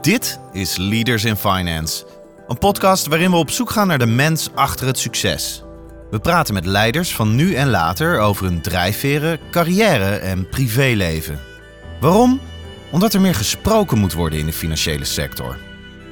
Dit is Leaders in Finance, een podcast waarin we op zoek gaan naar de mens achter het succes. We praten met leiders van nu en later over hun drijfveren, carrière en privéleven. Waarom? Omdat er meer gesproken moet worden in de financiële sector.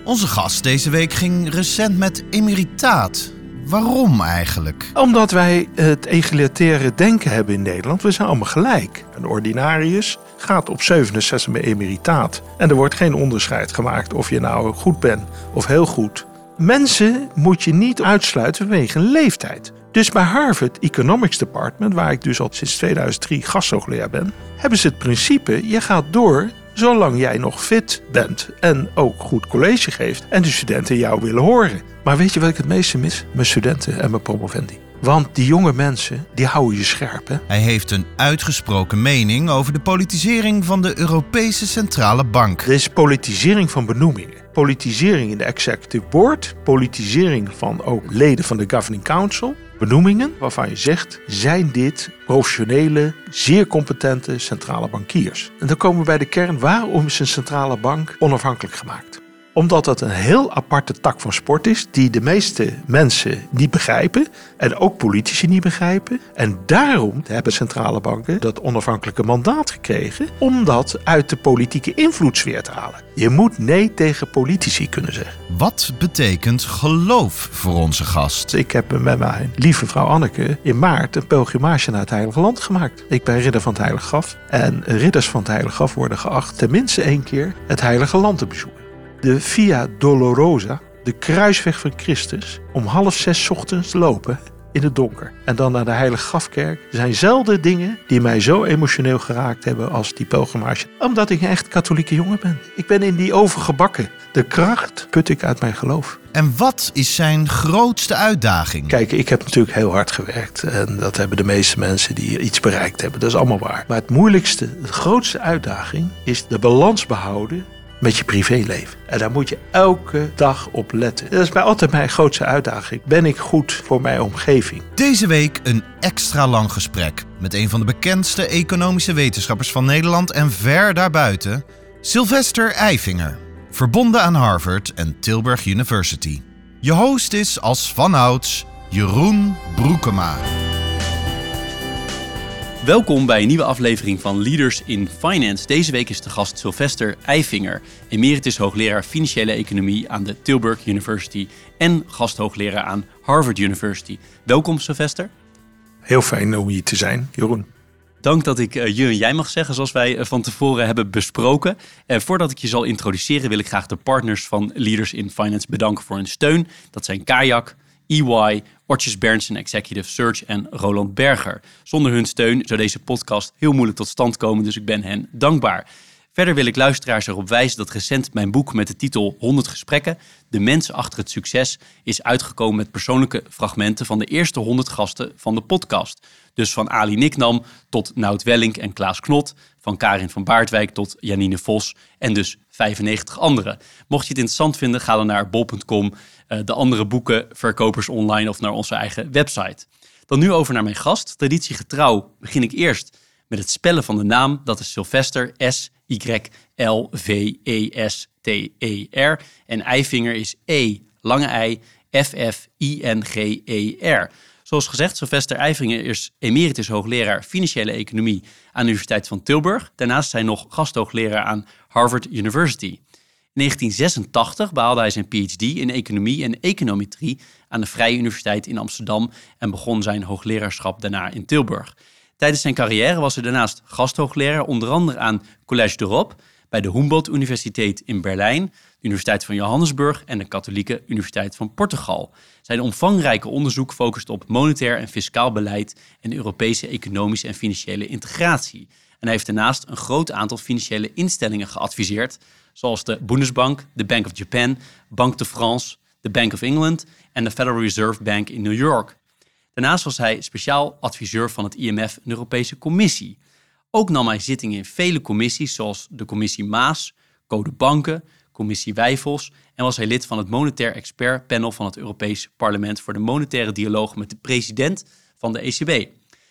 Onze gast deze week ging recent met emeritaat. Waarom eigenlijk? Omdat wij het egalitaire denken hebben in Nederland. We zijn allemaal gelijk. Een ordinarius gaat op 67 met emeritaat. En er wordt geen onderscheid gemaakt of je nou goed bent of heel goed. Mensen moet je niet uitsluiten vanwege leeftijd. Dus bij Harvard Economics Department, waar ik dus al sinds 2003 gasthoogleraar ben, hebben ze het principe: je gaat door zolang jij nog fit bent en ook goed college geeft en de studenten jou willen horen. Maar weet je wat ik het meeste mis? Mijn studenten en mijn promovendi. Want die jonge mensen, die houden je scherp. Hè? Hij heeft een uitgesproken mening over de politisering van de Europese Centrale Bank. Deze politisering van benoemingen. Politisering in de executive board. Politisering van ook leden van de governing council. Benoemingen waarvan je zegt, zijn dit professionele, zeer competente centrale bankiers? En dan komen we bij de kern, waarom is een centrale bank onafhankelijk gemaakt? Omdat dat een heel aparte tak van sport is, die de meeste mensen niet begrijpen en ook politici niet begrijpen. En daarom hebben centrale banken dat onafhankelijke mandaat gekregen om dat uit de politieke invloedssfeer te halen. Je moet nee tegen politici kunnen zeggen. Wat betekent geloof voor onze gast? Ik heb met mijn lieve vrouw Anneke in maart een pelgrimage naar het Heilige Land gemaakt. Ik ben ridder van het Heilige Graf en ridders van het Heilige Graf worden geacht tenminste één keer het Heilige Land te bezoeken de Via Dolorosa, de kruisweg van Christus, om half zes ochtends lopen in het donker. En dan naar de Heilige Grafkerk. Er zijn zelden dingen die mij zo emotioneel geraakt hebben als die pelgrimage. Omdat ik een echt katholieke jongen ben. Ik ben in die overgebakken. De kracht put ik uit mijn geloof. En wat is zijn grootste uitdaging? Kijk, ik heb natuurlijk heel hard gewerkt. En dat hebben de meeste mensen die iets bereikt hebben. Dat is allemaal waar. Maar het moeilijkste, de grootste uitdaging is de balans behouden met je privéleven. En daar moet je elke dag op letten. Dat is bij altijd mijn grootste uitdaging. Ben ik goed voor mijn omgeving? Deze week een extra lang gesprek met een van de bekendste economische wetenschappers van Nederland en ver daarbuiten, Sylvester Eifinger, verbonden aan Harvard en Tilburg University. Je host is als vanouds Jeroen Broekema. Welkom bij een nieuwe aflevering van Leaders in Finance. Deze week is de gast Sylvester Eifinger, emeritus hoogleraar financiële economie aan de Tilburg University en gasthoogleraar aan Harvard University. Welkom Sylvester. Heel fijn om hier te zijn, Jeroen. Dank dat ik uh, je en jij mag zeggen, zoals wij uh, van tevoren hebben besproken. En voordat ik je zal introduceren, wil ik graag de partners van Leaders in Finance bedanken voor hun steun. Dat zijn Kayak, EY, Ortjes Berndsen Executive Search en Roland Berger. Zonder hun steun zou deze podcast heel moeilijk tot stand komen, dus ik ben hen dankbaar. Verder wil ik luisteraars erop wijzen dat recent mijn boek met de titel 100 gesprekken, De mensen achter het succes, is uitgekomen met persoonlijke fragmenten van de eerste 100 gasten van de podcast. Dus van Ali Niknam tot Nout Wellink en Klaas Knot, van Karin van Baardwijk tot Janine Vos en dus 95 anderen. Mocht je het interessant vinden, ga dan naar bol.com, eh, de andere boekenverkopers online of naar onze eigen website. Dan nu over naar mijn gast. Traditiegetrouw begin ik eerst met het spellen van de naam. Dat is Sylvester S-Y-L-V-E-S-T-E-R. En Eifinger is E, lange I, F-F-I-N-G-E-R. Zoals gezegd, Sylvester Eifinger is emeritus hoogleraar financiële economie aan de Universiteit van Tilburg. Daarnaast zijn nog gasthoogleraar aan Harvard University. In 1986 behaalde hij zijn PhD in economie en econometrie aan de Vrije Universiteit in Amsterdam en begon zijn hoogleraarschap daarna in Tilburg. Tijdens zijn carrière was hij daarnaast gasthoogleraar onder andere aan Collège d'Europe, bij de Humboldt Universiteit in Berlijn, Universiteit van Johannesburg en de Katholieke Universiteit van Portugal. Zijn omvangrijke onderzoek focust op monetair en fiscaal beleid en Europese economische en financiële integratie. En hij heeft daarnaast een groot aantal financiële instellingen geadviseerd, zoals de Bundesbank, de Bank of Japan, Banque de France, de Bank of England en de Federal Reserve Bank in New York. Daarnaast was hij speciaal adviseur van het IMF en de Europese Commissie. Ook nam hij zittingen in vele commissies, zoals de Commissie Maas, Code Banken, Commissie Wijfels en was hij lid van het Monetair Expert Panel van het Europees Parlement voor de monetaire dialoog met de president van de ECB.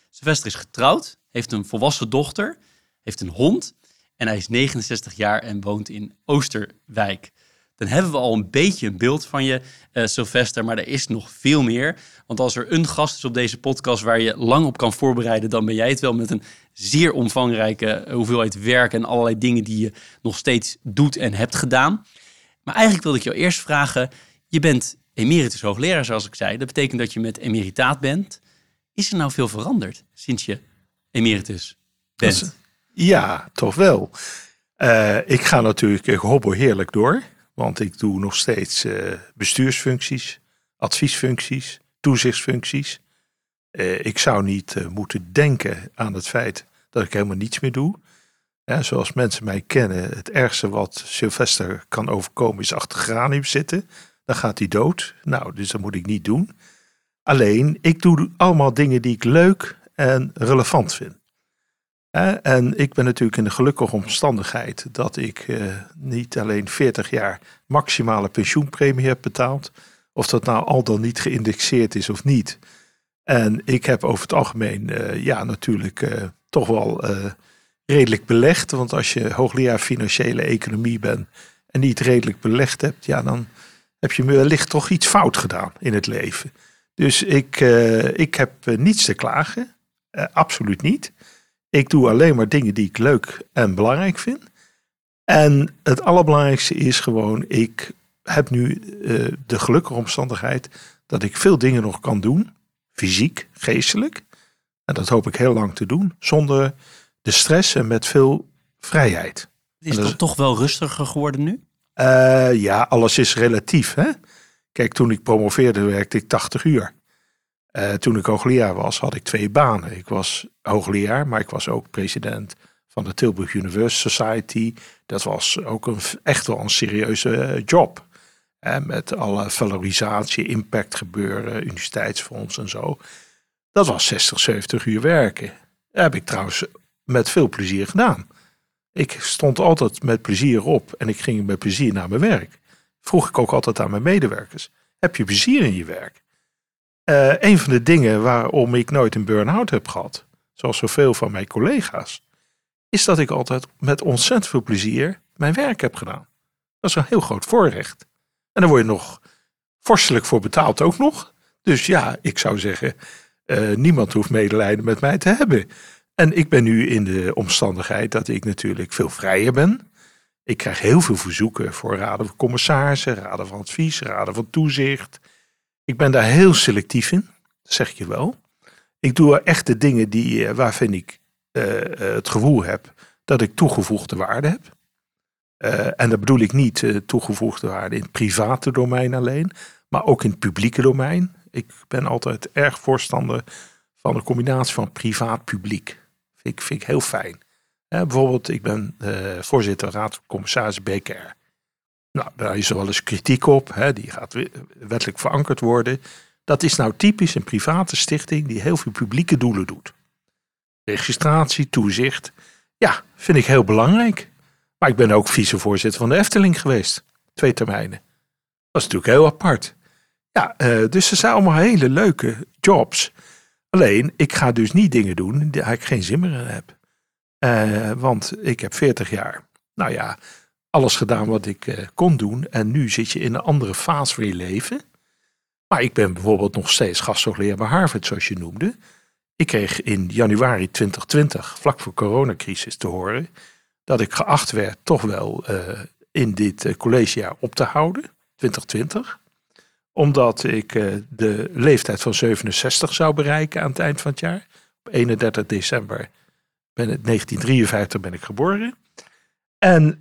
Sylvester is getrouwd, heeft een volwassen dochter, heeft een hond en hij is 69 jaar en woont in Oosterwijk. Dan hebben we al een beetje een beeld van je, uh, Sylvester, maar er is nog veel meer. Want als er een gast is op deze podcast waar je lang op kan voorbereiden, dan ben jij het wel met een zeer omvangrijke hoeveelheid werk en allerlei dingen die je nog steeds doet en hebt gedaan. Maar eigenlijk wilde ik jou eerst vragen, je bent emeritus hoogleraar, zoals ik zei. Dat betekent dat je met emeritaat bent. Is er nou veel veranderd sinds je emeritus bent? Ja, toch wel. Uh, ik ga natuurlijk hobbel heerlijk door. Want ik doe nog steeds uh, bestuursfuncties, adviesfuncties, toezichtsfuncties. Uh, ik zou niet moeten denken aan het feit dat ik helemaal niets meer doe. Ja, zoals mensen mij kennen, het ergste wat Sylvester kan overkomen is achter granium zitten. Dan gaat hij dood. Nou, dus dat moet ik niet doen. Alleen, ik doe allemaal dingen die ik leuk en relevant vind. En ik ben natuurlijk in de gelukkige omstandigheid dat ik eh, niet alleen 40 jaar maximale pensioenpremie heb betaald. Of dat nou al dan niet geïndexeerd is of niet. En ik heb over het algemeen uh, ja, natuurlijk uh, toch wel redelijk belegd. Want als je hoogleraar financiële economie bent en niet redelijk belegd hebt, ja, dan heb je wellicht toch iets fout gedaan in het leven. Dus ik, ik heb niets te klagen. absoluut niet. Ik doe alleen maar dingen die ik leuk en belangrijk vind. En het allerbelangrijkste is gewoon, ik heb nu uh, de gelukkige omstandigheid dat ik veel dingen nog kan doen. Fysiek, geestelijk. En dat hoop ik heel lang te doen. Zonder de stress en met veel vrijheid. Is het toch wel rustiger geworden nu? Uh, ja, alles is relatief. Hè? Kijk, toen ik promoveerde werkte ik 80 uur. Uh, toen ik hoogleraar was, had ik twee banen. Ik was hoogleraar, maar ik was ook president van de Tilburg University Society. Dat was ook een, echt wel een serieuze eh, job. En met alle valorisatie, impact gebeuren, universiteitsfonds en zo. Dat was 60, 70 uur werken. Dat heb ik trouwens met veel plezier gedaan. Ik stond altijd met plezier op en ik ging met plezier naar mijn werk. Vroeg ik ook altijd aan mijn medewerkers: heb je plezier in je werk? Uh, een van de dingen waarom ik nooit een burn-out heb gehad, zoals zoveel van mijn collega's, is dat ik altijd met ontzettend veel plezier mijn werk heb gedaan. Dat is een heel groot voorrecht. En daar word je nog vorstelijk voor betaald ook nog. Dus ja, ik zou zeggen, uh, niemand hoeft medelijden met mij te hebben. En ik ben nu in de omstandigheid dat ik natuurlijk veel vrijer ben. Ik krijg heel veel verzoeken voor raden van commissarissen, raden van advies, raden van toezicht. Ik ben daar heel selectief in, zeg ik je wel. Ik doe echt de dingen die, eh, waarvan ik uh, het gevoel heb dat ik toegevoegde waarde heb. En dat bedoel ik niet toegevoegde waarde in het private domein alleen, maar ook in het publieke domein. Ik ben altijd erg voorstander van een combinatie van privaat-publiek. Vind ik, vind ik heel fijn. bijvoorbeeld, ik ben voorzitter raad van commissaris BKR. Nou, daar is er wel eens kritiek op. Hè, die gaat wettelijk verankerd worden. Dat is nou typisch een private stichting die heel veel publieke doelen doet. Registratie, toezicht. Ja, vind ik heel belangrijk. Maar ik ben ook vicevoorzitter van de Efteling geweest. Twee termijnen. Dat is natuurlijk heel apart. Ja, uh, dus er zijn allemaal hele leuke jobs. Alleen, ik ga dus niet dingen doen waar ik geen zin meer in heb. Uh, want ik heb 40 jaar. Nou ja, alles gedaan wat ik uh, kon doen. En nu zit je in een andere fase van je leven. Maar ik ben bijvoorbeeld nog steeds gasthoogleraar bij Harvard, zoals je noemde. Ik kreeg in januari 2020, vlak voor coronacrisis, te horen dat ik geacht werd toch wel uh, in dit uh, collegejaar op te houden, 2020. Omdat ik de leeftijd van 67 zou bereiken aan het eind van het jaar. Op 31 december ben, 1953 ben ik geboren. En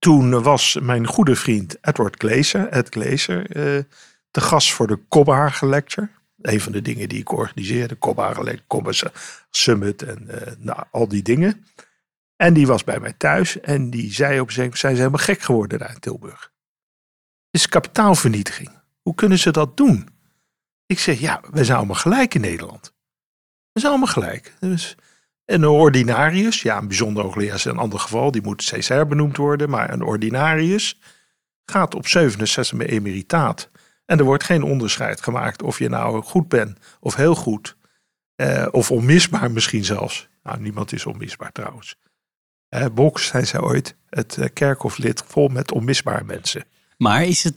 toen was mijn goede vriend Edward Glazer, Ed Glazer, uh, te gast voor de Kobhagen Lecture. Een van de dingen die ik organiseerde, Kobhagen Lecture, Summit en uh, nou, al die dingen. En die was bij mij thuis en die zei op zijn ze helemaal gek geworden daar in Tilburg. Het is kapitaalvernietiging. Hoe kunnen ze dat doen? Ik zeg, ja, we zijn allemaal gelijk in Nederland. We zijn allemaal gelijk. Dus een ordinarius, ja, een bijzonder hoogleraar is een ander geval, die moet steeds herbenoemd worden. Maar een ordinarius gaat op 67 met emeritaat. En er wordt geen onderscheid gemaakt of je nou goed bent of heel goed. Eh, of onmisbaar misschien zelfs. Nou, niemand is onmisbaar trouwens. Bolkestein zei ooit, het uh, kerkhoflid vol met onmisbare mensen. Maar is het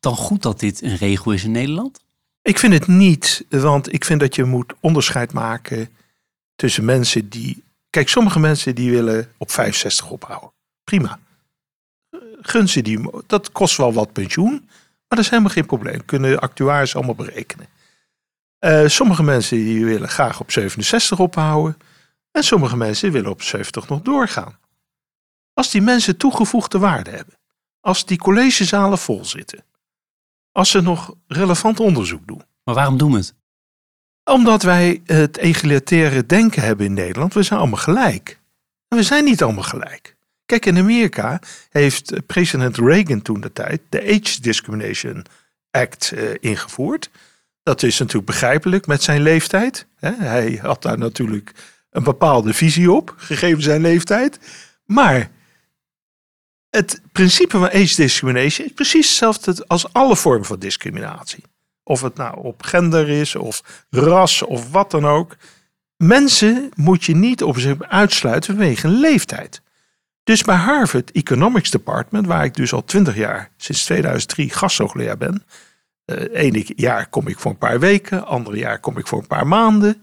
dan goed dat dit een regel is in Nederland? Ik vind het niet, want ik vind dat je moet onderscheid maken tussen mensen die... Kijk, sommige mensen die willen op 65 ophouden. Prima. Gun ze die, dat kost wel wat pensioen, maar dat is helemaal geen probleem. Kunnen actuaris allemaal berekenen. Uh, sommige mensen die willen graag op 67 ophouden. En sommige mensen willen op 70 nog doorgaan. Als die mensen toegevoegde waarde hebben. Als die collegezalen vol zitten. Als ze nog relevant onderzoek doen. Maar waarom doen we het? Omdat wij het egalitaire denken hebben in Nederland. We zijn allemaal gelijk. We zijn niet allemaal gelijk. Kijk, in Amerika heeft president Reagan toen de tijd de Age Discrimination Act uh, ingevoerd. Dat is natuurlijk begrijpelijk met zijn leeftijd. Hij had daar natuurlijk een bepaalde visie op, gegeven zijn leeftijd. Maar het principe van age discrimination is precies hetzelfde als alle vormen van discriminatie. Of het nou op gender is, of ras, of wat dan ook. Mensen moet je niet op zich uitsluiten vanwege leeftijd. Dus bij Harvard Economics Department, waar ik dus al twintig jaar, sinds 2003, gasthoogleraar ben, uh, ene jaar kom ik voor een paar weken, andere jaar kom ik voor een paar maanden.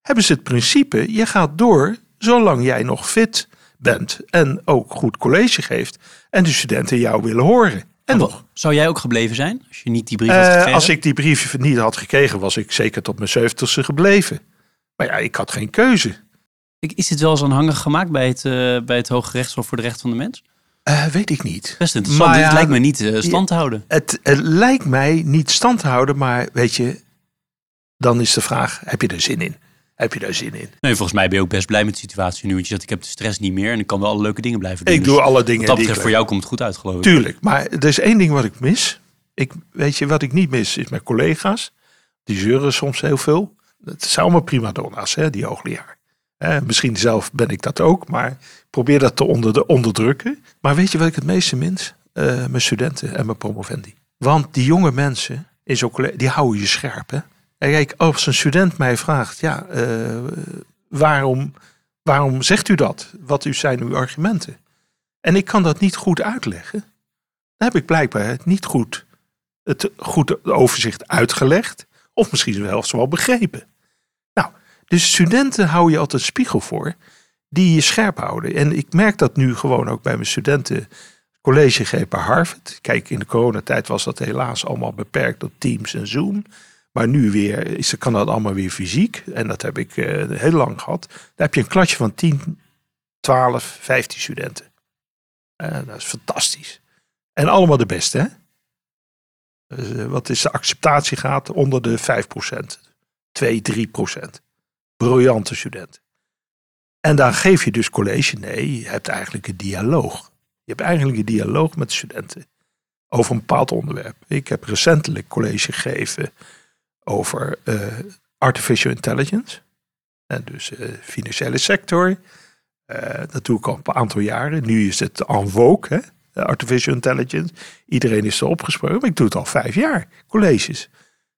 Hebben ze het principe, je gaat door zolang jij nog fit bent en ook goed college geeft en de studenten jou willen horen. En nog. Zou jij ook gebleven zijn als je niet die brief had eh, gekregen? als ik die brief niet had gekregen, was ik zeker tot mijn zeventigste gebleven. Maar ja, ik had geen keuze. Is dit wel eens aanhangig gemaakt bij het, uh, bij het Hoge Rechtshof voor de Rechten van de Mens? Uh, weet ik niet. Best interessant. Maar, lijkt me niet stand te houden. Het, het, lijkt mij niet stand te houden, maar weet je, dan is de vraag: heb je er zin in? Heb je daar zin in? Nee, volgens mij ben je ook best blij met de situatie nu. Want je zegt, ik heb de stress niet meer en ik kan wel alle leuke dingen blijven doen. Ik doe dus alle dingen. Wat dat betreft, voor jou komt het goed uit, geloof ik. Tuurlijk, maar er is één ding wat ik mis. Ik, weet je, wat ik niet mis, is mijn collega's. Die zeuren soms heel veel. Het zijn allemaal prima donna's, hè, die hoogleraar. Eh, misschien zelf ben ik dat ook, maar probeer dat te onder de, onderdrukken. Maar weet je wat ik het meeste mis? Uh, mijn studenten en mijn promovendi. Want die jonge mensen, in die houden je scherp. Hè? En kijk, als een student mij vraagt, ja, uh, waarom, waarom zegt u dat? Wat zijn uw argumenten? En ik kan dat niet goed uitleggen. Dan heb ik blijkbaar niet goed het goed overzicht uitgelegd. Of misschien wel wel begrepen. Dus studenten hou je altijd spiegel voor die je scherp houden. En ik merk dat nu gewoon ook bij mijn studenten college geven bij Harvard. Kijk, in de coronatijd was dat helaas allemaal beperkt tot Teams en Zoom. Maar nu weer is, kan dat allemaal weer fysiek. En dat heb ik uh, heel lang gehad. Daar heb je een klasje van 10, 12, 15 studenten. Uh, dat is fantastisch. En allemaal de beste, hè? Dus, uh, wat is de acceptatie gaat onder de 5%. 2, 3% briljante student. En dan geef je dus college. Nee, je hebt eigenlijk een dialoog. Je hebt eigenlijk een dialoog met studenten over een bepaald onderwerp. Ik heb recentelijk college gegeven over uh, artificial intelligence. En dus uh, financiële sector. Uh, dat doe ik al een aantal jaren. Nu is het en vogue, hè? artificial intelligence. Iedereen is er opgesproken, maar ik doe het al vijf jaar, colleges.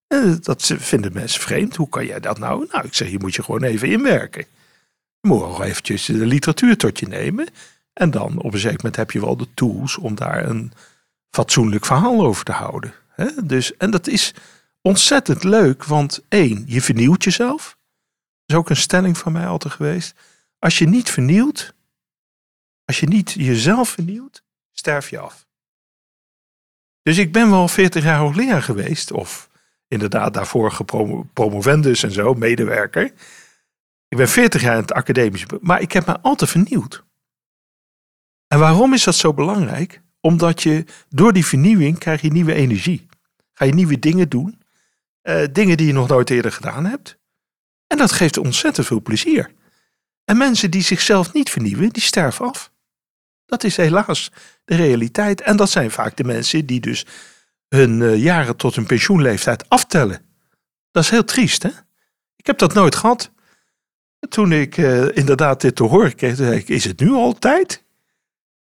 Eh, dat vinden mensen vreemd. Hoe kan jij dat nou? Nou, ik zeg, je moet je gewoon even inwerken. Je moet wel eventjes de literatuur tot je nemen. En dan op een zeker moment heb je wel de tools om daar een fatsoenlijk verhaal over te houden. Dus, en dat is ontzettend leuk, want één, je vernieuwt jezelf. Dat is ook een stelling van mij altijd geweest. Als je niet vernieuwt, als je niet jezelf vernieuwt, sterf je af. Dus ik ben wel 40 jaar hoogleraar geweest, of inderdaad daarvoor gepromovendus en zo, medewerker. Ik ben 40 jaar in het academisch, maar ik heb me altijd vernieuwd. En waarom is dat zo belangrijk? Omdat je door die vernieuwing krijg je nieuwe energie. Ga je nieuwe dingen doen. Uh, dingen die je nog nooit eerder gedaan hebt. En dat geeft ontzettend veel plezier. En mensen die zichzelf niet vernieuwen, die sterven af. Dat is helaas de realiteit. En dat zijn vaak de mensen die dus hun uh, jaren tot hun pensioenleeftijd aftellen. Dat is heel triest, hè? Ik heb dat nooit gehad. Toen ik uh, inderdaad dit te horen kreeg, zei ik, is het nu al tijd?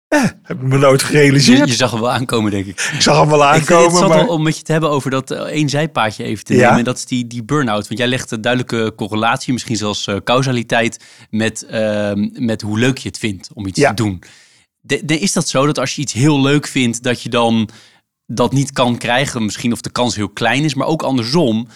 Eh, heb ik me nooit gerealiseerd. je zag hem wel aankomen, denk ik. Ik zag hem wel Ik vind het aankomen, zat maar... wel om met je te hebben over dat eh, één zijpaadje even te Ja. nemen. En dat is die, die burn-out. Want jij legt een duidelijke correlatie, misschien zelfs eh, causaliteit, met, ehm, met hoe leuk je het vindt om iets Ja. te doen. De, de- is dat zo dat als je iets heel leuk vindt, dat je dan dat niet kan krijgen? Misschien of de kans heel klein is, maar ook andersom.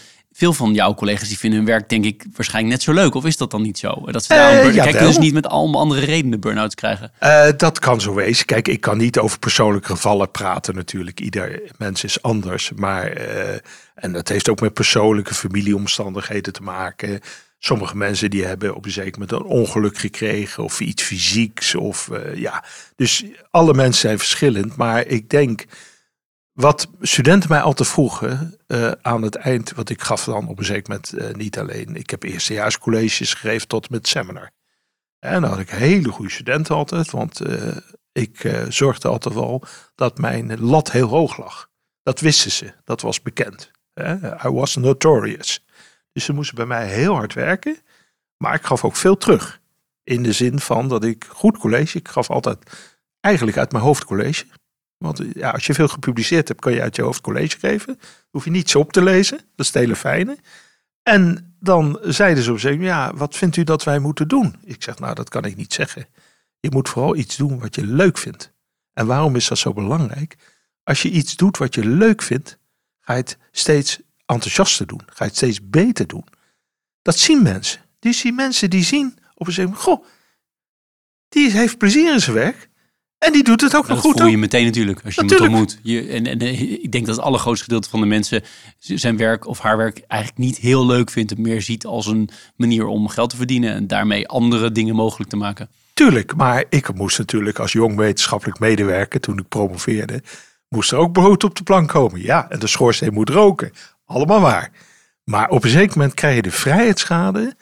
Veel van jouw collega's die vinden hun werk, denk ik, waarschijnlijk net zo leuk. Of is dat dan niet zo? Dat ze Eh, burn- jawel. Kijk, dus niet met allemaal andere redenen burn-outs krijgen. Eh, dat kan zo wezen. Kijk, ik kan niet over persoonlijke gevallen praten natuurlijk. Ieder mens is anders. Maar, eh, en dat heeft ook met persoonlijke familieomstandigheden te maken. Sommige mensen die hebben op een zeker moment een ongeluk gekregen of iets fysieks. Of, eh, ja. Dus alle mensen zijn verschillend. Maar ik denk, wat studenten mij altijd vroegen eh, aan het eind, wat ik gaf dan op een zeker moment eh, niet alleen. Ik heb eerstejaarscolleges gegeven tot met seminar. En dan had ik hele goede studenten altijd, want eh, ik zorgde altijd wel dat mijn lat heel hoog lag. Dat wisten ze, dat was bekend. I was notorious. Dus ze moesten bij mij heel hard werken, maar ik gaf ook veel terug. In de zin van dat ik goed college, ik gaf altijd eigenlijk uit mijn hoofd college. Want ja, als je veel gepubliceerd hebt, kan je uit je hoofd college geven. Hoef je niets op te lezen, dat is het hele fijne. En dan zeiden ze op zich, ja, wat vindt u dat wij moeten doen? Ik zeg, nou, dat kan ik niet zeggen. Je moet vooral iets doen wat je leuk vindt. En waarom is dat zo belangrijk? Als je iets doet wat je leuk vindt, ga je het steeds enthousiaster doen. Ga je het steeds beter doen. Dat zien mensen. Die zien mensen die zien op een gegeven goh, die heeft plezier in zijn werk. En die doet het ook Dat nog goed. voel je ook. meteen natuurlijk als je iemand ontmoet. Je, en, en eh, ik denk dat het allergrootste gedeelte van de mensen zijn werk of haar werk eigenlijk niet heel leuk vindt. Het meer ziet als een manier om geld te verdienen en daarmee andere dingen mogelijk te maken. Tuurlijk, maar ik moest natuurlijk als jong wetenschappelijk medewerker, toen ik promoveerde, moest er ook brood op de plank komen. Ja, en de schoorsteen moet roken. Allemaal waar. Maar op een zeker moment krijg je de vrijheidsschade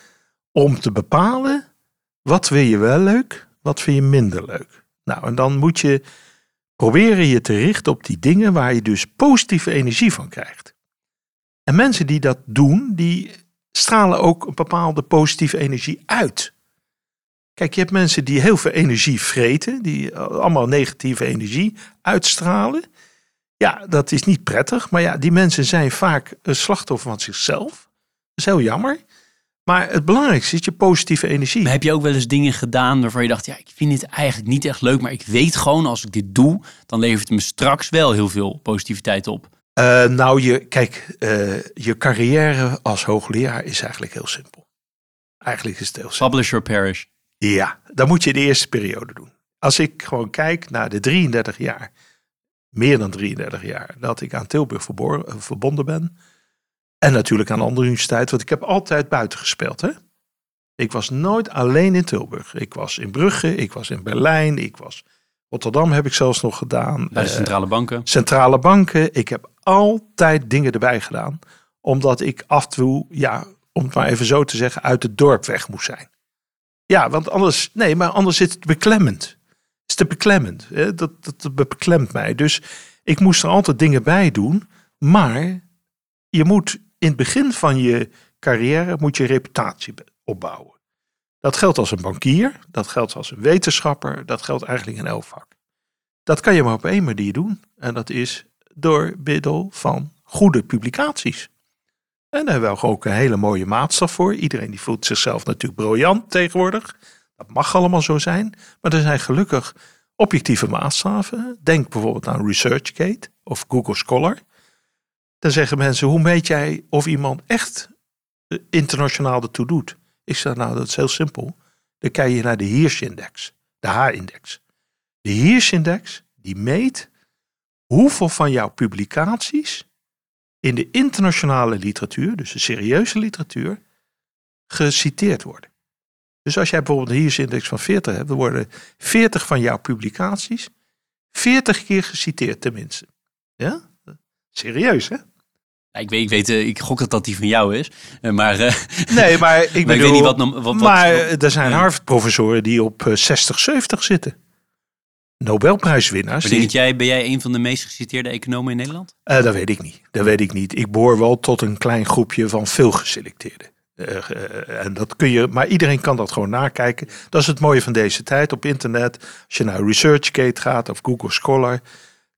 om te bepalen wat vind je wel leuk, wat vind je minder leuk. Nou, en dan moet je proberen je te richten op die dingen waar je dus positieve energie van krijgt. En mensen die dat doen, die stralen ook een bepaalde positieve energie uit. Kijk, je hebt mensen die heel veel energie vreten, die allemaal negatieve energie uitstralen. Ja, dat is niet prettig, maar ja, die mensen zijn vaak een slachtoffer van zichzelf. Dat is heel jammer. Maar het belangrijkste is je positieve energie. Maar heb je ook wel eens dingen gedaan waarvan je dacht, ja, ik vind dit eigenlijk niet echt leuk, maar ik weet gewoon als ik dit doe, dan levert het me straks wel heel veel positiviteit op. Eh, nou, je, kijk, eh, je carrière als hoogleraar is eigenlijk heel simpel. Eigenlijk is het heel simpel. Publish or perish. Ja, dat moet je in de eerste periode doen. Als ik gewoon kijk naar de 33 jaar, meer dan 33 jaar, dat ik aan Tilburg verbonden ben. En natuurlijk aan andere universiteiten, want ik heb altijd buiten gespeeld. Hè? Ik was nooit alleen in Tilburg. Ik was in Brugge, ik was in Berlijn, ik was Rotterdam heb ik zelfs nog gedaan. Bij de Eh, centrale banken. centrale banken. Ik heb altijd dingen erbij gedaan. Omdat ik af en toe, ja, om het maar even zo te zeggen, uit het dorp weg moest zijn. Ja, want anders, nee, maar anders is het beklemmend. Het is te beklemmend. Hè? Dat, dat, dat beklemt mij. Dus ik moest er altijd dingen bij doen. Maar je moet in het begin van je carrière moet je reputatie opbouwen. Dat geldt als een bankier, dat geldt als een wetenschapper, dat geldt eigenlijk in elk vak. Dat kan je maar op één manier doen. En dat is door middel van goede publicaties. En daar hebben we ook een hele mooie maatstaf voor. Iedereen die voelt zichzelf natuurlijk briljant tegenwoordig. Dat mag allemaal zo zijn. Maar er zijn gelukkig objectieve maatstaven. Denk bijvoorbeeld aan ResearchGate of Google Scholar. Dan zeggen mensen, hoe meet jij of iemand echt eh, internationaal ertoe doet? Ik zeg, nou dat is heel simpel. Dan kijk je naar de Hirsch-index, de H-index. De Hirsch-index die meet hoeveel van jouw publicaties in de internationale literatuur, dus de serieuze literatuur, geciteerd worden. Dus als jij bijvoorbeeld een Hirsch-index van 40 hebt, dan worden 40 van jouw publicaties 40 keer geciteerd tenminste. Ja? Serieus, hè? Ik, weet, ik, weet, eh, ik gok dat dat die van jou is. Eh, maar eh, Nee, maar ik, maar ik bedoel, weet niet wat... nom- wat, wat maar wat- er zijn. Harvard-professoren die op eh, 60, 70 zitten. Nobelprijswinnaars. Die, jij, ben jij een van de meest geciteerde economen in Nederland? Dat weet ik niet. Dat weet ik niet. Ik behoor wel tot een klein groepje van veel geselecteerden. En dat kun je, maar iedereen kan dat gewoon nakijken. Dat is het mooie van deze tijd op internet. Als je naar ResearchGate gaat of Google Scholar,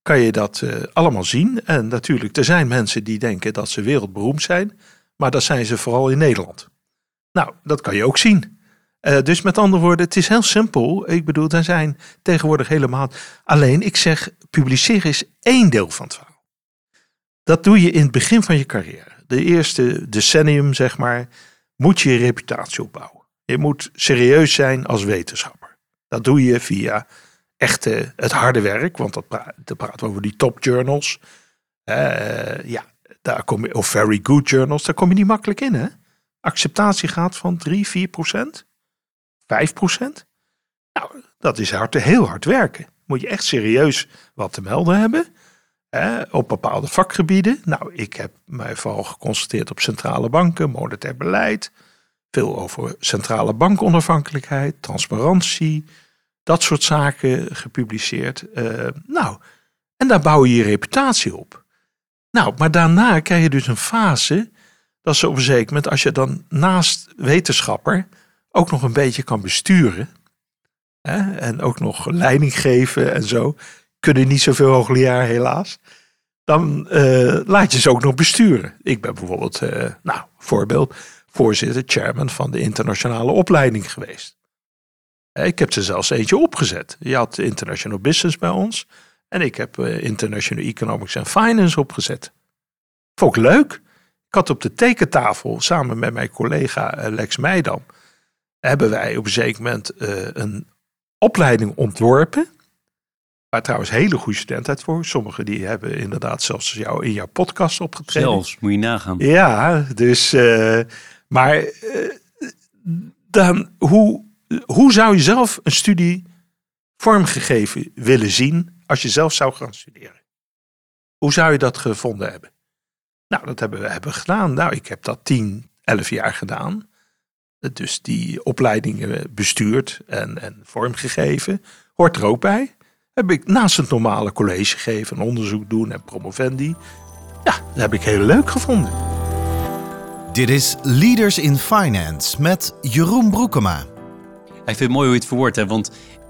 kan je dat eh, allemaal zien. En natuurlijk, er zijn mensen die denken dat ze wereldberoemd zijn, maar dat zijn ze vooral in Nederland. Nou, dat kan je ook zien. dus met andere woorden, het is heel simpel. Ik bedoel, er zijn tegenwoordig helemaal. Alleen, ik zeg, publiceren is één deel van het verhaal. Dat doe je in het begin van je carrière. De eerste decennium, zeg maar moet je je reputatie opbouwen. Je moet serieus zijn als wetenschapper. Dat doe je via echte, het harde werk, want dat, praat, praten we over die top journals. Uh, ja, daar kom je, of very good journals, daar kom je niet makkelijk in. Hè? Acceptatie gaat van 3, 4 procent, 5 procent. Nou, dat is hard, heel hard werken. Moet je echt serieus wat te melden hebben. Hè, op bepaalde vakgebieden. Nou, ik heb mij vooral geconcentreerd op centrale banken, monetair beleid. Veel over centrale bankonafhankelijkheid, transparantie, dat soort zaken gepubliceerd. Uh, nou, en daar bouw je je reputatie op. Nou, maar daarna krijg je dus een fase dat ze op een zeker moment, als je dan naast wetenschapper ook nog een beetje kan besturen. Hè, en ook nog leiding geven en zo kunnen niet zoveel hoogleraar helaas. Dan uh, laat je ze ook nog besturen. Ik ben bijvoorbeeld, uh, nou, voorbeeld, voorzitter, chairman van de internationale opleiding geweest. Eh, ik heb ze zelfs eentje opgezet. Je had International Business bij ons. En ik heb International Economics and Finance opgezet. Vond ik leuk. Ik had op de tekentafel samen met mijn collega Lex Meidam. Hebben wij op een zeker moment een opleiding ontworpen Waar trouwens hele goede studenten uit voor. Sommigen die hebben inderdaad zelfs jou in jouw podcast opgetreden. Zelfs, moet je nagaan. Ja, dus. Uh, maar uh, dan, hoe, hoe zou je zelf een studie vormgegeven willen zien als je zelf zou gaan studeren? Hoe zou je dat gevonden hebben? Nou, dat hebben we hebben gedaan. Nou, ik heb dat 10, 11 jaar gedaan. Dus die opleidingen bestuurd en, en vormgegeven. Hoort er ook bij heb ik naast het normale college geven, onderzoek doen en promovendi. Ja, dat heb ik heel leuk gevonden. Dit is Leaders in Finance met Jeroen Broekema. Ik vind het mooi hoe je het verwoordt, hè? want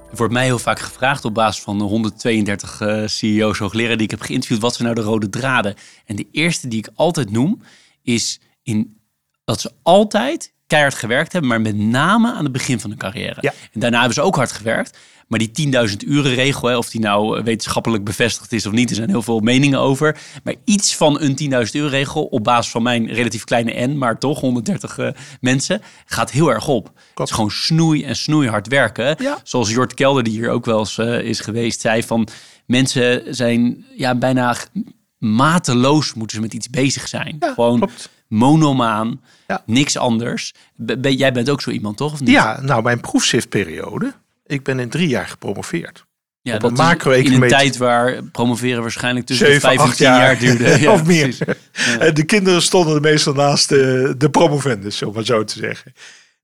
er wordt mij heel vaak gevraagd op basis van de 132 uh, CEO's, hoogleraar die ik heb geïnterviewd, wat zijn nou de rode draden? En de eerste die ik altijd noem, is in, dat ze altijd keihard gewerkt hebben, maar met name aan het begin van hun carrière. Ja. En daarna hebben ze ook hard gewerkt. Maar die 10.000 uren regel, hè, of die nou eh, wetenschappelijk bevestigd is of niet, er zijn heel veel meningen over. Maar iets van een 10.000 uur regel op basis van mijn relatief kleine N, maar toch 130 uh, eh, mensen, gaat heel erg op. Het is gewoon snoei en snoeihard werken. Ja. Zoals Jort Kelder, die hier ook wel eens uh, is geweest, zei van mensen zijn ja, bijna mateloos moeten ze met iets bezig zijn. Ja, gewoon klopt. Monomaan, ja. niks anders. jij bent ook zo iemand, toch? Of niet? Ja, nou, mijn proefschriftperiode ik ben in drie jaar gepromoveerd. Ja, op dat macro in een tijd waar promoveren waarschijnlijk tussen 7, 5 en 10 jaar, jaar duurde. Ja, of meer. Ja. De kinderen stonden meestal naast de, de promovendus, om maar zo te zeggen.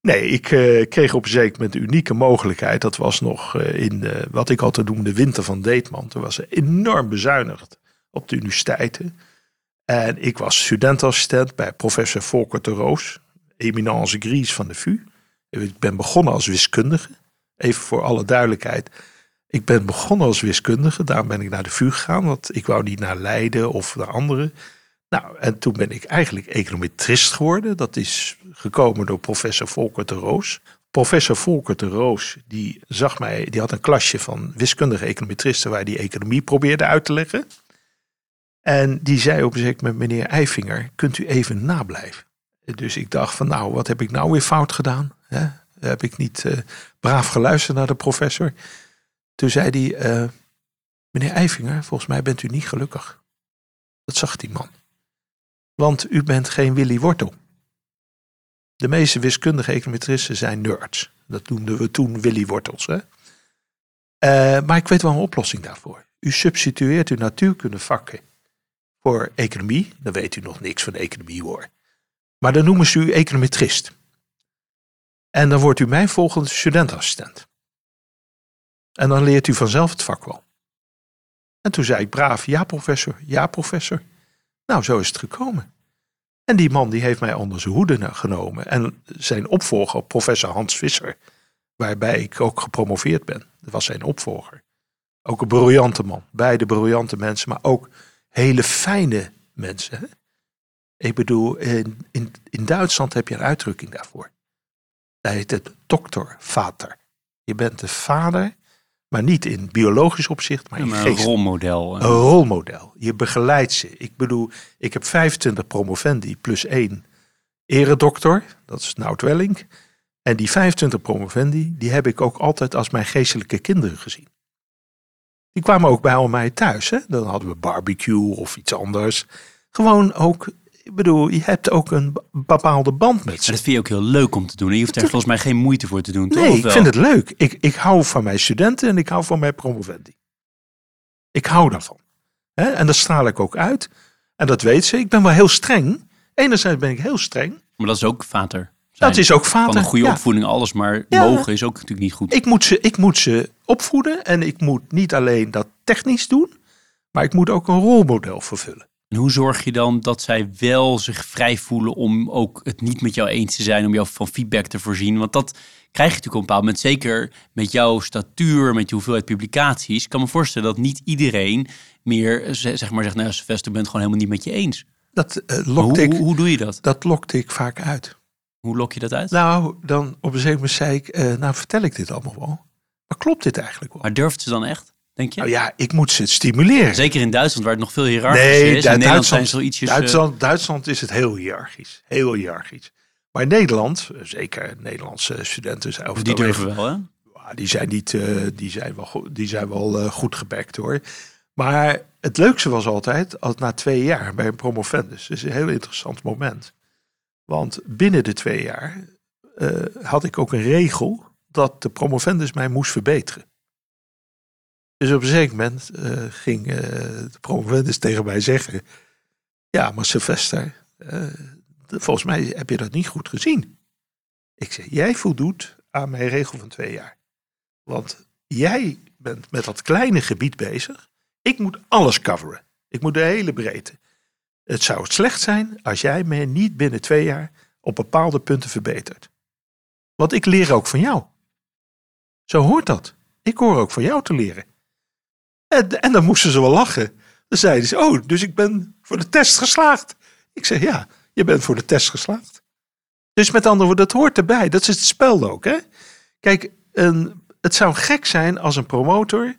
Nee, ik uh, kreeg op een zeker moment de unieke mogelijkheid. Dat was nog uh, in de, wat ik altijd noemde de winter van Deetman. Toen was ze enorm bezuinigd op de universiteiten. En ik was studentassistent bij professor Volker de Roos, eminence grise van de VU. Ik ben begonnen als wiskundige. Even voor alle duidelijkheid. Ik ben begonnen als wiskundige. Daarom ben ik naar de VU gegaan. Want ik wou niet naar Leiden of naar andere. Nou, en toen ben ik eigenlijk econometrist geworden. Dat is gekomen door professor Volker de Roos. Professor Volker de Roos, die zag mij, die had een klasje van wiskundige econometristen waar die economie probeerde uit te leggen. En die zei op een gegeven moment, meneer Eifinger, kunt u even nablijven? Dus ik dacht van nou, wat heb ik nou weer fout gedaan? heb ik niet uh, braaf geluisterd naar de professor. Toen zei hij, uh, meneer Eifinger, volgens mij bent u niet gelukkig. Dat zag die man. Want u bent geen Willy Wortel. De meeste wiskundige econometristen zijn nerds. Dat noemden we toen Willy Wortels. Hè? Uh, maar ik weet wel een oplossing daarvoor. U substitueert uw natuurkunde vakken voor economie. Dan weet u nog niks van economie hoor. Maar dan noemen ze u econometrist. En dan wordt u mijn volgende studentassistent. En dan leert u vanzelf het vak wel. En toen zei ik braaf, ja professor, ja professor. Nou, zo is het gekomen. En die man die heeft mij onder zijn hoede genomen. En zijn opvolger, professor Hans Visser, waarbij ik ook gepromoveerd ben, dat was zijn opvolger. Ook een briljante man. Beide briljante mensen, maar ook hele fijne mensen. Hè? Ik bedoel, in, in, in Duitsland heb je een uitdrukking daarvoor. Dat heet het doktervater. Je bent de vader, maar niet in biologisch opzicht, maar Ja, in maar een rolmodel. Een rolmodel. Je begeleidt ze. Ik bedoel, ik heb 25 promovendi plus één eredokter. Dat is Nout Welling. En die 25 promovendi, die heb ik ook altijd als mijn geestelijke kinderen gezien. Die kwamen ook bij mij thuis. Hè? Dan hadden we barbecue of iets anders. Gewoon ook, ik bedoel, je hebt ook een bepaalde band met Maar ze. dat vind je ook heel leuk om te doen. En je hoeft er volgens mij geen moeite voor te doen, toch? Nee, ik vind het leuk. Ik, ik hou van mijn studenten en ik hou van mijn promovendi. Ik hou daarvan. Hè? En dat straal ik ook uit. En dat weet ze. Ik ben wel heel streng. Enerzijds ben ik heel streng. Maar dat is ook vater. Zijn. Dat is ook vader. Van een goede Ja. opvoeding, alles. Maar Ja. mogen is ook natuurlijk niet goed. Ik moet, ze, ik moet ze opvoeden. En ik moet niet alleen dat technisch doen. Maar ik moet ook een rolmodel vervullen. En hoe zorg je dan dat zij wel zich vrij voelen om ook het niet met jou eens te zijn, om jou van feedback te voorzien? Want dat krijg je natuurlijk op een bepaald moment, zeker met jouw statuur, met je hoeveelheid publicaties. Ik kan me voorstellen dat niet iedereen meer zeg maar zegt, nou Sylvester, ik ben het gewoon helemaal niet met je eens. Dat, lokte Hoe, ik, hoe, hoe doe je dat? dat lokte ik vaak uit. Hoe lok je dat uit? Nou, dan op een gegeven moment zei ik, eh, nou vertel ik dit allemaal wel. Maar klopt dit eigenlijk wel? Maar durft ze dan echt, denk je? Nou ja, ik moet ze stimuleren. Zeker in Duitsland, waar het nog veel hiërarchischer Nee, is. In Nederland Duitsland, zijn ze ietsjes... eh, Duitsland, Duitsland is het heel hiërarchisch. Heel hiërarchisch. Maar in Nederland, zeker Nederlandse studenten zijn over die durven wel, hè? Ja, die zijn, niet, eh, die zijn wel, goed, die zijn wel eh, goed gebekt hoor. Maar het leukste was altijd, als na twee jaar bij een promovendus. Dat is een heel interessant moment. Want binnen de twee jaar eh, had ik ook een regel dat de promovendus mij moest verbeteren. Dus op een zeker moment eh, ging eh, de promovendus tegen mij zeggen... Ja, maar Sylvester, volgens mij heb je dat niet goed gezien. Ik zeg, jij voldoet aan mijn regel van twee jaar. Want jij bent met dat kleine gebied bezig. Ik moet alles coveren. Ik moet de hele breedte. Het zou slecht zijn als jij me niet binnen twee jaar op bepaalde punten verbetert. Want ik leer ook van jou. Zo hoort dat. Ik hoor ook van jou te leren. En, dan moesten ze wel lachen. Dan zeiden ze, oh, dus ik ben voor de test geslaagd. Ik zeg, ja, je bent voor de test geslaagd. Dus met andere woorden, dat hoort erbij. Dat is het spel ook, hè. Kijk, een, het zou gek zijn als een promotor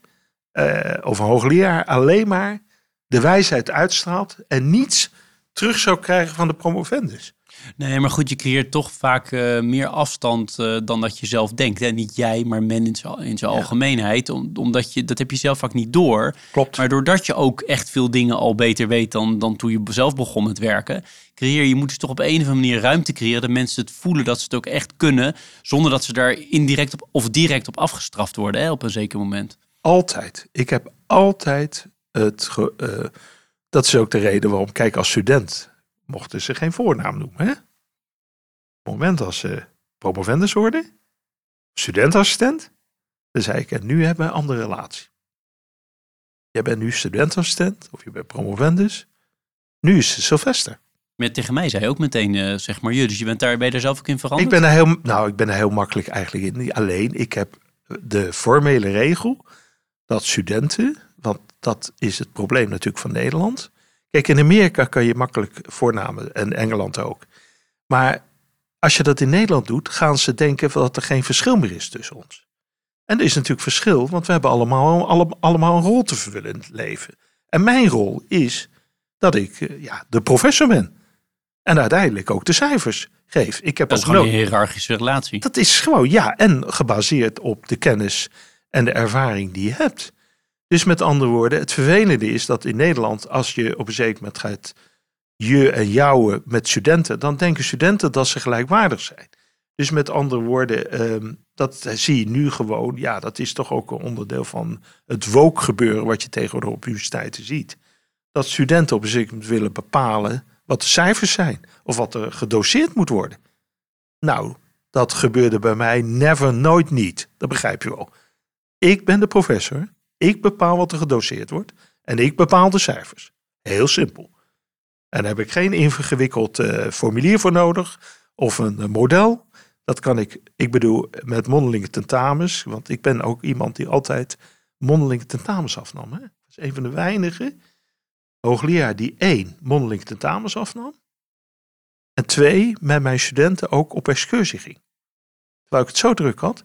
eh, of een hoogleraar alleen maar de wijsheid uitstraalt en niets terug zou krijgen van de promovendus. Nee, maar goed, je creëert toch vaak eh, meer afstand eh, dan dat je zelf denkt. Hè? Niet jij, maar men in zijn, in zijn Ja. algemeenheid. Om, omdat je, dat heb je zelf vaak niet door. Klopt. Maar doordat je ook echt veel dingen al beter weet dan, dan toen je zelf begon met werken, creëer je moet dus toch op een of andere manier ruimte creëren dat mensen het voelen dat ze het ook echt kunnen, zonder dat ze daar indirect op, of direct op afgestraft worden hè, op een zeker moment. Altijd. Ik heb altijd het. eh, dat is ook de reden waarom, kijk, als student mochten ze geen voornaam noemen. Hè? Op het moment als ze promovendus worden, studentassistent, dan zei ik, en nu hebben we een andere relatie. Jij bent nu studentassistent of je bent promovendus. Nu is het Sylvester. Maar tegen mij zei je ook meteen, eh, zeg maar, je, dus je bent daar, ben je zelf ook in veranderd? Ik ben er heel, nou, ik ben er heel makkelijk eigenlijk in. Alleen, ik heb de formele regel dat studenten, dat is het probleem natuurlijk van Nederland. Kijk, in Amerika kan je makkelijk voornamen en Engeland ook. Maar als je dat in Nederland doet, gaan ze denken dat er geen verschil meer is tussen ons. En er is natuurlijk verschil, want we hebben allemaal, alle- allemaal een rol te vervullen in het leven. En mijn rol is dat ik eh, ja, de professor ben. En uiteindelijk ook de cijfers geef. Ik heb dat is gewoon een hiërarchische relatie. dat is gewoon, ja, en gebaseerd op de kennis en de ervaring die je hebt. Dus met andere woorden, het vervelende is dat in Nederland, als je op een zeker moment gaat je en jouwen met studenten, dan denken studenten dat ze gelijkwaardig zijn. Dus met andere woorden, ehm, dat zie je nu gewoon, ja, dat is toch ook een onderdeel van het woke gebeuren wat je tegenwoordig op universiteiten ziet. Dat studenten op een zeker moment willen bepalen wat de cijfers zijn of wat er gedoseerd moet worden. Nou, dat gebeurde bij mij never, nooit niet. Dat begrijp je wel. Ik ben de professor. Ik bepaal wat er gedoseerd wordt. En ik bepaal de cijfers. Heel simpel. En daar heb ik geen ingewikkeld eh, formulier voor nodig of een, model. Dat kan ik, ik bedoel, met mondelinge tentamens. Want ik ben ook iemand die altijd mondelinge tentamens afnam. Hè? Dat is een van de weinige hoogleraar die één, mondelinge tentamens afnam. En twee, met mijn studenten ook op excursie ging. Terwijl ik het zo druk had.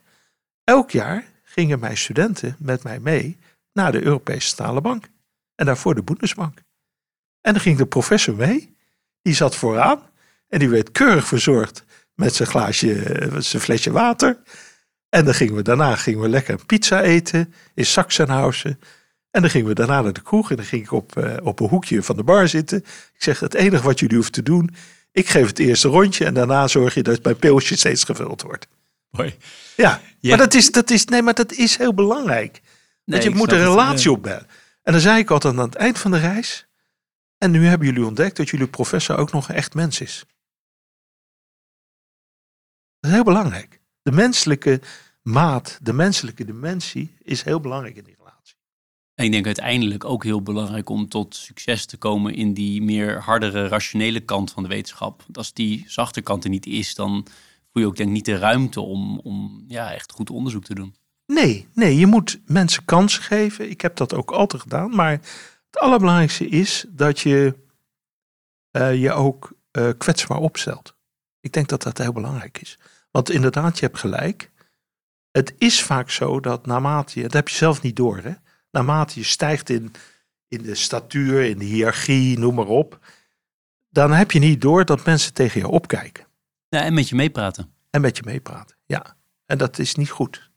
Elk jaar gingen mijn studenten met mij mee naar de Europese Centrale Bank. En daarvoor de Bundesbank. En dan ging de professor mee. Die zat vooraan. En die werd keurig verzorgd met zijn glaasje, zijn flesje water. En dan gingen we daarna gingen we lekker een pizza eten in Sachsenhausen. En dan gingen we daarna naar de kroeg en dan ging ik op, uh, op een hoekje van de bar zitten. Ik zeg, het enige wat jullie hoeven te doen, ik geef het eerste rondje en daarna zorg je dat mijn pilsje steeds gevuld wordt. Mooi. Ja, maar dat is, dat is, nee, maar dat is heel belangrijk. Nee, Want je moet een relatie ja. opbouwen. En dan zei ik altijd aan het eind van de reis. En nu hebben jullie ontdekt dat jullie professor ook nog een echt mens is. Dat is heel belangrijk. De menselijke maat, de menselijke dimensie is heel belangrijk in die relatie. En ik denk uiteindelijk ook heel belangrijk om tot succes te komen in die meer hardere, rationele kant van de wetenschap. Want als die zachte kant er niet is, dan voel je ook denk ik niet de ruimte om, om ja, echt goed onderzoek te doen. Nee, nee, je moet mensen kansen geven. Ik heb dat ook altijd gedaan. Maar het allerbelangrijkste is dat je eh, je ook eh, kwetsbaar opstelt. Ik denk dat dat heel belangrijk is. Want inderdaad, je hebt gelijk. Het is vaak zo dat naarmate je, dat heb je zelf niet door, hè? naarmate je stijgt in, in de statuur, in de hiërarchie, noem maar op, dan heb je niet door dat mensen tegen je opkijken Ja, en met je meepraten. en met je meepraten. Ja, en dat is niet goed.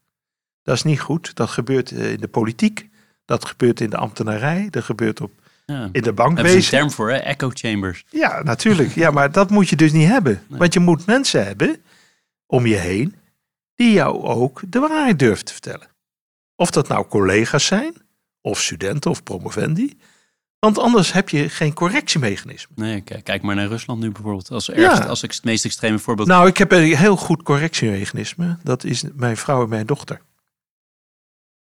Dat is niet goed. Dat gebeurt eh, in de politiek, dat gebeurt in de ambtenarij, dat gebeurt op, Ja. in de Daar hebben ze een bankwezen. term voor, hè? echo chambers. Ja, natuurlijk. Ja, maar dat moet je dus niet hebben. Want je moet mensen hebben om je heen die jou ook de waarheid durven te vertellen. Of dat nou collega's zijn, of studenten of promovendi. Want anders heb je geen correctiemechanisme. Nee, kijk, kijk maar naar Rusland nu bijvoorbeeld. Als, ergste, Ja. als ik het meest extreme voorbeeld. Nou, ik heb een heel goed correctiemechanisme. Dat is mijn vrouw en mijn dochter.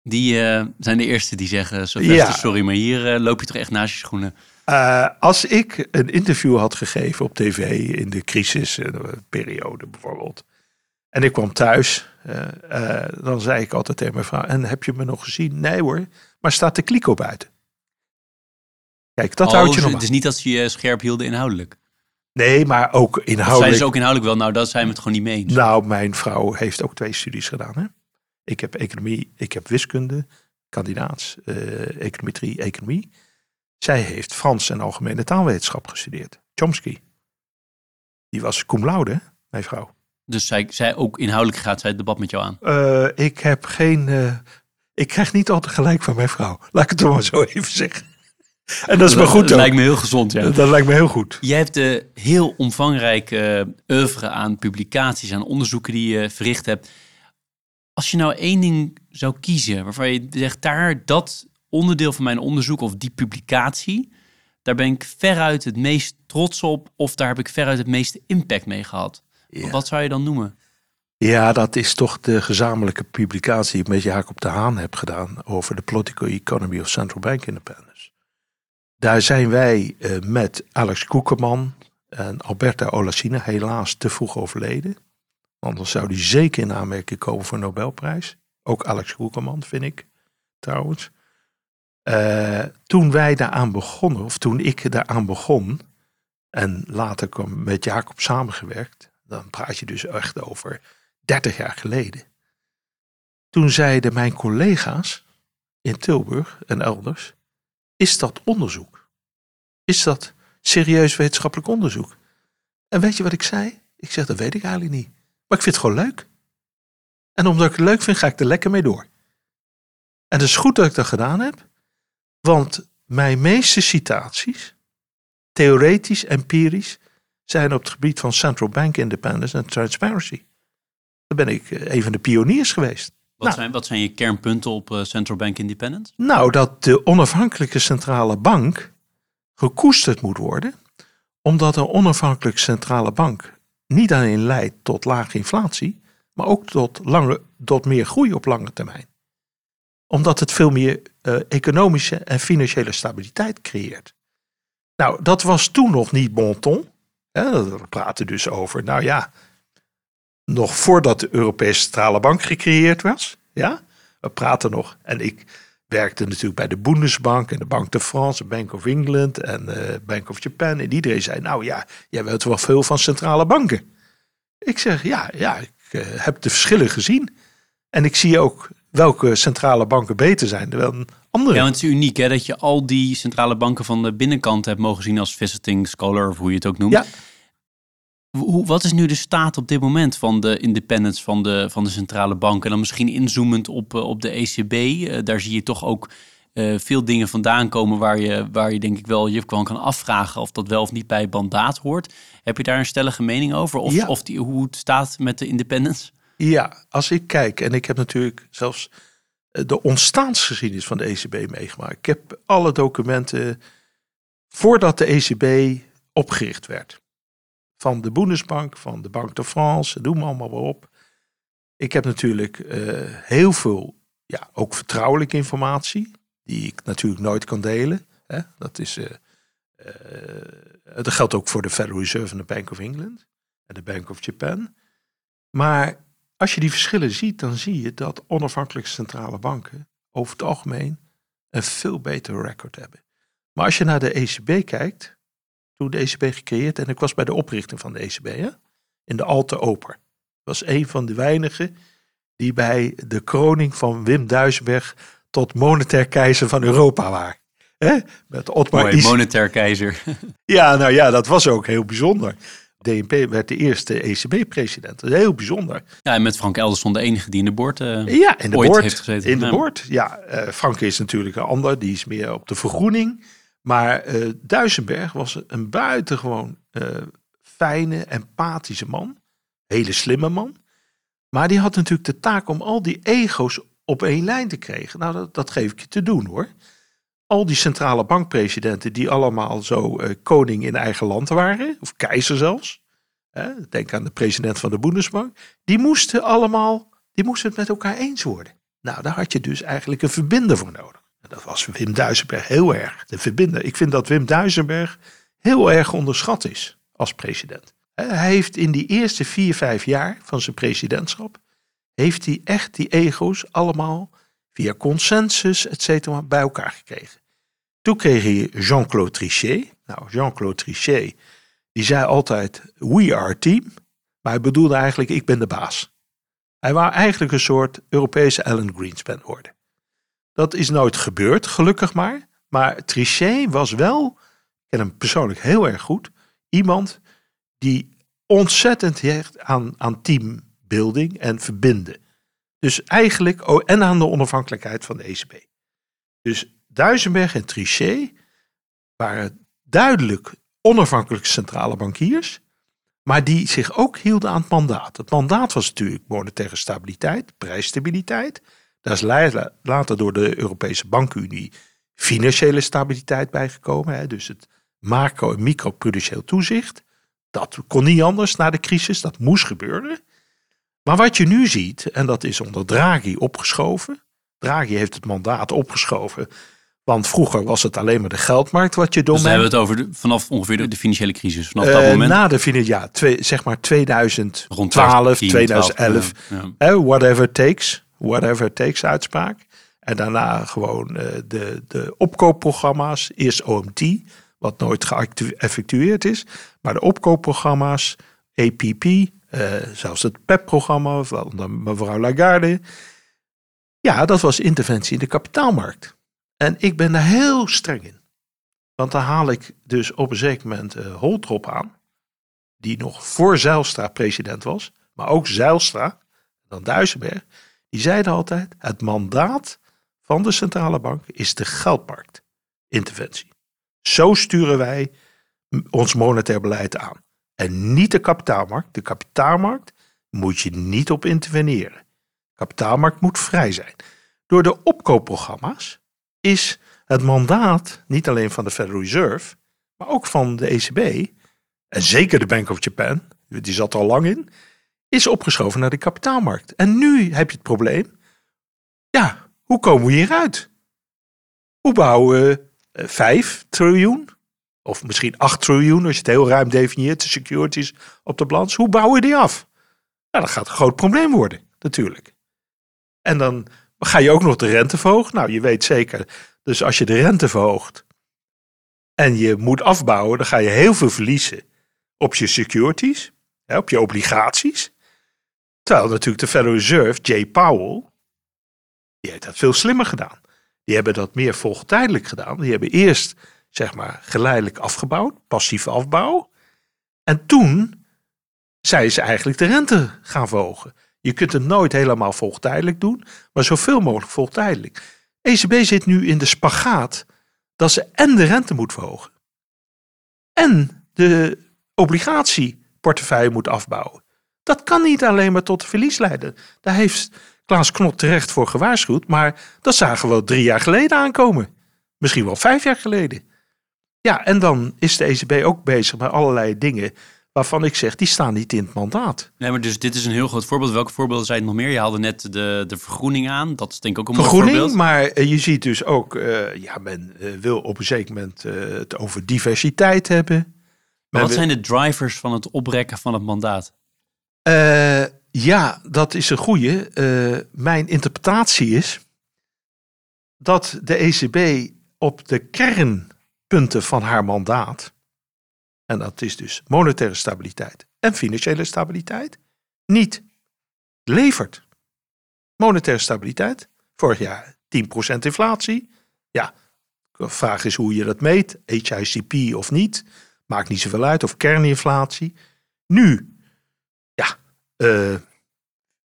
Die eh, zijn de eerste die zeggen, Sylvester, Ja. sorry, maar hier eh, loop je toch echt naast je schoenen. Eh, als ik een interview had gegeven op tv in de crisisperiode bijvoorbeeld. En ik kwam thuis, dan zei ik altijd tegen mijn vrouw: En heb je me nog gezien? Nee hoor, maar staat de kliko buiten? Kijk, dat Oh, houdt je nog Het is niet dat ze je scherp hielden inhoudelijk. Nee, maar ook inhoudelijk. ze ook inhoudelijk wel, nou, dat zijn we het gewoon niet mee eens. Nou, mijn vrouw heeft ook twee studies gedaan. Hè? Ik heb economie, ik heb wiskunde, kandidaats, eh, econometrie, economie. Zij heeft Frans en algemene taalwetenschap gestudeerd. Chomsky. Die was cum laude, mijn vrouw. Dus zij, zij ook inhoudelijk gaat zij het debat met jou aan. Eh, ik heb geen. eh, ik krijg niet altijd gelijk van mijn vrouw. Laat ik het toch maar zo even zeggen. En dat is maar goed Dat ook. lijkt me heel gezond, ja. Dat lijkt me heel goed. Jij hebt een heel omvangrijke uh, oeuvre aan publicaties, aan onderzoeken die je verricht hebt. Als je nou één ding zou kiezen waarvan je zegt, daar dat onderdeel van mijn onderzoek of die publicatie, daar ben ik veruit het meest trots op of daar heb ik veruit het meeste impact mee gehad. Ja. Wat zou je dan noemen? Ja, dat is toch de gezamenlijke publicatie die ik met Jacob de Haan heb gedaan over de political economy of central bank independence. Daar zijn wij eh, met Alex Koekerman en Alberta Olasina helaas te vroeg overleden. Anders zou die zeker in aanmerking komen voor Nobelprijs. Ook Alex Koekerman, vind ik trouwens. Eh, toen wij daaraan begonnen, of toen ik daaraan begon, en later kwam met Jacob samengewerkt, dan praat je dus echt over 30 jaar geleden. Toen zeiden mijn collega's in Tilburg en elders: Is dat onderzoek? Is dat serieus wetenschappelijk onderzoek? En weet je wat ik zei? Ik zeg: Dat weet ik eigenlijk niet. Maar ik vind het gewoon leuk. En omdat ik het leuk vind, ga ik er lekker mee door. En het is goed dat ik dat gedaan heb, want mijn meeste citaties, theoretisch, empirisch, zijn op het gebied van central bank independence en transparency. Daar ben ik eh, een van de pioniers geweest. Wat, Nou. zijn, wat zijn je kernpunten op eh, Central Bank Independence? Nou, dat de onafhankelijke centrale bank gekoesterd moet worden, omdat een onafhankelijke centrale bank niet alleen leidt tot lage inflatie, maar ook tot, lange, tot meer groei op lange termijn. Omdat het veel meer eh, economische en financiële stabiliteit creëert. Nou, dat was toen nog niet bon ton. We praten dus over, nou ja, nog voordat de Europese Centrale Bank gecreëerd was. Ja, we praten nog. En ik werkte natuurlijk bij de Bundesbank en de Bank de France, Bank of England en uh, Bank of Japan. En iedereen zei, nou ja, jij weet wel veel van centrale banken. Ik zeg, ja, ja ik uh, heb de verschillen gezien. En ik zie ook welke centrale banken beter zijn dan andere. Ja, want het is uniek hè, dat je al die centrale banken van de binnenkant hebt mogen zien als visiting scholar of hoe je het ook noemt. Ja. Hoe, wat is nu de staat op dit moment van de independence van de, van de centrale banken? En dan misschien inzoomend op, eh, op de ECB. Uh, daar zie je toch ook uh, veel dingen vandaan komen waar je, waar je denk ik wel je gewoon kan afvragen of dat wel of niet bij het mandaat hoort. Heb je daar een stellige mening over? Of, Ja. of die, hoe het staat met de independence? Ja, als ik kijk, en ik heb natuurlijk zelfs eh, de ontstaansgeschiedenis van de ECB meegemaakt. Ik heb alle documenten voordat de ECB opgericht werd. Van de Bundesbank, van de Banque de France, doe me allemaal maar op. Ik heb natuurlijk eh, heel veel, ja, ook vertrouwelijke informatie, die ik natuurlijk nooit kan delen. Hè? Dat, is, eh, eh, dat geldt ook voor de Federal Reserve en de Bank of England en de Bank of Japan. Maar als je die verschillen ziet, dan zie je dat onafhankelijke centrale banken over het algemeen een veel beter record hebben. Maar als je naar de ECB kijkt, toen de ECB gecreëerd, en ik was bij de oprichting van de ECB, hè, in de Alte Oper. was een van de weinigen die bij de kroning van Wim Duisenberg tot monetair keizer van Europa waren. Hè? Met Otmar Mooi, monetair keizer. ja, nou ja, dat was ook heel bijzonder. DNP werd de eerste ECB-president. Dat is heel bijzonder. Ja, en met Frank Elderson de enige die in de boord eh, Ja, in de ooit boord. heeft gezeten. In de Ja. boord, ja. eh Frank is natuurlijk een ander, die is meer op de vergroening. Maar eh Duisenberg was een buitengewoon eh, fijne, empathische man. Hele slimme man. Maar die had natuurlijk de taak om al die ego's op één lijn te krijgen. Nou, dat, dat geef ik je te doen hoor. Al die centrale bankpresidenten die allemaal zo eh, koning in eigen land waren, of keizer zelfs. Hè, denk aan de president van de Bundesbank. Die moesten allemaal, die moesten het met elkaar eens worden. Nou, daar had je dus eigenlijk een verbinder voor nodig. Dat was Wim Duisenberg heel erg, de verbinder. Ik vind dat Wim Duisenberg heel erg onderschat is als president. Hij heeft in die eerste vier, vijf jaar van zijn presidentschap, heeft hij echt die ego's allemaal via consensus, et cetera, bij elkaar gekregen. Toen kreeg hij Jean-Claude Trichet. Nou, Jean-Claude Trichet, die zei altijd, we are team. Maar hij bedoelde eigenlijk, ik ben de baas. Hij wou eigenlijk een soort Europese Alan Greenspan worden. Dat is nooit gebeurd, gelukkig maar. Maar Trichet was wel, ik ken hem persoonlijk heel erg goed, iemand die ontzettend hecht aan, aan teambuilding en verbinden. Dus eigenlijk, oh, en aan de onafhankelijkheid van de ECB. Dus Duisenberg en Trichet waren duidelijk onafhankelijke centrale bankiers, maar die zich ook hielden aan het mandaat. Het mandaat was natuurlijk monetaire stabiliteit, prijsstabiliteit. Daar is la- later door de Europese Bankenunie financiële stabiliteit bijgekomen. Hè, dus het macro- en microprudentieel toezicht. Dat kon niet anders na de crisis, dat moest gebeuren. Maar wat je nu ziet, en dat is onder Draghi opgeschoven. Draghi heeft het mandaat opgeschoven. Want vroeger was het alleen maar de geldmarkt wat je Dus domein. hebben we het over de, vanaf ongeveer de, de financiële crisis. Vanaf dat Eh, moment. na de finan- ja, twee, zeg maar 2012, rond 2011, 2010, 2011. ja, ja. eh, whatever it takes. Whatever takes uitspraak. En daarna gewoon eh, de, de opkoopprogramma's. Eerst OMT, wat nooit geëffectueerd is. Maar de opkoopprogramma's, APP, eh, zelfs het PEP-programma van mevrouw Lagarde. Ja, dat was interventie in de kapitaalmarkt. En ik ben daar heel streng in. Want dan haal ik dus op een zeker moment eh Holtrop aan. Die nog voor Zijlstra president was. Maar ook Zijlstra, dan Duisenberg. Die zeiden altijd, het mandaat van de centrale bank is de geldmarktinterventie. Zo sturen wij ons monetair beleid aan. En niet de kapitaalmarkt. De kapitaalmarkt moet je niet op interveneren. Kapitaalmarkt moet vrij zijn. Door de opkoopprogramma's is het mandaat niet alleen van de Federal Reserve, maar ook van de ECB, en zeker de Bank of Japan, die zat er al lang in, is opgeschoven naar de kapitaalmarkt. En nu heb je het probleem, ja, hoe komen we hieruit? Hoe bouwen we eh, 5 triljoen of misschien 8 triljoen, als je het heel ruim definieert, de securities op de balans. Hoe bouw je die af? Nou, dat gaat een groot probleem worden, natuurlijk. En dan ga je ook nog de rente verhogen. Nou, je weet zeker, dus als je de rente verhoogt en je moet afbouwen, dan ga je heel veel verliezen op je securities, op je obligaties. Terwijl natuurlijk de Federal Reserve, Jay Powell, die heeft dat veel slimmer gedaan. Die hebben dat meer volgtijdelijk gedaan. Die hebben eerst, zeg maar, geleidelijk afgebouwd, passieve afbouw. En toen zijn ze eigenlijk de rente gaan verhogen. Je kunt het nooit helemaal volgtijdelijk doen, maar zoveel mogelijk volgtijdelijk. ECB zit nu in de spagaat dat ze en de rente moet verhogen en de obligatieportefeuille moet afbouwen. Dat kan niet alleen maar tot verlies leiden. Daar heeft Klaas Knot terecht voor gewaarschuwd, maar dat zagen we wel drie jaar geleden aankomen. Misschien wel vijf jaar geleden. Ja, en dan is de ECB ook bezig met allerlei dingen waarvan ik zeg, die staan niet in het mandaat. Nee, maar dus dit is een heel groot voorbeeld. Welke voorbeelden zijn het nog meer? Je haalde net de, de vergroening aan. Dat is denk ik ook een mooi Vergroening, voorbeeld. maar eh, je ziet dus ook, eh, ja, men eh, wil op een zeker moment het over diversiteit hebben. Maar wat wil- zijn de drivers van het oprekken van het mandaat? Eh, ja, dat is een goede. Eh, mijn interpretatie is dat de ECB op de kernpunten van haar mandaat, en dat is dus monetaire stabiliteit en financiële stabiliteit, niet levert. Monetaire stabiliteit, vorig jaar 10% inflatie. Ja, de vraag is hoe je dat meet, HICP of niet, maakt niet zoveel uit, of kerninflatie. Nu eh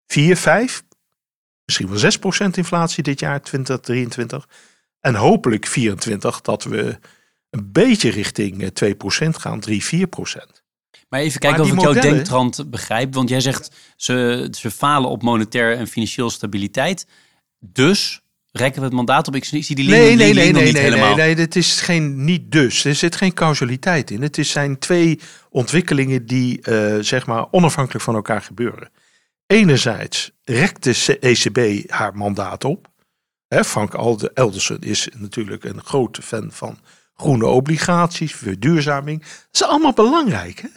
4, 5, misschien wel 6% inflatie dit jaar, 2023. En hopelijk 24 dat we een beetje richting eh, 2% gaan, 3, 4% Maar even kijken Maar of ik die jouw modellen- denktrand begrijp. Want jij zegt ze, ze falen op monetaire en financiële stabiliteit. Dus rekken we het mandaat op. Ik zie die Nee, nee, link nee, nee, niet nee, helemaal. nee, nee, dit is geen, niet dus. Er zit geen causaliteit in. Het is, zijn twee ontwikkelingen die eh, zeg maar onafhankelijk van elkaar gebeuren. Enerzijds rekt de ECB haar mandaat op. Hè, Frank Elderson is natuurlijk een grote fan van groene obligaties, verduurzaming. Dat is allemaal belangrijk. Hè?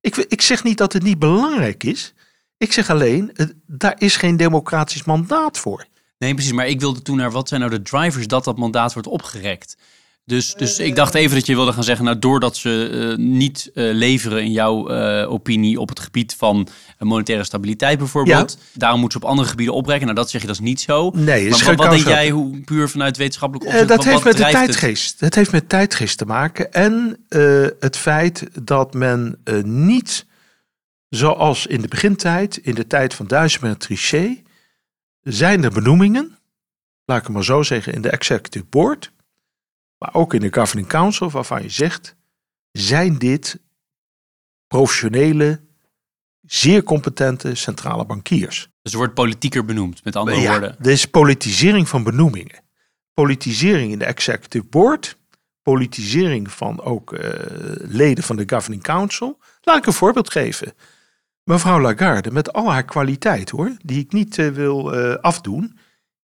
Ik, ik zeg niet dat het niet belangrijk is. Ik zeg alleen, het- daar is geen democratisch mandaat voor. Nee, precies. Maar ik wilde toen naar wat zijn nou de drivers dat dat mandaat wordt opgerekt. Dus, dus ik dacht even dat je wilde gaan zeggen, nou doordat ze eh, niet eh, leveren in jouw eh, opinie op het gebied van monetaire stabiliteit bijvoorbeeld. Daarom moeten ze op andere gebieden oprekken. Nou dat zeg je, dat is niet zo. Nee, maar wat, wat denk jij, hoe puur vanuit wetenschappelijk opzicht, dat wat- heeft wat met de het? tijdgeest. Het heeft met tijdgeest te maken. En het feit dat men niet, zoals in de begintijd, in de tijd van Duizend en Trichet, zijn er benoemingen, laat ik het maar zo zeggen, in de Executive Board, maar ook in de Governing Council, waarvan je zegt, zijn dit professionele, zeer competente centrale bankiers. Dus er wordt politieker benoemd, met andere Ja, woorden. er is politisering van benoemingen. Politisering in de Executive Board. Politisering van ook eh, leden van de Governing Council. Laat ik een voorbeeld geven. Mevrouw Lagarde, met al haar kwaliteit hoor, die ik niet eh, wil eh, afdoen,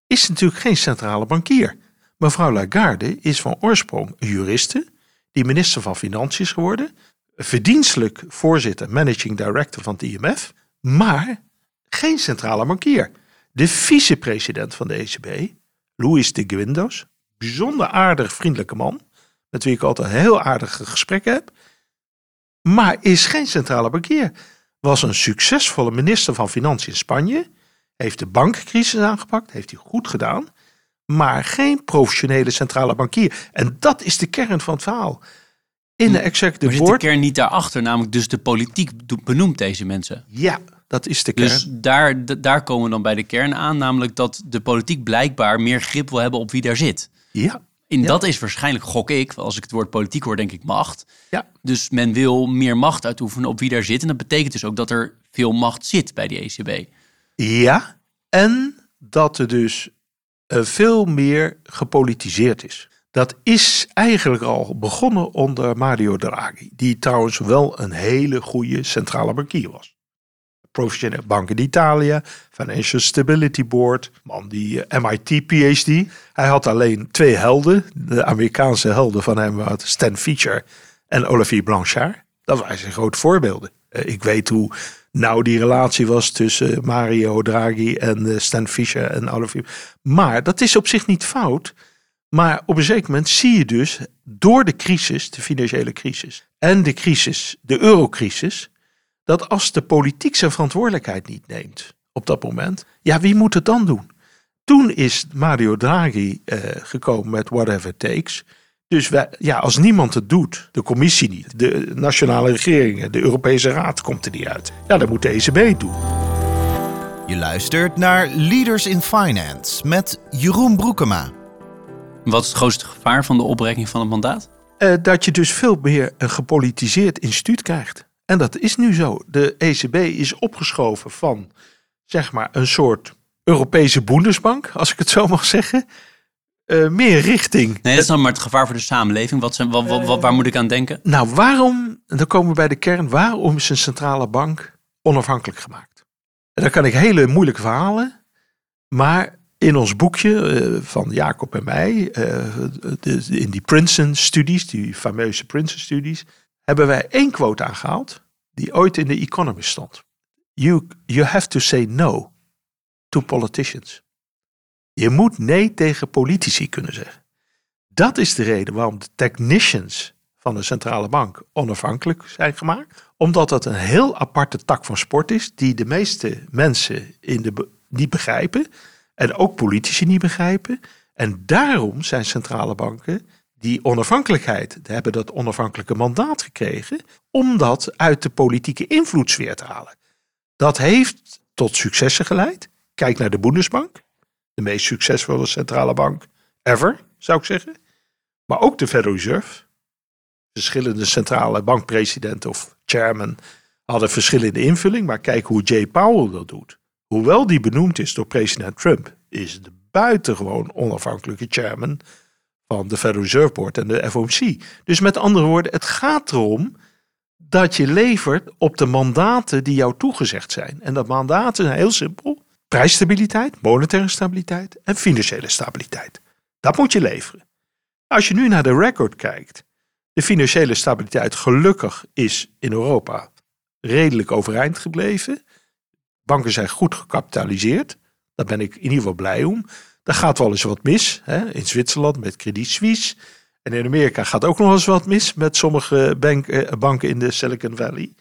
is natuurlijk geen centrale bankier. Mevrouw Lagarde is van oorsprong juriste, die minister van Financiën is geworden, verdienstelijk voorzitter, managing director van het IMF, maar geen centrale bankier. De vicepresident van de ECB, Luis de Guindos, bijzonder aardig, vriendelijke man, met wie ik altijd heel aardige gesprekken heb, maar is geen centrale bankier. Was een succesvolle minister van Financiën in Spanje, heeft de bankencrisis aangepakt, heeft hij goed gedaan, maar geen professionele centrale bankier. En dat is de kern van het verhaal. In de Maar executive zit de board, kern niet daarachter, namelijk dus de politiek benoemt deze mensen. ja, dat is de kern. Dus daar, daar komen we dan bij de kern aan, namelijk dat de politiek blijkbaar meer grip wil hebben op wie daar zit. ja, En Ja. dat is waarschijnlijk, gok ik, als ik het woord politiek hoor, denk ik macht. ja. Dus men wil meer macht uitoefenen op wie daar zit. En dat betekent dus ook dat er veel macht zit bij de E ECB. Ja, en dat er dus eh, veel meer gepolitiseerd is. Dat is eigenlijk al begonnen onder Mario Draghi, die trouwens wel een hele goede centrale bankier was. Professionele Banken d'Italia, Financial Stability Board, man die eh, MIT PhD. Hij had alleen twee helden, de Amerikaanse helden van hem Stan Fischer en Olivier Blanchard. Dat waren zijn grote voorbeelden. Eh, ik weet hoe nou die relatie was tussen Mario Draghi en uh, Stan Fischer en Olivier. Maar dat is op zich niet fout. Maar op een zeker moment zie je dus door de crisis, de financiële crisis en de crisis, de eurocrisis, dat als de politiek zijn verantwoordelijkheid niet neemt op dat moment, ja, wie moet het dan doen? Toen is Mario Draghi uh, gekomen met whatever it takes. Dus wij, ja, als niemand het doet, de commissie niet, de nationale regeringen, de Europese Raad komt er niet uit. Ja, dan moet de ECB het doen. Je luistert naar Leaders in Finance met Jeroen Broekema. Wat is het grootste gevaar van de opbrekking van het mandaat? Uh, dat je dus veel meer een gepolitiseerd instituut krijgt. En dat is nu zo. De ECB is opgeschoven van, zeg maar, een soort Europese Bundesbank, als ik het zo mag zeggen. Uh, meer richting. Nee, dat is dan maar het gevaar voor de samenleving. Wat zijn, wat, wat, waar moet ik aan denken? Nou, waarom, dan komen we bij de kern, waarom is een centrale bank onafhankelijk gemaakt? En dan kan ik hele moeilijke verhalen, maar in ons boekje uh, van Jacob en mij, uh, de, in die Princeton-studies, die fameuze Princeton-studies, hebben wij één quote aangehaald, die ooit in de Economist stond. You, you have to say no to politicians. Je moet nee tegen politici kunnen zeggen. Dat is de reden waarom de technicians van de centrale bank onafhankelijk zijn gemaakt. Omdat dat een heel aparte tak van sport is, die de meeste mensen in de, niet begrijpen. En ook politici niet begrijpen. En daarom zijn centrale banken die onafhankelijkheid, hebben dat onafhankelijke mandaat gekregen, om dat uit de politieke invloedssfeer te halen. Dat heeft tot successen geleid. Kijk naar de Bundesbank, de meest succesvolle centrale bank ever, zou ik zeggen. Maar ook de Federal Reserve. Verschillende centrale bankpresidenten of chairman hadden verschillende invulling. Maar kijk hoe Jay Powell dat doet. Hoewel die benoemd is door president Trump, is de buitengewoon onafhankelijke chairman van de Federal Reserve Board en de FOMC. Dus met andere woorden, het gaat erom dat je levert op de mandaten die jou toegezegd zijn. En dat mandaten zijn heel simpel. Prijsstabiliteit, monetaire stabiliteit en financiële stabiliteit. Dat moet je leveren. Als je nu naar de record kijkt, de financiële stabiliteit gelukkig is in Europa redelijk overeind gebleven. Banken zijn goed gecapitaliseerd. Daar ben ik in ieder geval blij om. Daar gaat wel eens wat mis. Hè? In Zwitserland met Credit Suisse. En in Amerika gaat ook nog eens wat mis met sommige eh, banken in de Silicon Valley.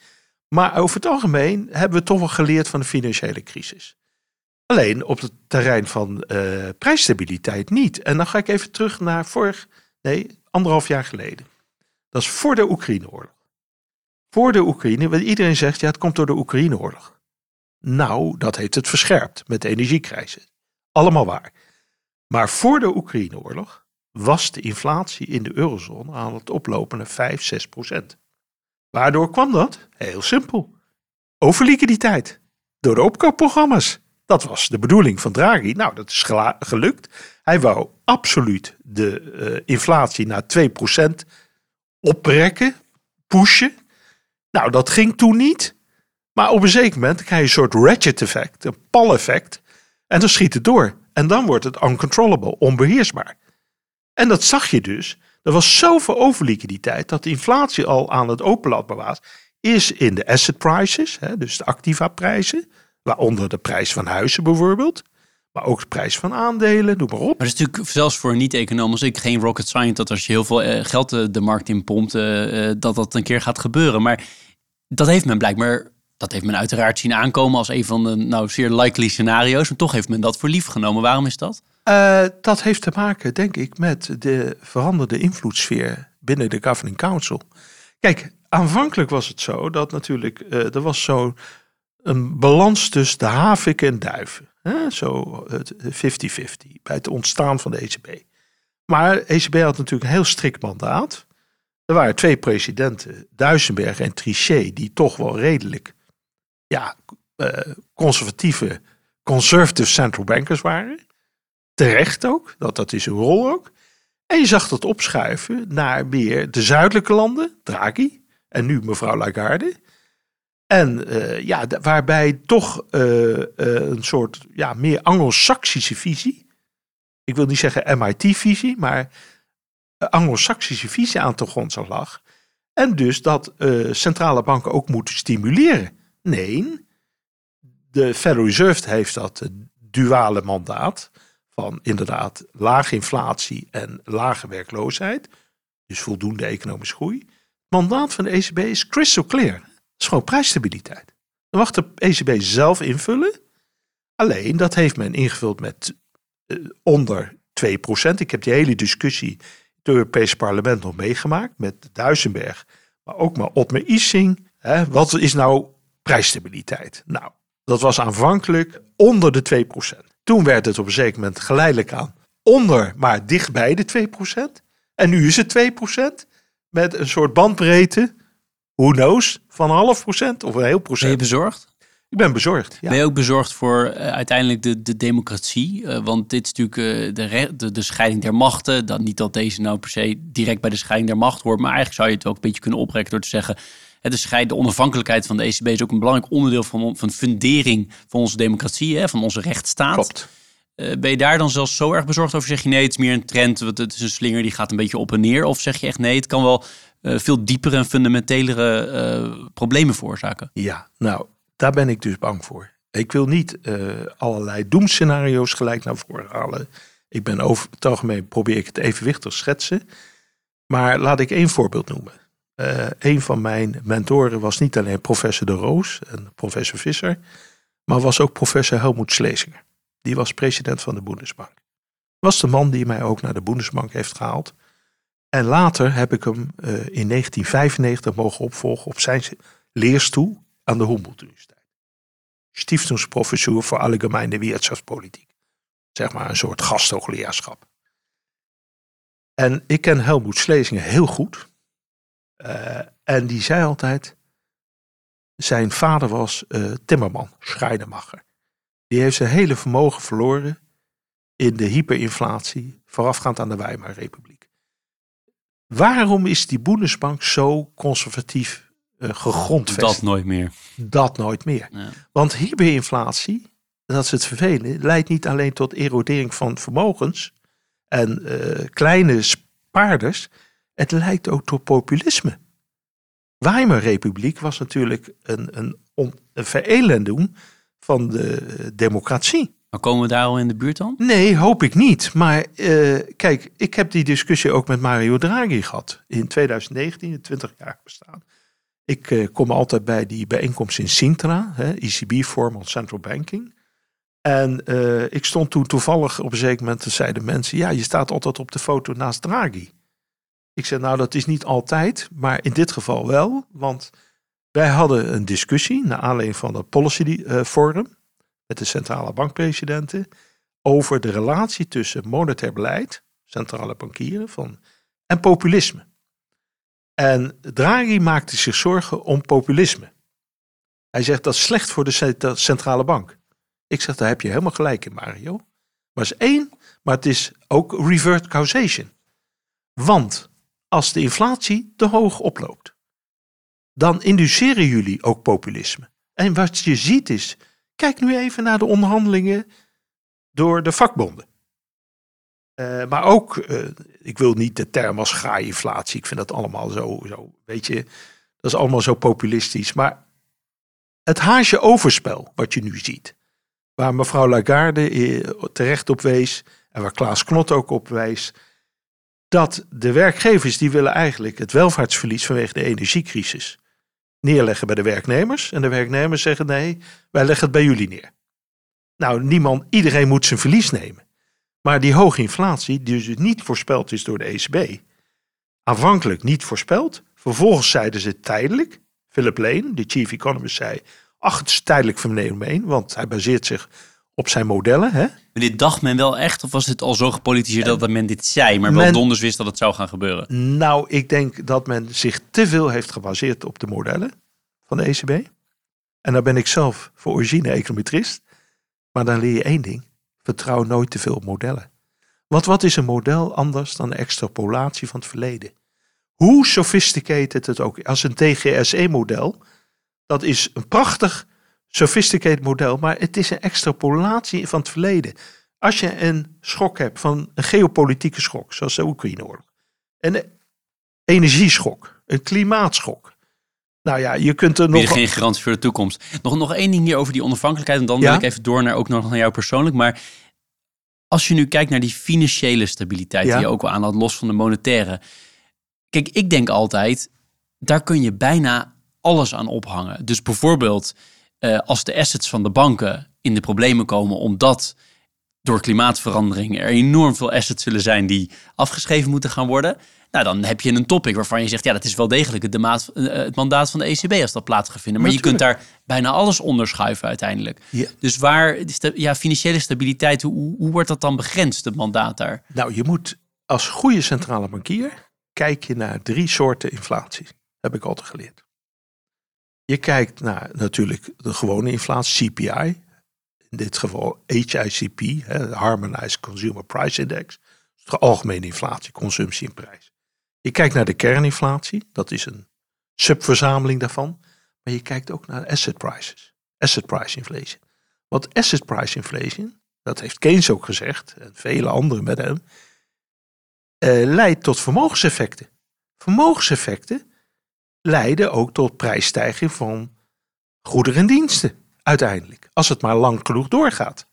Maar over het algemeen hebben we toch wel geleerd van de financiële crisis. Alleen op het terrein van uh, prijsstabiliteit niet. En dan ga ik even terug naar vorig, nee, anderhalf jaar geleden. Dat is voor de Oekraïneoorlog. Voor de Oekraïne, want iedereen zegt ja, het komt door de Oekraïneoorlog. Nou, dat heeft het verscherpt met de energiecrisis. Allemaal waar. Maar voor de Oekraïneoorlog was de inflatie in de eurozone aan het oplopen naar 5, 6 procent. Waardoor kwam dat? Heel simpel. Overliquiditeit. Door de opkoopprogramma's. Dat was de bedoeling van Draghi. Nou, dat is gelukt. Hij wou absoluut de uh, inflatie naar 2% oprekken, pushen. Nou, dat ging toen niet. Maar op een zeker moment krijg je een soort ratchet effect, een pal effect. En dan schiet het door. En dan wordt het uncontrollable, onbeheersbaar. En dat zag je dus. Er was zoveel overliquiditeit dat de inflatie al aan het openlaten was. Is in de asset prices, hè, dus de activa prijzen. Waaronder de prijs van huizen bijvoorbeeld. Maar ook de prijs van aandelen, noem maar op. Maar het is natuurlijk zelfs voor niet-econoom als ik geen rocket science... dat als je heel veel eh, geld de, de markt in pompt, uh, dat dat een keer gaat gebeuren. Maar dat heeft men blijkbaar dat heeft men uiteraard zien aankomen als een van de nou, zeer likely scenario's. Maar toch heeft men dat voor lief genomen. Waarom is dat? Uh, dat heeft te maken, denk ik, met de veranderde invloedssfeer binnen de Governing Council. Kijk, aanvankelijk was het zo dat natuurlijk uh, er was zo een balans tussen de haviken en duiven. Hè? Zo 50-50 bij het ontstaan van de ECB. Maar ECB had natuurlijk een heel strikt mandaat. Er waren twee presidenten, Duisenberg en Trichet, die toch wel redelijk ja, uh, conservatieve, conservative central bankers waren. Terecht ook, dat, dat is hun rol ook. En je zag dat opschuiven naar meer de zuidelijke landen, Draghi, en nu mevrouw Lagarde. En uh, ja, waarbij toch uh, een soort ja, meer Anglo-Saxische visie, ik wil niet zeggen MIT-visie, maar Anglo-Saxische visie aan de grond lag. En dus dat centrale banken ook moeten stimuleren. Nee, de Federal Reserve heeft dat duale mandaat van inderdaad lage inflatie en lage werkloosheid. Dus voldoende economische groei. Het mandaat van de ECB is crystal clear. Het is gewoon prijsstabiliteit. Dan mag de ECB zelf invullen. Alleen dat heeft men ingevuld met uh, onder 2%. Ik heb die hele discussie het Europese parlement nog meegemaakt met Duisenberg, maar ook maar Otmar Issing. Hè, wat is nou prijsstabiliteit? Nou, dat was aanvankelijk onder de 2%. Toen werd het op een zeker moment geleidelijk aan onder, maar dichtbij de 2%. En nu is het 2% met een soort bandbreedte, who knows, van een half procent of een heel procent. Ben je bezorgd? Ik ben bezorgd. Ja. Ben je ook bezorgd voor uh, uiteindelijk de, de democratie? Uh, want dit is natuurlijk uh, de, de, de, scheiding der machten. Dan niet dat deze nou per se direct bij de scheiding der macht hoort. Maar eigenlijk zou je het ook een beetje kunnen oprekken door te zeggen. De, scheid, de onafhankelijkheid van de ECB is ook een belangrijk onderdeel van, van fundering van onze democratie, hè, van onze rechtsstaat. Klopt. ben je daar dan zelfs zo erg bezorgd over? Zeg je nee, het is meer een trend, het is een slinger die gaat een beetje op en neer? Of zeg je echt nee, het kan wel veel diepere en fundamentelere problemen veroorzaken? Ja, nou, daar ben ik dus bang voor. Ik wil niet allerlei doemscenario's gelijk naar voren halen. Ik ben over het algemeen probeer ik het evenwichtig schetsen. Maar laat ik één voorbeeld noemen. Uh, een van mijn mentoren was niet alleen professor De Roos en professor Visser, maar was ook professor Helmoet Schlesinger. Die was president van de Bundesbank. Was de man die mij ook naar de Bundesbank heeft gehaald. En later heb ik hem uh, in 1995 mogen opvolgen op zijn leerstoel aan de Humboldt Universiteit. Stiftungsprofessor voor Allgemeine Wirtschaftspolitiek. Zeg maar een soort gasthoogleraarschap. En ik ken Helmoet Schlesinger heel goed. Uh, en die zei altijd, zijn vader was uh, timmerman, Schrijnemacher. Die heeft zijn hele vermogen verloren in de hyperinflatie voorafgaand aan de Weimarrepubliek. Waarom is die Bundesbank zo conservatief uh, gegrondvest. Dat nooit meer. Dat nooit meer. Ja. Want hyperinflatie, dat is het vervelende, leidt niet alleen tot erodering van vermogens en uh, kleine spaarders. Het leidt ook tot populisme. Weimarrepubliek was natuurlijk een, een, een verelending van de democratie. Maar komen we daar al in de buurt dan? Nee, hoop ik niet. Maar uh, kijk, ik heb die discussie ook met Mario Draghi gehad. In 2019, 20 jaar bestaan. Ik uh, kom altijd bij die bijeenkomst in Sintra, hè, ECB Formal Central Banking. En uh, ik stond toen toevallig op een zeker moment, zeiden mensen, ja, je staat altijd op de foto naast Draghi. Ik zei, nou, dat is niet altijd, maar in dit geval wel, want wij hadden een discussie naar aanleiding van het Policy Forum met de centrale bankpresidenten over de relatie tussen monetair beleid, centrale bankieren, van, en populisme. En Draghi maakte zich zorgen om populisme. Hij zegt dat is slecht voor de centrale bank. Ik zeg, daar heb je helemaal gelijk in, Mario. Maar is één, maar het is ook revert causation. Want als de inflatie te hoog oploopt, dan induceren jullie ook populisme. En wat je ziet is, kijk nu even naar de onderhandelingen door de vakbonden. Uh, maar ook, uh, ik wil niet de term als inflatie. Ik vind dat allemaal zo, zo, weet je, dat is allemaal zo populistisch. Maar het haasje overspel wat je nu ziet, waar mevrouw Lagarde eh, terecht op wees en waar Klaas Knot ook op wees, dat de werkgevers die willen eigenlijk het welvaartsverlies vanwege de energiecrisis neerleggen bij de werknemers. En de werknemers zeggen nee, wij leggen het bij jullie neer. Nou, niemand, iedereen moet zijn verlies nemen. Maar die hoge inflatie, die dus niet voorspeld is door de ECB, aanvankelijk niet voorspeld. Vervolgens zeiden ze tijdelijk. Philip Lane, de chief economist, zei: Ach, het is tijdelijk fenomeen, want hij baseert zich op zijn modellen. Hè? Dit dacht men wel echt, of was het al zo gepolitiseerd dat men dit zei, maar wel donders wist dat het zou gaan gebeuren? Nou, ik denk dat men zich te veel heeft gebaseerd op de modellen van de ECB. En daar ben ik zelf voor origine econometrist. Maar dan leer je één ding. Vertrouw nooit te veel op modellen. Want wat is een model anders dan een extrapolatie van het verleden? Hoe sophisticated het ook als een TGSE-model, dat is een prachtig sophisticated model, maar het is een extrapolatie van het verleden. Als je een schok hebt van een geopolitieke schok, zoals de Oekraïne-oorlog, een energieschok, een klimaatschok. Nou ja, je kunt er nog... Bieden geen garantie voor de toekomst. Nog, nog één ding hier over die onafhankelijkheid. En dan Ja? wil ik even door naar, ook nog naar jou persoonlijk. Maar als je nu kijkt naar die financiële stabiliteit Ja? die je ook al aan had, los van de monetaire. Kijk, ik denk altijd, daar kun je bijna alles aan ophangen. Dus bijvoorbeeld eh, als de assets van de banken in de problemen komen omdat door klimaatverandering er enorm veel assets zullen zijn die afgeschreven moeten gaan worden. Nou, dan heb je een topic waarvan je zegt, ja, dat is wel degelijk het, maat, eh, het mandaat van de ECB als dat plaats gaat vinden. Maar je kunt daar bijna alles onderschuiven uiteindelijk. Ja. Dus waar, is de- ja, financiële stabiliteit, hoe, hoe wordt dat dan begrensd, het mandaat daar? Nou, je moet als goede centrale bankier kijk je naar drie soorten inflatie. Heb ik altijd geleerd. Je kijkt naar natuurlijk de gewone inflatie, CPI. In dit geval HICP, hè, Harmonized Consumer Price Index. De algemene inflatie, consumptie en prijs. Je kijkt naar de kerninflatie, dat is een subverzameling daarvan. Maar je kijkt ook naar asset prices, asset price inflation. Want asset price inflation, dat heeft Keynes ook gezegd, en vele anderen met hem, eh, leidt tot vermogenseffecten. Vermogenseffecten leiden ook tot prijsstijging van goederen en diensten, uiteindelijk. Als het maar lang genoeg doorgaat.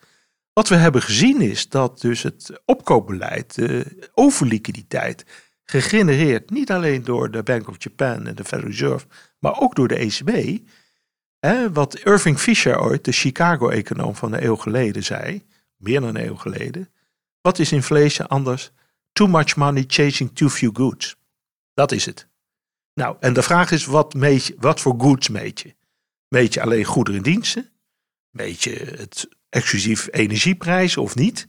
Wat we hebben gezien is dat dus het opkoopbeleid, de overliquiditeit, gegenereerd niet alleen door de Bank of Japan en de Federal Reserve, maar ook door de ECB. Hè, wat Irving Fisher ooit, de Chicago-econoom van een eeuw geleden, zei, meer dan een eeuw geleden. Wat is inflation anders? Too much money chasing too few goods. Dat is het. Nou, en de vraag is, wat, meet je, wat voor goods meet je? Meet je alleen goederen en diensten? Meet je het exclusief energieprijs of niet?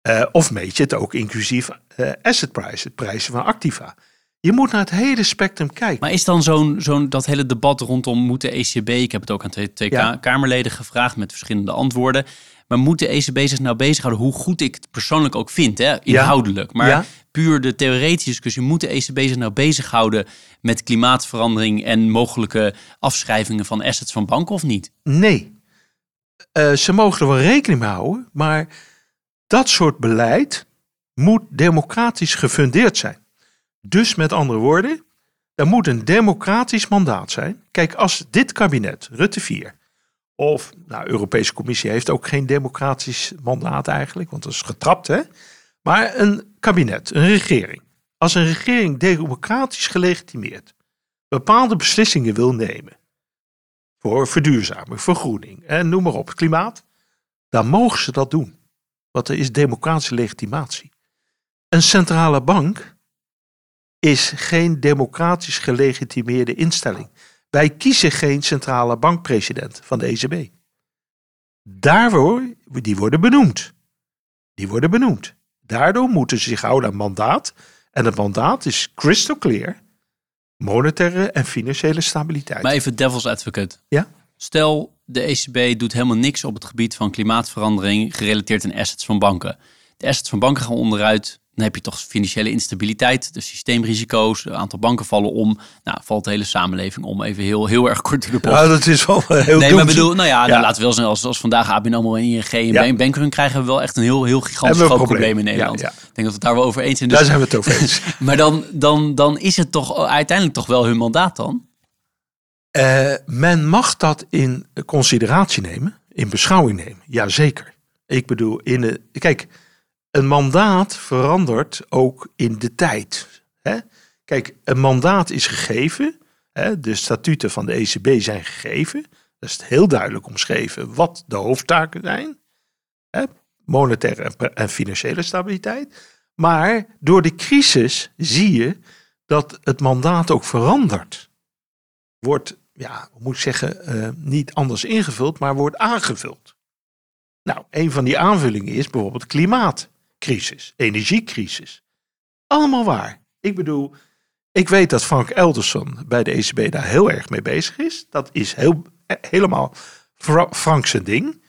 Eh, of meet je het ook inclusief eh asset price, het prijzen van activa? Je moet naar het hele spectrum kijken. Maar is dan zo'n, zo'n, dat hele debat rondom moet de ECB, ik heb het ook aan twee, twee Ja. ka- Kamerleden gevraagd met verschillende antwoorden, maar moet de ECB zich nou bezighouden, hoe goed ik het persoonlijk ook vind, hè, inhoudelijk. Maar Ja. puur de theoretische discussie, moet de ECB zich nou bezighouden met klimaatverandering en mogelijke afschrijvingen van assets van banken of niet? Nee. Eh, ze mogen er wel rekening mee houden, maar dat soort beleid moet democratisch gefundeerd zijn. Dus met andere woorden, er moet een democratisch mandaat zijn. Kijk, als dit kabinet, Rutte 4, of nou, de Europese Commissie heeft ook geen democratisch mandaat eigenlijk, want dat is getrapt, hè? Maar een kabinet, een regering. Als een regering democratisch gelegitimeerd bepaalde beslissingen wil nemen, voor verduurzaming, vergroening en noem maar op, klimaat, dan mogen ze dat doen. Want er is democratische legitimatie. Een centrale bank is geen democratisch gelegitimeerde instelling. Wij kiezen geen centrale bankpresident van de ECB. Daarvoor, die worden benoemd. Die worden benoemd. Daardoor moeten ze zich houden aan mandaat. En het mandaat is crystal clear. Monetaire en financiële stabiliteit. Maar even devil's advocate. Ja? Stel, de ECB doet helemaal niks op het gebied van klimaatverandering gerelateerd aan assets van banken. De assets van banken gaan onderuit. Dan heb je toch financiële instabiliteit, de systeemrisico's, een aantal banken vallen om. Nou, valt de hele samenleving om. Even heel, heel erg kort door de bocht. Ja, dat is wel heel nee, maar bedoel, nou ja, Ja. Laten we wel zijn als, als vandaag ABN AMRO en ING en Ja. krijgen we wel echt een heel, heel gigantisch groot probleem. probleem in Nederland. Ja. Ik denk dat we het daar wel over eens zijn. Dus, Daar zijn we het over eens. Maar dan, dan, dan is het toch uiteindelijk toch wel hun mandaat dan? Eh, men mag dat in consideratie nemen, in beschouwing nemen. Jazeker. Ik bedoel, in de, kijk, een mandaat verandert ook in de tijd. Kijk, een mandaat is gegeven. De statuten van de ECB zijn gegeven. Dat is heel duidelijk omschreven wat de hoofdtaken zijn. Monetaire en, financiële stabiliteit. Maar door de crisis zie je dat het mandaat ook verandert wordt, ja, moet ik zeggen, eh, niet anders ingevuld, maar wordt aangevuld. Nou, een van die aanvullingen is bijvoorbeeld klimaatcrisis, energiecrisis. Allemaal waar. Ik bedoel, ik weet dat Frank Elderson bij de ECB daar heel erg mee bezig is. Dat is heel, eh, helemaal Fra Frank zijn ding.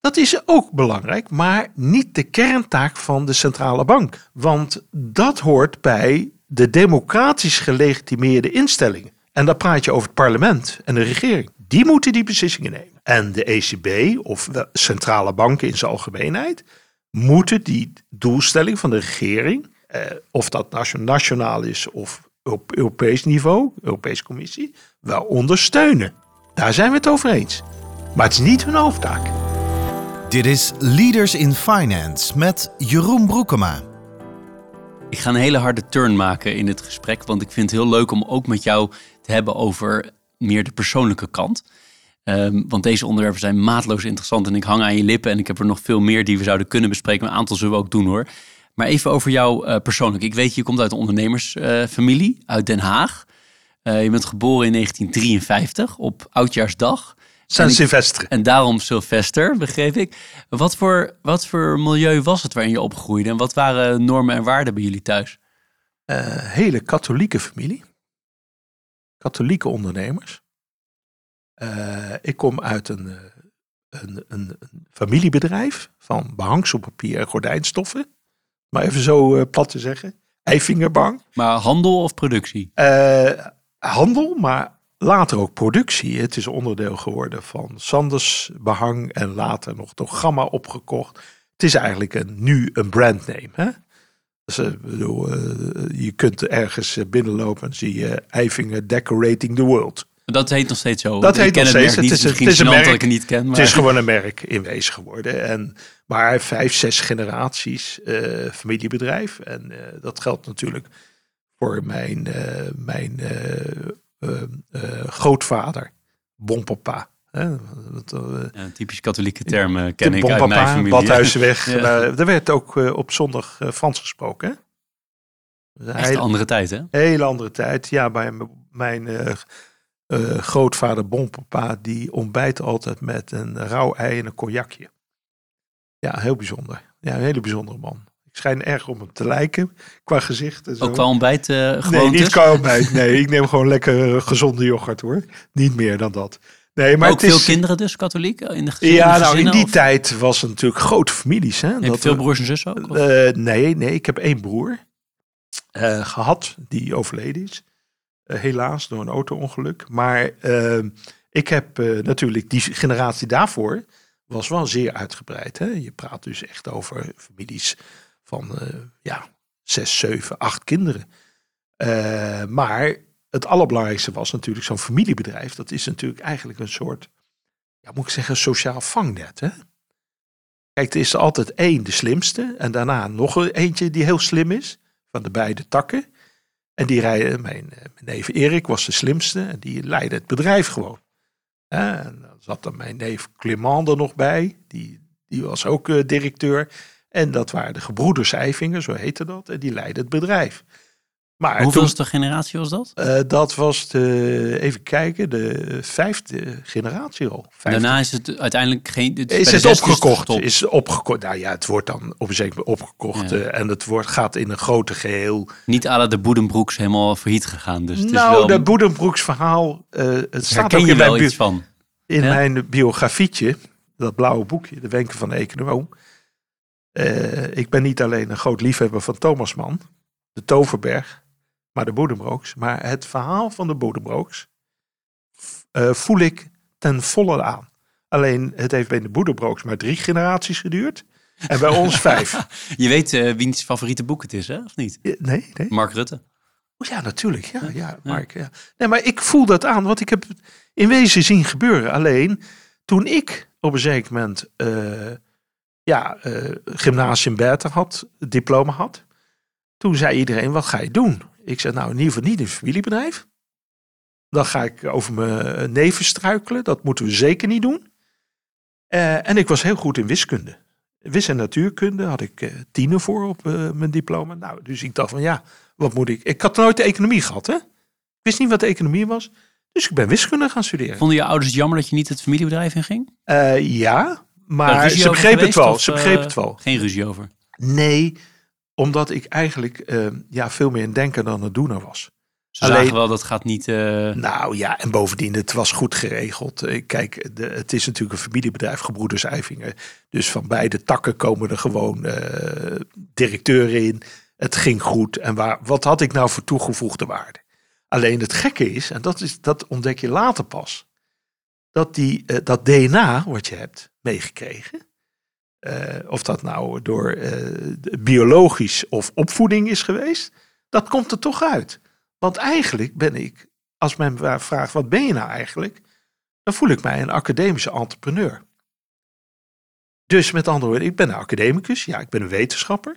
Dat is ook belangrijk, maar niet de kerntaak van de centrale bank. Want dat hoort bij de democratisch gelegitimeerde instellingen. En dan praat je over het parlement en de regering. Die moeten die beslissingen nemen. En de ECB of de centrale banken in zijn algemeenheid moeten die doelstelling van de regering, eh, of dat nation- nationaal is of op Europees niveau, Europese Commissie, wel ondersteunen. Daar zijn we het over eens. Maar het is niet hun hoofdtaak. Dit is Leaders in Finance met Jeroen Broekema. Ik ga een hele harde turn maken in het gesprek, want ik vind het heel leuk om ook met jou te hebben over meer de persoonlijke kant. Um, want deze onderwerpen zijn maatloos interessant en ik hang aan je lippen en ik heb er nog veel meer die we zouden kunnen bespreken. Een aantal zullen we ook doen hoor. Maar even over jou uh, persoonlijk. Ik weet, je komt uit een ondernemersfamilie uh, uit Den Haag. Uh, je bent geboren in 1953 op Oudjaarsdag. San Silvestre. En daarom Sylvester, begreep ik. Wat voor, wat voor milieu was het waarin je opgroeide? En wat waren normen en waarden bij jullie thuis? hele katholieke familie. Katholieke ondernemers. Ik kom uit een, een, een, een familiebedrijf van behangselpapier en gordijnstoffen maar even zo uh, plat te zeggen. Eifingerbang. Maar handel of productie? Uh, handel, maar later ook productie. Het is onderdeel geworden van Sanders behang en later nog door Gamma opgekocht. Het is eigenlijk een, nu een brandname. Hè? Dus, uh, bedoel, je kunt ergens binnenlopen en zie je Eifinger Decorating the World. Dat heet nog steeds zo. Dat heet nog steeds. Het, is, het is een merk. Dat ik het niet ken. Maar... Het is gewoon een merk in wezen geworden. En, maar vijf, zes generaties uh, familiebedrijf. En uh, dat geldt natuurlijk voor mijn, uh, mijn grootvader, bonpapa. Ja, een typisch katholieke term ken ik uit mijn familie. Badhuizenweg. ja. er werd ook op zondag Frans gesproken. Echt een andere tijd, hè? Hele andere tijd. Ja, bij mijn uh, grootvader Bonpapa, die ontbijt altijd met een rauw ei en een cognacje. Ja, heel bijzonder. Ja, een hele bijzondere man. Ik schijn erg om hem te lijken qua gezicht. En zo. Ook qua ontbijt uh, Nee, niet qua ontbijt. Nee, ik neem gewoon lekker gezonde yoghurt hoor. Niet meer dan dat. Nee, maar ook veel kinderen dus, katholiek? In de gezin, ja, nou in die tijd was het natuurlijk grote families. Hè? Heb je veel broers en zussen ook? Uh, nee, nee, ik heb één broer uh, gehad die overleden is. Eh, helaas door een auto-ongeluk. Maar ehm, ik heb eh, natuurlijk die generatie daarvoor was wel zeer uitgebreid. Hè? Je praat dus echt over families van uh, ja, zes, zeven, acht kinderen. maar het allerbelangrijkste was natuurlijk zo'n familiebedrijf. Dat is natuurlijk eigenlijk een soort, ja, moet ik zeggen, sociaal vangnet. Hè? Kijk, er is altijd één de slimste en daarna nog eentje die heel slim is van de beide takken. En die rijden, mijn, eh, mijn neef Erik was de slimste en die leidde het bedrijf gewoon. En dan zat er mijn neef Clement er nog bij, die, die was ook uh, directeur. En dat waren de gebroeders Eifinger, zo heette dat, en die leidden het bedrijf. Maar Hoeveelste generatie was dat? Uh, dat was de, even kijken, de vijfde generatie al. Vijfde. Daarna is het uiteindelijk geen... Het is, het opgekocht? Is, is opgekocht. Nou ja, het wordt dan op een zeker moment opgekocht. Ja. Uh, en het wordt, gaat in een grote geheel. Niet alle de Boedenbroeks helemaal failliet gegaan. Dus het nou, is wel... de Boedenbroeks verhaal, uh, het staat ook in mijn, iets van. in ja? mijn biografietje. Dat blauwe boekje, de wenken van de econoom. ik ben niet alleen een groot liefhebber van Thomas Mann, de Toverberg maar de Boedenbrooks. Maar het verhaal van de Boedenbrooks uh, voel ik ten volle aan. Alleen het heeft bij de Boedenbrooks maar drie generaties geduurd. En bij ons vijf. Je weet uh, wiens favoriete boek het is, hè? Of niet? Nee, nee. Mark Rutte. Oh, ja, natuurlijk. Ja, ja, Mark. Ja. Nee, maar ik voel dat aan, want ik heb in wezen zien gebeuren. Alleen toen ik op een zeker moment uh, ja, gymnasium Bertha had, diploma had. Toen zei iedereen, wat ga je doen? Ik zei, nou in ieder geval niet een familiebedrijf. Dan ga ik over mijn neven struikelen. Dat moeten we zeker niet doen. Uh, en ik was heel goed in wiskunde. Wis- en natuurkunde had ik uh, tienen voor op uh, mijn diploma. Nou, dus ik dacht van ja, wat moet ik? Ik had nooit de economie gehad, hè? Ik wist niet wat de economie was. Dus ik ben wiskunde gaan studeren. Vonden je ouders het jammer dat je niet het familiebedrijf in ging? ja, maar ze begrepen het wel. Ze begrepen het wel. Geen ruzie over? Nee, omdat ik eigenlijk uh, ja, veel meer een denker dan een doener was. Ze Alleen, zagen wel, dat gaat niet... Uh... Nou ja, en bovendien, het was goed geregeld. Kijk, de, het is natuurlijk een familiebedrijf, Gebroeders. Dus van beide takken komen er gewoon uh, directeuren in. Het ging goed. En waar, wat had ik nou voor toegevoegde waarde? Alleen het gekke is, en dat, is, dat ontdek je later pas... dat die, dat DNA wat je hebt meegekregen... Uh, of dat nou door uh, biologisch of opvoeding is geweest, dat komt er toch uit. Want eigenlijk ben ik, als men me vraagt wat ben je nou eigenlijk, dan voel ik mij een academische entrepreneur. Dus met andere woorden, ik ben een academicus, ja, ik ben een wetenschapper.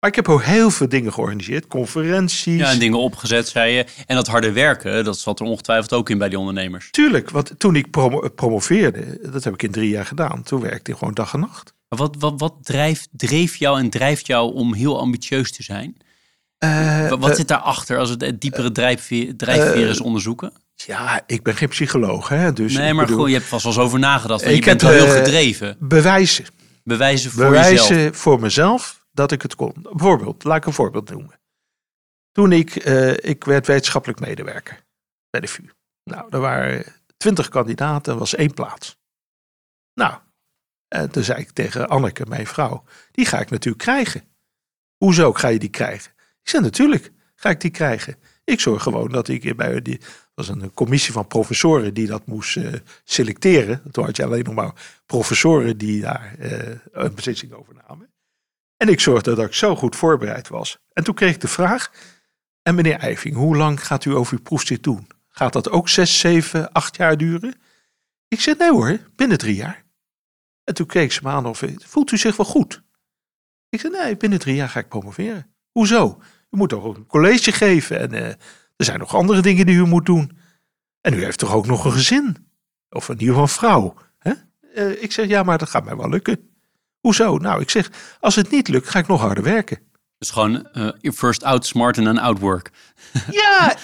Maar ik heb ook heel veel dingen georganiseerd, conferenties. Ja, en dingen opgezet, zei je. En dat harde werken, dat zat er ongetwijfeld ook in bij die ondernemers. Tuurlijk, want toen ik promo- promoveerde, dat heb ik in drie jaar gedaan. Toen werkte ik gewoon dag en nacht. Maar wat, wat, wat drijft, dreef jou en drijft jou om heel ambitieus te zijn? Eh, wat wat eh, zit daarachter als we het diepere drijfveer, drijfveren eens onderzoeken? ja, ik ben geen psycholoog, hè, dus nee, maar bedoel, goed, je hebt vast wel eens over nagedacht. Ik je bent heb, wel heel eh, gedreven. bewijzen. Bewijzen voor jezelf. bewijzen voor mezelf dat ik het kon. Bijvoorbeeld, laat ik een voorbeeld noemen. Toen ik, eh, ik werd wetenschappelijk medewerker bij de VU. Nou, er waren twintig kandidaten, was één plaats. Nou, en toen zei ik tegen Anneke, mijn vrouw, die ga ik natuurlijk krijgen. Hoezo ga je die krijgen? Ik zei, natuurlijk ga ik die krijgen. Ik zorg gewoon dat ik bij die, was een commissie van professoren die dat moest eh, selecteren. Toen had je alleen nog maar professoren die daar eh, een beslissing over namen. En ik zorgde dat ik zo goed voorbereid was. En toen kreeg ik de vraag, en meneer Eiving, hoe lang gaat u over uw proefstuk doen? Gaat dat ook zes, zeven, acht jaar duren? Ik zei, nee hoor, binnen drie jaar. En toen keek ze me aan of, voelt u zich wel goed? Ik zei, nee, binnen drie jaar ga ik promoveren. Hoezo? U moet toch ook een college geven en eh, er zijn nog andere dingen die u moet doen. En u heeft toch ook nog een gezin? Of in ieder geval een vrouw. Hè? Eh, ik zeg, ja, maar dat gaat mij wel lukken. Hoezo? Nou, ik zeg, als het niet lukt, ga ik nog harder werken. Dus gewoon eh, first out smart en dan outwork. Ja,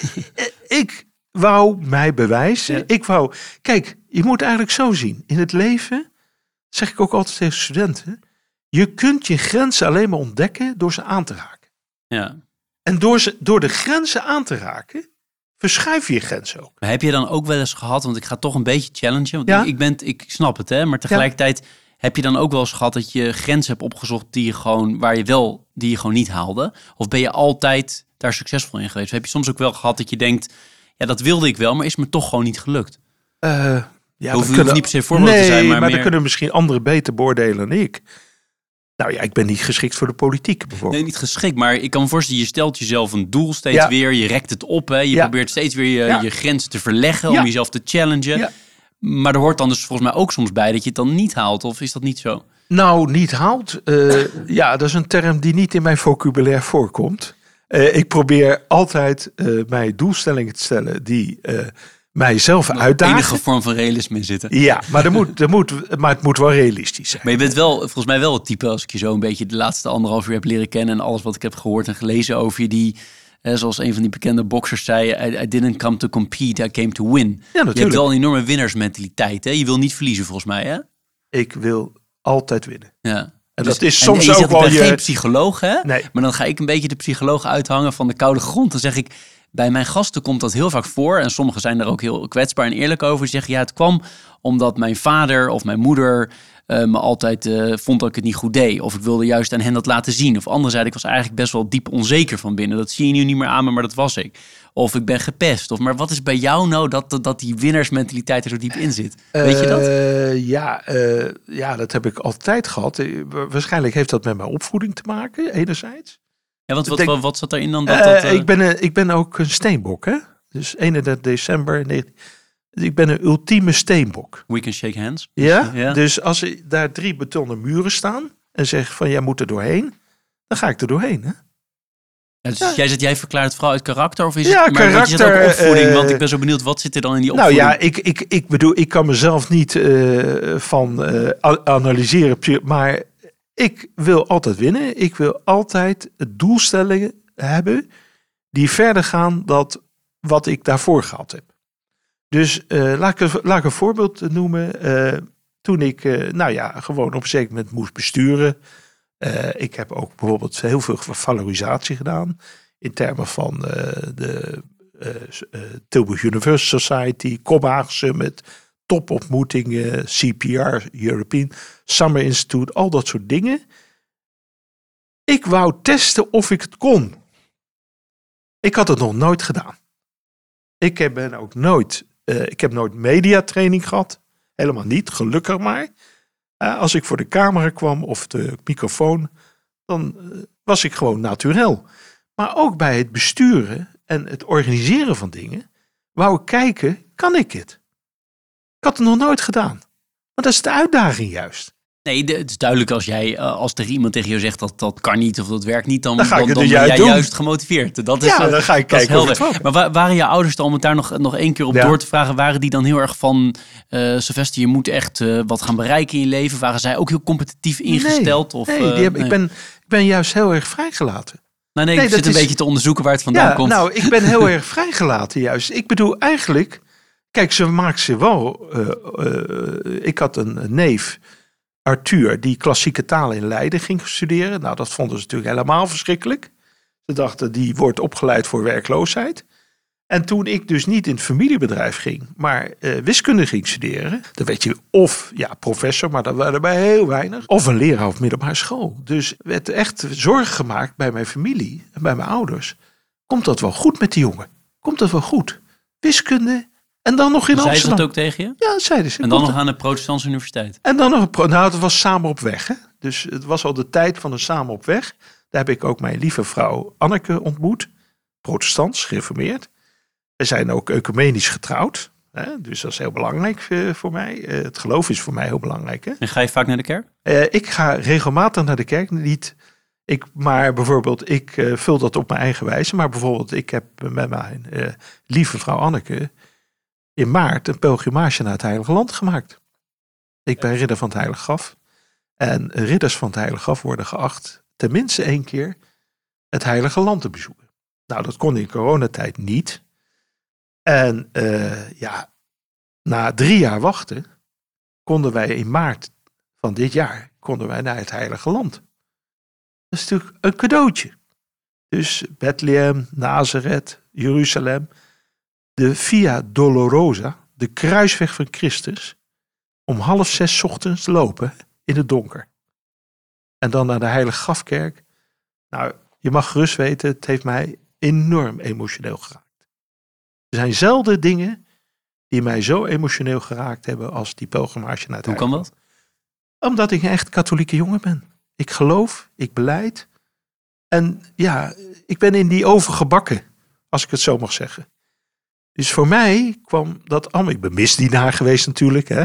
ik wou mij bewijzen. Ja. Ik wou, kijk, je moet eigenlijk zo zien. In het leven, zeg ik ook altijd tegen studenten, je kunt je grenzen alleen maar ontdekken door ze aan te raken. Ja. En door, ze, door de grenzen aan te raken, verschuif je je grenzen ook. Maar heb je dan ook wel eens gehad, want ik ga toch een beetje challengen. Want Ja. ik, ben, ik snap het, hè, maar tegelijkertijd heb je dan ook wel eens gehad dat je grenzen hebt opgezocht die je gewoon, waar je wel, die je gewoon niet haalde? Of ben je altijd daar succesvol in geweest? Of heb je soms ook wel gehad dat je denkt, ja, dat wilde ik wel, maar is me toch gewoon niet gelukt? Eh, ja, hoeft kunnen- niet per se voorbeeld te zijn, maar maar meer- dan kunnen misschien anderen beter beoordelen dan ik. Nou ja, ik ben niet geschikt voor de politiek bijvoorbeeld. Nee, niet geschikt, maar ik kan me voorstellen, je stelt jezelf een doel steeds Ja. weer. Je rekt het op, hè. Je Ja. probeert steeds weer je, Ja. je grenzen te verleggen om jezelf te challengen. Ja. Maar er hoort dan dus volgens mij ook soms bij dat je het dan niet haalt. Of is dat niet zo? Nou, niet haalt. eh, ja, dat is een term die niet in mijn vocabulaire voorkomt. Eh, ik probeer altijd eh mij doelstellingen te stellen die mijzelf uitdagen. Enige vorm van realisme in zitten. Ja, maar, er moet, er moet, maar het moet wel realistisch zijn. Maar je bent wel, volgens mij wel het type, als ik je zo een beetje de laatste anderhalf uur heb leren kennen en alles wat ik heb gehoord en gelezen over je, die, eh, zoals een van die bekende boxers zei, I, I didn't come to compete, I came to win. Je hebt natuurlijk. wel een enorme winnaarsmentaliteit, hè? Je wil niet verliezen volgens mij, hè? Ik wil altijd winnen. Ja. En Dus- dat is en soms je ook wel je... geen psycholoog, hè? Nee. Maar dan ga ik een beetje de psycholoog uithangen van de koude grond. Dan zeg ik, bij mijn gasten komt dat heel vaak voor. En sommigen zijn er ook heel kwetsbaar en eerlijk over. Die zeggen, ja, het kwam omdat mijn vader of mijn moeder eh, me altijd eh, vond dat ik het niet goed deed. Of ik wilde juist aan hen dat laten zien. Of anderzijds, ik was eigenlijk best wel diep onzeker van binnen. Dat zie je nu niet meer aan me, maar dat was ik. Of ik ben gepest. Of, maar wat is bij jou nou dat, dat, die winnaarsmentaliteit er zo diep in zit? Weet je dat? Eh, ja, ja, dat heb ik altijd gehad. Eh, wa- Waarschijnlijk heeft dat met mijn opvoeding te maken, enerzijds. Ja, want wat, denk- wat, wat zat erin dan? Dat, Eh, dat, eh, ik, ben een, ik ben ook een steenbok, hè? Dus 31 december. 19 ik ben een ultieme steenbok. We can shake hands. Ja? Ja. Dus als er daar drie betonnen muren staan en zeg van jij moet er doorheen, dan ga ik er doorheen. Hè? Ja, dus Jij zegt, jij verklaart het vooral uit karakter? Of is Ja, het, maar karakter, ook opvoeding, eh, want ik ben zo benieuwd, wat zit er dan in die Nou opvoeding? ja, ik, ik, ik bedoel, ik kan mezelf niet eh, van eh, analyseren, maar ik wil altijd winnen. Ik wil altijd doelstellingen hebben die verder gaan dan wat ik daarvoor gehad heb. Dus eh, laat, ik, een- laat ik een voorbeeld noemen. Eh, toen ik, eh, nou ja, gewoon op een zeker moment moest besturen. Ik heb ook bijvoorbeeld heel veel valorisatie gedaan. In termen van de Tilburg University Society, Copenhagen Summit, topontmoetingen, CPR, European Summer Institute, al dat soort dingen. Ik wou testen of ik het kon. Ik had het nog nooit gedaan. Ik ook nooit, eh, ik heb nooit mediatraining gehad. Helemaal niet, gelukkig maar. Eh, als ik voor de camera kwam of de microfoon, dan eh, was ik gewoon naturel. Maar ook bij het besturen en het organiseren van dingen, wou ik kijken, kan ik het? Ik had het nog nooit gedaan. Maar dat is de uitdaging juist. Nee, het is duidelijk als jij, eh, als er iemand tegen jou zegt dat dat kan niet of dat werkt niet, dan, Dan dan dus ben juist jij doen. juist gemotiveerd. Dat is, Ja, eh, dan ga ik kijken helder. Maar wa- waren je ouders dan, om het daar nog, nog één keer op Ja. door te vragen, waren die dan heel erg van, eh Sylvester, je moet echt wat gaan bereiken in je leven? Waren zij ook heel competitief ingesteld? Nee, of, nee, heb, nee? Ik, ben, ik ben juist heel erg vrijgelaten. nee, nee, nee, ik dat zit een is- beetje te onderzoeken waar het vandaan Ja, komt. nou, ik ben heel erg vrijgelaten juist. Ik bedoel eigenlijk, kijk, ze maakt ze wel. eh, eh, ik had een neef, Arthur, die klassieke talen in Leiden ging studeren. Nou, dat vonden ze natuurlijk helemaal verschrikkelijk. Ze dachten, die wordt opgeleid voor werkloosheid. En toen ik dus niet in het familiebedrijf ging, maar eh, wiskunde ging studeren, dan werd je of ja, professor, maar dat waren er bij heel weinig, of een leraar op middelbare school. Dus werd echt zorgen gemaakt bij mijn familie en bij mijn ouders. Komt dat wel goed met die jongen? Komt dat wel goed? Wiskunde en dan nog in Zei Amsterdam. dat ook tegen je? Ja, zeiden ze. En dan nog aan de protestantse universiteit. en dan nog een pro. Nou, het was samen op weg. Hè? Dus het was al de tijd van een samen op weg. Daar heb ik ook mijn lieve vrouw Anneke ontmoet. Protestants, gereformeerd. We zijn ook ecumenisch getrouwd. Hè? Dus dat is heel belangrijk eh, voor mij. Eh, het geloof is voor mij heel belangrijk. Hè? En ga je vaak naar de kerk? Eh, ik ga regelmatig naar de kerk. Niet, ik, maar bijvoorbeeld, ik vul dat op mijn eigen wijze. Maar bijvoorbeeld, ik heb met mijn lieve vrouw Anneke in maart een pelgrimage naar het Heilige Land gemaakt. Ik ben ridder van het Heilige Graf. En ridders van het Heilige Graf worden geacht tenminste één keer het Heilige Land te bezoeken. Nou, dat kon in coronatijd niet. En eh, ja, na drie jaar wachten konden wij in maart van dit jaar konden wij naar het Heilige Land. Dat is natuurlijk een cadeautje. Dus Bethlehem, Nazareth, Jeruzalem, de Via Dolorosa, de kruisweg van Christus, om half zes 's ochtends lopen in het donker. En dan naar de Heilige Grafkerk. Nou, je mag gerust weten, het heeft mij enorm emotioneel geraakt. Er zijn zelden dingen die mij zo emotioneel geraakt hebben als die pelgrimage naar het Hoe kan dat? Omdat ik een echt katholieke jongen ben. Ik geloof, ik beleid. En ja, ik ben in die oven gebakken, als ik het zo mag zeggen. Dus voor mij kwam dat allemaal. Ik ben misdienaar geweest natuurlijk. Hè.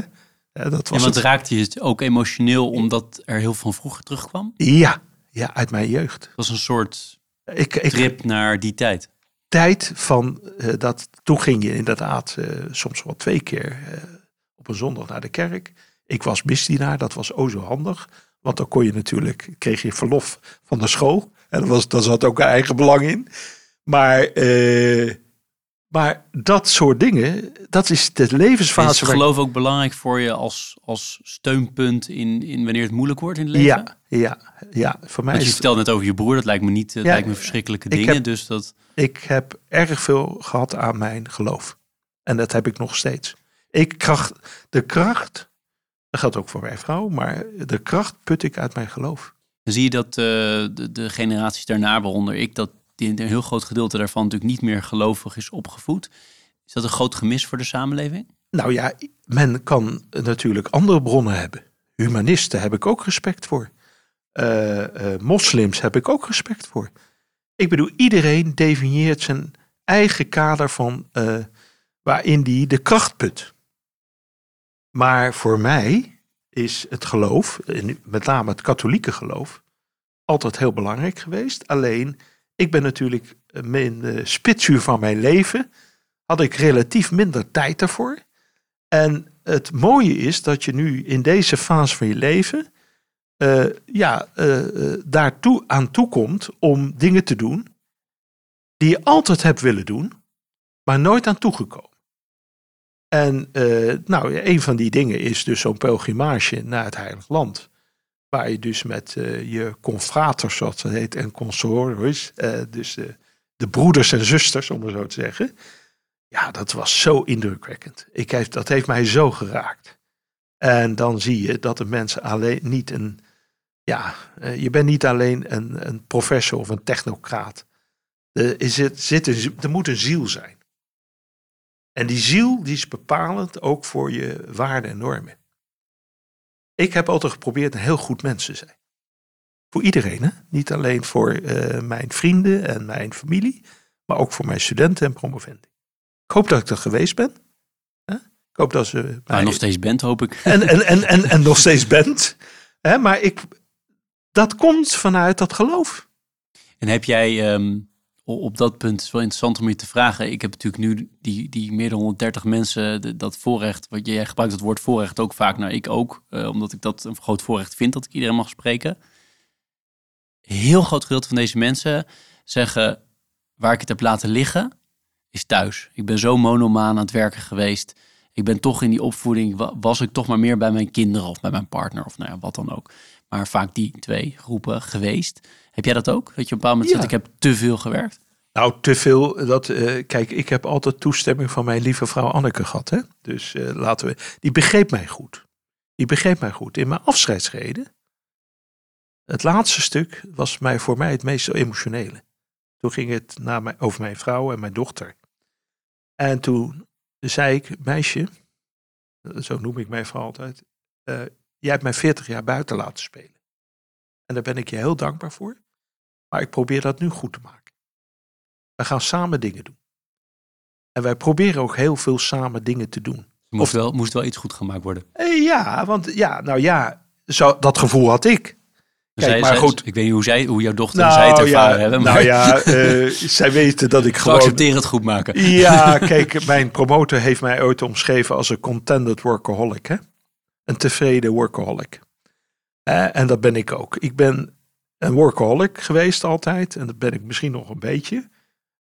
Ja, dat En was wat het. raakte je het ook emotioneel omdat er heel veel van vroeger terugkwam? Ja, ja, uit mijn jeugd. Het was een soort Ik, ik, trip naar die tijd. tijd van eh, dat. Toen ging je inderdaad eh, soms wel twee keer eh, op een zondag naar de kerk. Ik was misdienaar, dat was o zo handig. Want dan kon je natuurlijk, kreeg je verlof van de school. En dat was, daar zat ook een eigen belang in. Maar, maar dat soort dingen, dat is de Is levensfase. waar- geloof ook belangrijk voor je als, als steunpunt in, in wanneer het moeilijk wordt in het leven? ja, ja, ja, voor mij Want je is vertelt net over je broer, dat lijkt me niet, dat Ja, lijkt me verschrikkelijke ik dingen. heb- dus dat, ik heb erg veel gehad aan mijn geloof. En dat heb ik nog steeds. Ik kracht, de kracht, dat geldt ook voor mijn vrouw, maar de kracht put ik uit mijn geloof. dan zie je dat eh, de, de generaties daarna, waaronder ik, dat die, een heel groot gedeelte daarvan natuurlijk niet meer gelovig is opgevoed. Is dat een groot gemis voor de samenleving? Nou ja, men kan natuurlijk andere bronnen hebben. Humanisten heb ik ook respect voor. Eh, eh, moslims heb ik ook respect voor. Ik bedoel, iedereen definieert zijn eigen kader van eh, waarin die de kracht put. Maar voor mij is het geloof, met name het katholieke geloof, altijd heel belangrijk geweest. Alleen, ik ben natuurlijk eh, in de spitsuur van mijn leven, had ik relatief minder tijd daarvoor. En het mooie is dat je nu in deze fase van je leven eh, ja, eh, eh, daartoe aan toe komt om dingen te doen die je altijd hebt willen doen, maar nooit aan toegekomen. En eh, nou, een van die dingen is dus zo'n pelgrimage naar het Heilig Land. Waar je dus met eh, je confraters, zoals dat heet, en consortors, eh, dus de, de broeders en zusters, om het zo te zeggen. Ja, dat was zo indrukwekkend. Ik heeft, dat heeft mij zo geraakt. En dan zie je dat de mensen alleen niet een. Ja, eh, je bent niet alleen een, een professor of een technocraat. Er, is het, zit een, er moet een ziel zijn. En die ziel die is bepalend ook voor je waarden en normen. Ik heb altijd geprobeerd een heel goed mens te zijn. Voor iedereen, hè? niet alleen voor eh, mijn vrienden en mijn familie, maar ook voor mijn studenten en promovendi. Ik hoop dat ik er geweest ben. Ik hoop dat ze. Maar mij- nog steeds bent, hoop ik. en, en, en, en, en nog steeds bent. Hè, maar ik, dat komt vanuit dat geloof. En heb jij ehm, op dat punt, is wel interessant om je te vragen. Ik heb natuurlijk nu die, die meer dan 130 mensen, dat voorrecht, wat jij gebruikt het woord voorrecht ook vaak, nou ik ook, eh, omdat ik dat een groot voorrecht vind dat ik iedereen mag spreken. Heel groot gedeelte van deze mensen zeggen, waar ik het heb laten liggen, is thuis. Ik ben zo monomaan aan het werken geweest. Ik ben toch in die opvoeding, wa- was ik toch maar meer bij mijn kinderen of bij mijn partner of nou ja, wat dan ook. Maar vaak die twee groepen geweest. Heb jij dat ook? Dat je op een bepaald moment Ja. zegt, ik heb te veel gewerkt? Nou, te veel. Dat, eh, kijk, ik heb altijd toestemming van mijn lieve vrouw Anneke gehad. Hè? Dus eh, laten we. Die begreep mij goed. Die begreep mij goed. In mijn afscheidsreden. Het laatste stuk was mij, voor mij het meest emotionele. Toen ging het mij, over mijn vrouw en mijn dochter. En toen zei ik, meisje, zo noem ik mijn vrouw altijd. eh, jij hebt mij 40 jaar buiten laten spelen. En daar ben ik je heel dankbaar voor. Maar ik probeer dat nu goed te maken. We gaan samen dingen doen. En wij proberen ook heel veel samen dingen te doen. Moest, wel, moest wel iets goed gemaakt worden. Eh, ja, want ja, nou ja, zo, dat gevoel had ik. Kijk, Zij- maar zij- goed. Ik weet niet hoe, zij, hoe jouw dochter en zij het ervaren ja, hebben. Maar nou ja, eh, zij weten dat ik gewoon... accepteren het goed maken. Ja, kijk, mijn promotor heeft mij ooit omschreven als een contented workaholic. Hè? Een tevreden workaholic. En dat ben ik ook. Ik ben een workaholic geweest altijd. En dat ben ik misschien nog een beetje.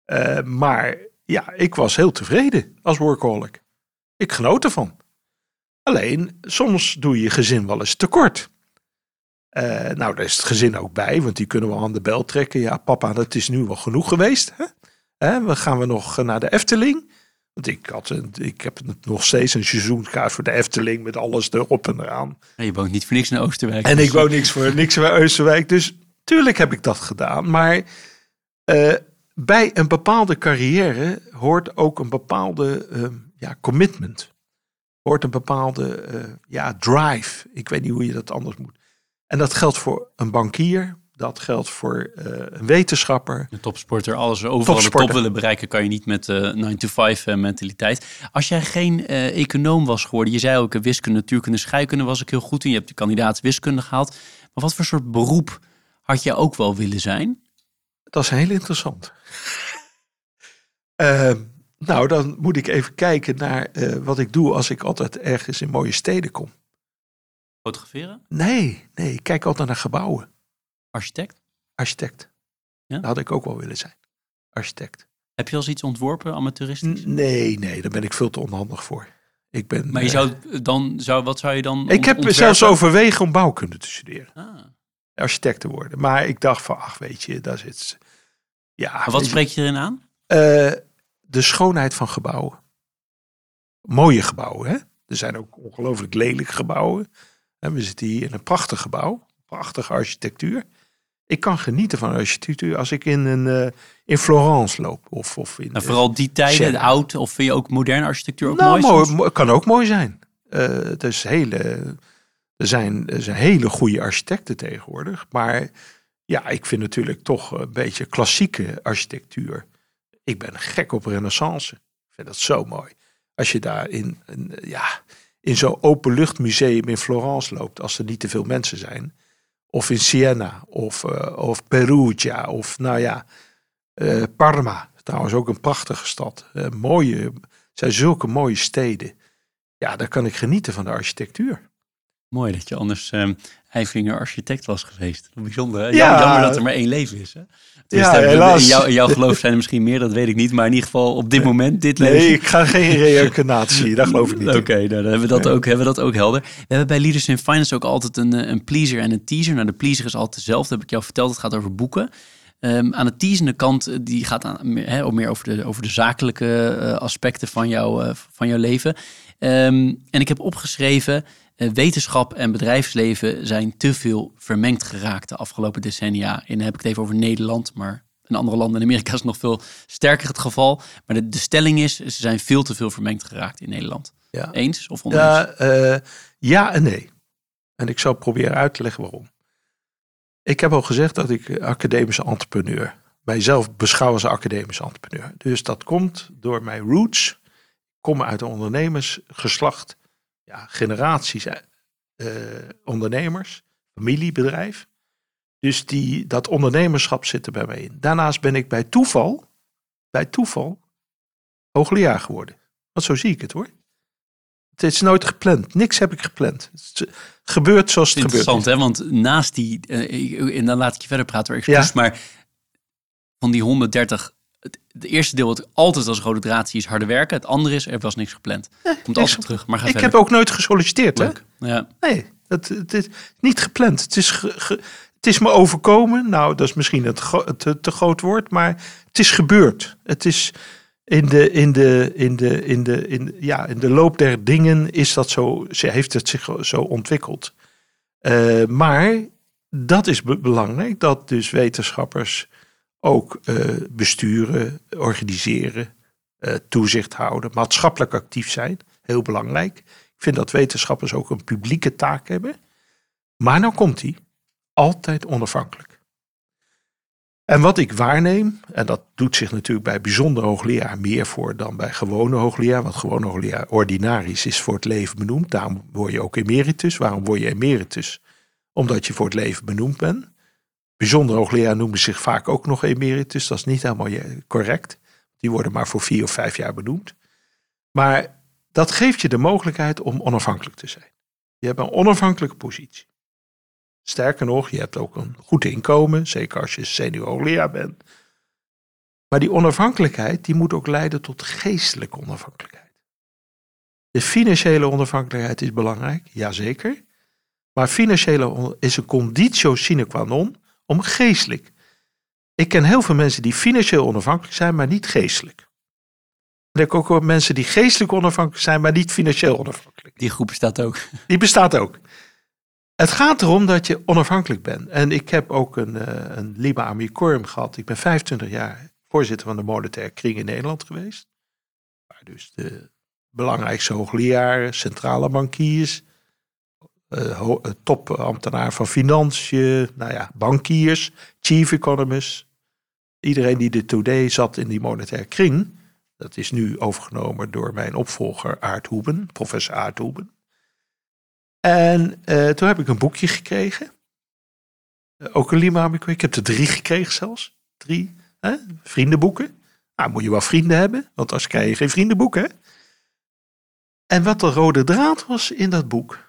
Eh, maar ja, ik was heel tevreden als workaholic. Ik genoot ervan. Alleen, soms doe je gezin wel eens tekort. Eh, nou, daar is het gezin ook bij, want die kunnen we aan de bel trekken. Ja, papa, dat is nu wel genoeg geweest. Hè, we gaan we nog naar de Efteling. Want ik, had een, ik heb nog steeds een seizoenkaart voor de Efteling met alles erop en eraan. Je woont niet voor niks in Oosterwijk. En dus- ik woon niks voor niks bij Oosterwijk. Dus tuurlijk heb ik dat gedaan. Maar eh, bij een bepaalde carrière hoort ook een bepaalde eh, ja, commitment. Hoort een bepaalde eh, ja, drive. Ik weet niet hoe je dat anders moet. En dat geldt voor een bankier. Dat geldt voor eh, een wetenschapper. Een topsporter, alles overal de top willen bereiken, kan je niet met eh 9-to-5 mentaliteit. Als jij geen eh, econoom was geworden, je zei ook eh, wiskunde, natuurkunde, scheikunde was ik heel goed in. Je hebt de kandidaat wiskunde gehaald. Maar wat voor soort beroep had je ook wel willen zijn? Dat is heel interessant. Eh, nou, dan moet ik even kijken naar wat ik doe als ik altijd ergens in mooie steden kom. Fotograferen? Nee, nee, ik kijk altijd naar gebouwen. Architect? Architect. Ja? Dat had ik ook wel willen zijn. Architect. Heb je al eens iets ontworpen, amateuristisch? N- Nee, nee, daar ben ik veel te onhandig voor. Ik ben. Maar je eh, zou dan, zou, wat zou je dan ik heb ontwerpen? zelfs overwegen om bouwkunde te studeren. Ah. Architect te worden. Maar ik dacht van, ach, weet je, daar zit. Ja. Maar wat spreek je erin aan? eh, de schoonheid van gebouwen. Mooie gebouwen, hè? Er zijn ook ongelooflijk lelijke gebouwen. En we zitten hier in een prachtig gebouw. Prachtige architectuur. Ik kan genieten van architectuur als ik in, een, eh, in Florence loop. Of, of in, vooral die tijden, de oud, of vind je ook moderne architectuur ook nou, mooi? kan ook mooi zijn. Eh, het is hele, er, zijn, er zijn hele goede architecten tegenwoordig. Maar ja, ik vind natuurlijk toch een beetje klassieke architectuur. Ik ben gek op renaissance. Ik vind dat zo mooi. Als je daar in, een, ja, in zo'n openluchtmuseum in Florence loopt, als er niet te veel mensen zijn. Of in Siena, of, eh, of Perugia, of nou ja, eh, Parma. Trouwens ook een prachtige stad. Eh, mooie, het zijn zulke mooie steden. Ja, daar kan ik genieten van de architectuur. Mooi dat je anders Eiffinger architect was geweest. Bijzonder. Hè? Ja. Jammer, jammer dat er maar één leven is. Hè? In helaas. jou- in jouw geloof zijn er misschien meer, dat weet ik niet. Maar in ieder geval op dit moment, dit Nee, leven. ik ga geen reïncarnatie, daar geloof ik niet Oké, nou, dan hebben we, dat ook, hebben we dat ook helder. We hebben bij Leaders in Finance ook altijd een, eh, een pleaser en een teaser. Nou, de pleaser is altijd dezelfde, heb ik jou verteld. Het gaat over boeken. Ehm, aan de teasende kant, eh, die gaat aan, meer- hè, ook meer over de, over de zakelijke eh, aspecten van, jou, van jouw leven. Ehm, en ik heb opgeschreven, wetenschap en bedrijfsleven zijn te veel vermengd geraakt de afgelopen decennia. En dan heb ik het even over Nederland, maar in andere landen in Amerika is het nog veel sterker het geval. Maar de, de stelling is, ze zijn veel te veel vermengd geraakt in Nederland. Ja. Eens of oneens? Ja, eh, ja en nee. En ik zal proberen uit te leggen waarom. Ik heb al gezegd dat ik academische entrepreneur mijzelf beschouw als academisch entrepreneur. Dus dat komt door mijn roots. Kom uit een ondernemersgeslacht. Ja, generaties uh, ondernemers, familiebedrijf. Dus die, dat ondernemerschap zit er bij mij in. Daarnaast ben ik bij toeval, bij toeval, hoogleraar geworden. Want zo zie ik het hoor. Het is nooit gepland. Niks heb ik gepland. Het gebeurt zoals het gebeurt. Interessant, hè? Want naast die, uh, en dan laat ik je verder praten, excuus, ja. maar van die 130, het, eerste deel wat altijd als rode draad zie is harde werken. Het andere is, er was niks gepland. Komt altijd terug, maar ga Ik verder. heb ook nooit gesolliciteerd, Leuk. hè? Ja. Nee, het, het is niet gepland. Het is, ge, ge, het is me overkomen. Nou, dat is misschien het, te, te groot woord, maar het is gebeurd. Het is in de, in de, in de, in de, in, ja, in de loop der dingen is dat zo, heeft het zich zo ontwikkeld. Uh, maar dat is belangrijk, dat dus wetenschappers ook uh, besturen, organiseren, uh, toezicht houden, maatschappelijk actief zijn. Heel belangrijk. Ik vind dat wetenschappers ook een publieke taak hebben. Maar nou komt hij altijd onafhankelijk. En wat ik waarneem, en dat doet zich natuurlijk bij bijzonder hoogleraar meer voor dan bij gewone hoogleraar, want gewone hoogleraar ordinaris is voor het leven benoemd. Daarom word je ook emeritus. Waarom word je emeritus? Omdat je voor het leven benoemd bent. Bijzonder hoogleraar noemen zich vaak ook nog emeritus. Dat is niet helemaal correct. Die worden maar voor vier of vijf jaar benoemd. Maar dat geeft je de mogelijkheid om onafhankelijk te zijn. Je hebt een onafhankelijke positie. Sterker nog, je hebt ook een goed inkomen, zeker als je senior hoogleraar bent. Maar die onafhankelijkheid, die moet ook leiden tot geestelijke onafhankelijkheid. De financiële onafhankelijkheid is belangrijk, jazeker. Maar financiële is een conditio sine qua non om geestelijk. Ik ken heel veel mensen die financieel onafhankelijk zijn, maar niet geestelijk. Ik ook wel mensen die geestelijk onafhankelijk zijn, maar niet financieel onafhankelijk. Die groep bestaat ook. Die bestaat ook. Het gaat erom dat je onafhankelijk bent. En ik heb ook een, uh, een Lima Amicorum gehad. Ik ben 25 jaar voorzitter van de monetaire kring in Nederland geweest. Waar dus de belangrijkste hoogleraren, centrale bankiers, uh, topambtenaar van financiën, nou ja, bankiers, chief economists. Iedereen die de today zat in die monetaire kring. Dat is nu overgenomen door mijn opvolger Aart Hoeben, professor Aart Hoeben. En uh, toen heb ik een boekje gekregen. Ook een Lima Ik heb er drie gekregen zelfs. Drie hè? vriendenboeken. Nou, moet je wel vrienden hebben, want anders krijg je geen vriendenboek, hè? En wat de rode draad was in dat boek.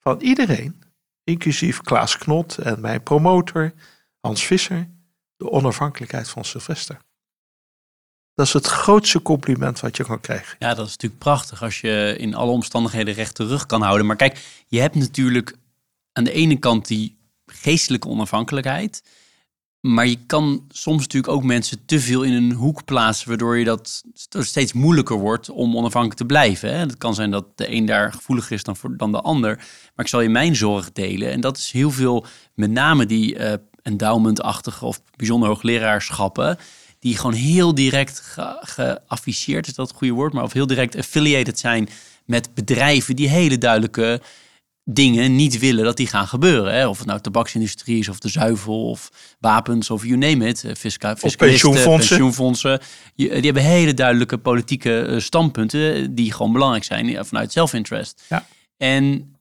Van iedereen, inclusief Klaas Knot en mijn promotor Hans Visser, de onafhankelijkheid van Sylvester. Dat is het grootste compliment wat je kan krijgen. Ja, dat is natuurlijk prachtig als je in alle omstandigheden recht terug kan houden. Maar kijk, je hebt natuurlijk aan de ene kant die geestelijke onafhankelijkheid. Maar je kan soms natuurlijk ook mensen te veel in een hoek plaatsen, waardoor je dat steeds moeilijker wordt om onafhankelijk te blijven. Hè? Het kan zijn dat de een daar gevoeliger is dan, voor, dan de ander. Maar ik zal je mijn zorg delen. En dat is heel veel, met name die uh, endowment-achtige of bijzonder hoogleraarschappen die gewoon heel direct geafficheerd, is dat het goede woord, maar of heel direct affiliated zijn met bedrijven die hele duidelijke dingen niet willen dat die gaan gebeuren. Hè? Of het nou tabaksindustrie is, of de zuivel, of wapens, of you name it. Fisca, of pensioenfondsen. pensioenfondsen. Die hebben hele duidelijke politieke standpunten die gewoon belangrijk zijn vanuit self-interest. Ja. En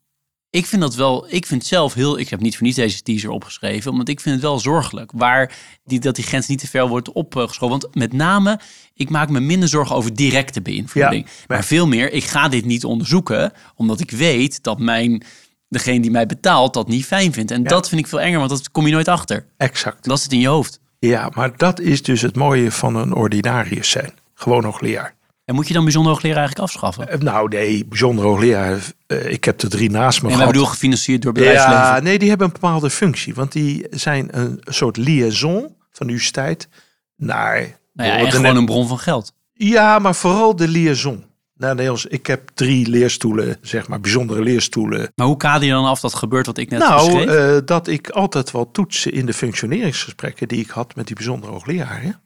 ik vind dat wel, ik vind zelf heel, ik heb niet voor niets deze teaser opgeschreven, omdat ik vind het wel zorgelijk waar die, dat die grens niet te ver wordt opgeschoven. Want met name, ik maak me minder zorgen over directe beïnvloeding. Ja, maar veel meer, ik ga dit niet onderzoeken, omdat ik weet dat mijn, degene die mij betaalt dat niet fijn vindt. En dat vind ik veel enger, want dat kom je nooit achter. Exact. Dat zit in je hoofd. Ja, maar dat is dus het mooie van een ordinarius zijn. Gewoon nog leer. En moet je dan bijzonder hoogleraar eigenlijk afschaffen? Uh, nou nee, bijzonder hoogleraar. Uh, ik heb er drie naast me en gehad. En bedoel gefinancierd door bedrijfsleven? Ja, nee, die hebben een bepaalde functie. Want die zijn een soort liaison van de universiteit naar... Nou ja, en gewoon een bron van geld. Ja, maar vooral de liaison. Nou, nee, ik heb drie leerstoelen, zeg maar, bijzondere leerstoelen. Maar hoe kader je dan af dat gebeurt wat ik net nou, beschreef? Nou, uh, dat ik altijd wel toetsen in de functioneringsgesprekken die ik had met die bijzondere hoogleraren.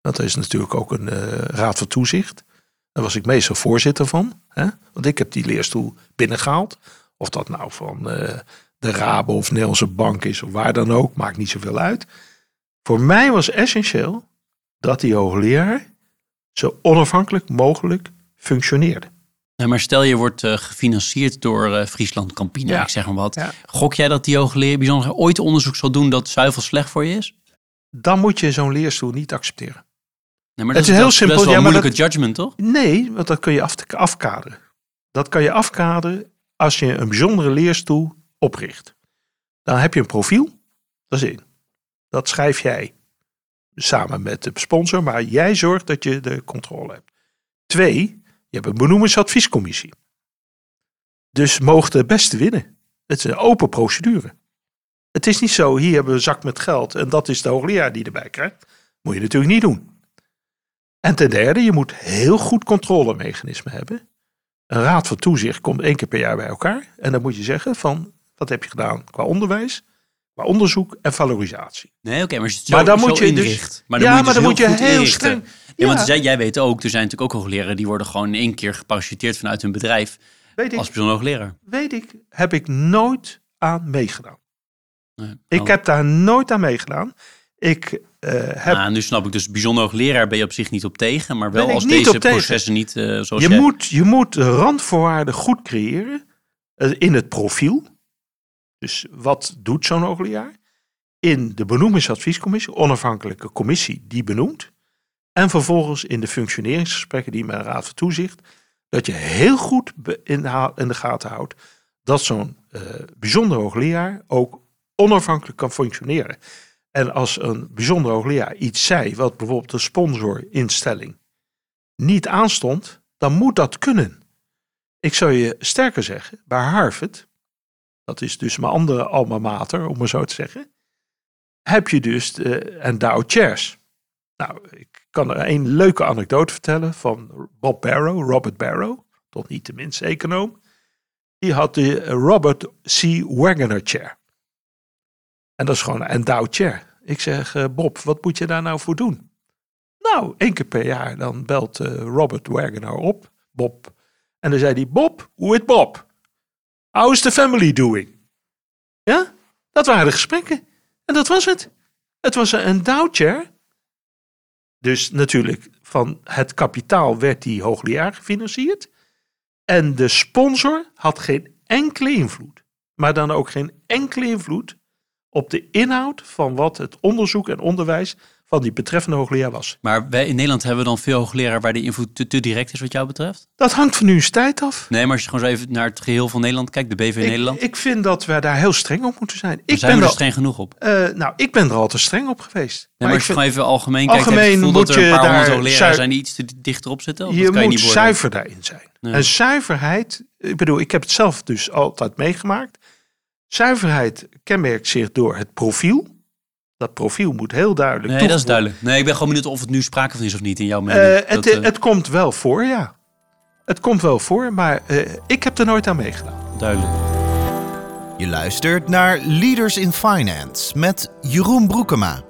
Er is natuurlijk ook een uh, raad van toezicht. Daar was ik meestal voorzitter van. Hè? Want ik heb die leerstoel binnengehaald. Of dat nou van uh, de Rabo of Nederlandse Bank is of waar dan ook. Maakt niet zoveel uit. Voor mij was essentieel dat die hoogleraar zo onafhankelijk mogelijk functioneerde. Ja, maar stel je wordt uh, gefinancierd door uh, Friesland Campina, Ja. ik zeg maar wat. Ja. Gok jij dat die hoogleraar bijzonder ooit onderzoek zal doen dat zuivel slecht voor je is? Dan moet je zo'n leerstoel niet accepteren. Nee, maar Het dat is heel dat simpel, best wel ja, maar moeilijke judgment, toch? Nee, want dat kun je af afkaderen. Dat kan je afkaderen als je een bijzondere leerstoel opricht. Dan heb je een profiel, dat is één. Dat schrijf jij samen met de sponsor, maar jij zorgt dat je de controle hebt. Twee, je hebt een benoemingsadviescommissie. Dus mogen de beste winnen. Het is een open procedure. Het is niet zo, hier hebben we een zak met geld en dat is de hoogleraar die erbij krijgt. Moet je natuurlijk niet doen. En ten derde, je moet heel goed controlemechanisme hebben. Een raad van toezicht komt één keer per jaar bij elkaar. En dan moet je zeggen van, wat heb je gedaan qua onderwijs, qua onderzoek en valorisatie. Nee, oké, maar Maar dan moet je dus- inricht. maar ja, dan moet je, maar dan moet dus je heel, inrichten. streng... Ja, want Ja, jij, jij weet ook, er zijn natuurlijk ook hoogleraren die worden gewoon in één keer geparachuteerd vanuit hun bedrijf weet, als bijzonder hoogleraar. weet ik, heb ik nooit aan meegedaan. Nee, Ik nou, heb daar nooit aan meegedaan. Ik eh, heb ah, nu snap ik dus, bijzonder hoogleraar ben je op zich niet op tegen, maar wel als deze processen niet eh, zoals Je jij... moet, je moet de randvoorwaarden goed creëren eh, in het profiel. Dus wat doet zo'n hoogleraar? In de benoemingsadviescommissie, onafhankelijke commissie die benoemt. En vervolgens in de functioneringsgesprekken die met een raad van toezicht. Dat je heel goed in de, de gaten houdt dat zo'n bijzonder hoogleraar ook onafhankelijk kan functioneren. En als een bijzonder hoogleraar iets zei, wat bijvoorbeeld de sponsorinstelling niet aanstond, dan moet dat kunnen. Ik zou je sterker zeggen, bij Harvard, dat is dus mijn andere alma mater, om maar zo te zeggen, heb je dus de Endowed Chairs. Nou, ik kan er een leuke anekdote vertellen van Bob Barrow, Robert Barrow, tot niet de minste econoom. Die had de Robert C. Wagner Chair. En dat is gewoon een Endowed Chair. Ik zeg, eh, Bob, wat moet je daar nou voor doen? Nou, één keer per jaar dan belt eh, Robert Wagner op, Bob. En dan zei hij, Bob, hoe is Bob? How is the family doing? Ja, dat waren de gesprekken. En dat was het. Het was een endowed chair. Dus natuurlijk van het kapitaal werd die hoogleraar gefinancierd. En de sponsor had geen enkele invloed. Maar dan ook geen enkele invloed op de inhoud van wat het onderzoek en onderwijs van die betreffende hoogleraar was. Maar wij in Nederland hebben we dan veel hoogleraren waar die invloed te, te direct is wat jou betreft? Dat hangt van de universiteit af. Nee, maar als je gewoon zo even naar het geheel van Nederland kijkt, de BV Nederland, Ik, ik vind dat we daar heel streng op moeten zijn. daar Ik zijn ben, we er er, streng genoeg op. eh, nou, ik ben er al te streng op geweest. Nee, maar ik als je gewoon even algemeen kijkt, heb je Algemeen het gevoel dat er een je paar honderd hoogleraren zijn die iets te dichterop zitten? Of je dat kan je moet niet beoordelen? zuiver daarin zijn. Ja. En zuiverheid, ik bedoel, ik heb het zelf dus altijd meegemaakt. Zuiverheid kenmerkt zich door het profiel. Dat profiel moet heel duidelijk Nee, dat is duidelijk. Nee, ik ben gewoon benieuwd of het nu sprake van is of niet in jouw mening. Eh, Dat, het, eh, het komt wel voor, ja. Het komt wel voor, maar eh, ik heb er nooit aan meegedaan. duidelijk. Je luistert naar Leaders in Finance met Jeroen Broekema.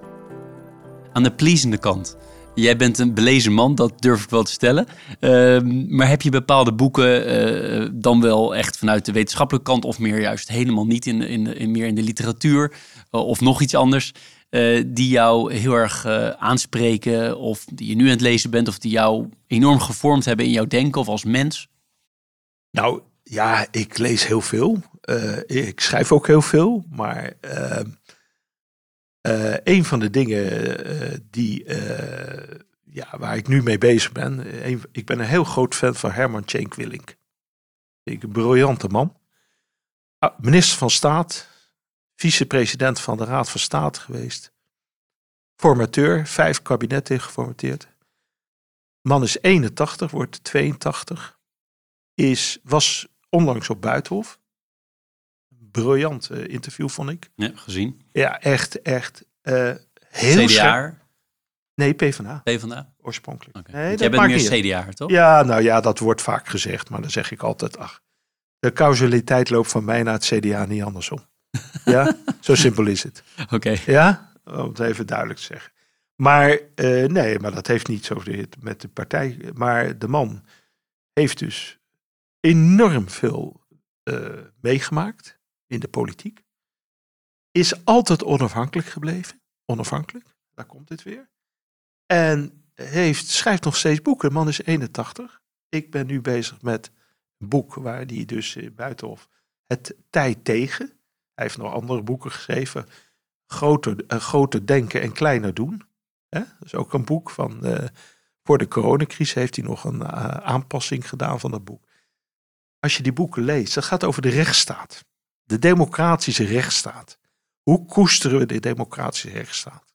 Aan de pleasende kant. Jij bent een belezen man, dat durf ik wel te stellen. Ehm, maar heb je bepaalde boeken eh, dan wel echt vanuit de wetenschappelijke kant... of meer juist helemaal niet in, in, in meer in de literatuur eh, of nog iets anders... eh, die jou heel erg aanspreken of die je nu aan het lezen bent... of die jou enorm gevormd hebben in jouw denken of als mens? Nou, ja, ik lees heel veel. Ik schrijf ook heel veel. Maar eh, een van de dingen eh, die, eh, ja, waar ik nu mee bezig ben. ik ben een heel groot fan van Herman Tjenk Willink. Een briljante man. Ah, minister van Staat. Vicepresident van de Raad van State geweest. Formateur, vijf kabinetten geformateerd. Man is 81, wordt 82 is, was onlangs op Buitenhof. Briljant eh, interview, vond ik. Ja, gezien. Ja, echt, echt. eh heel scherp. CDA, Nee, PvdA, PvdA? oorspronkelijk. Oké. Nee, Jij bent meer. CDA, toch? Ja, nou ja, dat wordt vaak gezegd, maar dan zeg ik altijd, ach, de causaliteit loopt van mij naar het CDA, niet andersom. ja, zo simpel is het. Oké. Ja, om het even duidelijk te zeggen. Maar eh, nee, maar dat heeft niet zo met de partij. Maar de man heeft dus enorm veel meegemaakt in de politiek. Is altijd onafhankelijk gebleven. Onafhankelijk. daar komt dit weer. En heeft, schrijft nog steeds boeken. De man is 81. Ik ben nu bezig met een boek waar hij dus in Buitenhof het tijd tegen. Hij heeft nog andere boeken geschreven. Groter, uh, groter denken en kleiner doen. Dat is ook een boek van. Uh, voor de coronacrisis heeft hij nog een aanpassing gedaan van dat boek. Als je die boeken leest, dat gaat over de rechtsstaat. De democratische rechtsstaat. Hoe koesteren we de democratische rechtsstaat?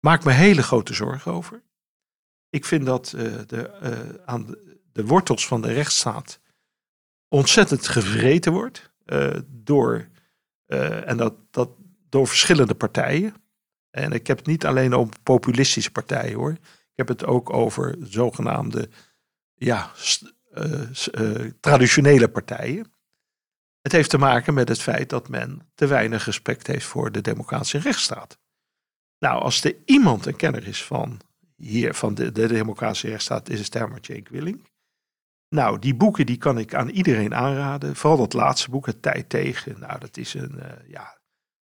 Maak me hele grote zorgen over. Ik vind dat uh, de, uh, aan de, wortels van de rechtsstaat ontzettend gevreten wordt. Uh, door, en dat, dat door verschillende partijen. En ik heb het niet alleen over populistische partijen hoor. Ik heb het ook over zogenaamde ja, traditionele partijen. Het heeft te maken met het feit dat men te weinig respect heeft voor de democratische rechtsstaat. Nou, als er iemand een kenner is van hier van de, de democratische rechtsstaat, is het Herman Jake Willing. Nou, die boeken die kan ik aan iedereen aanraden. Vooral dat laatste boek, Het Tijd Tegen. Nou, dat is een, uh, ja,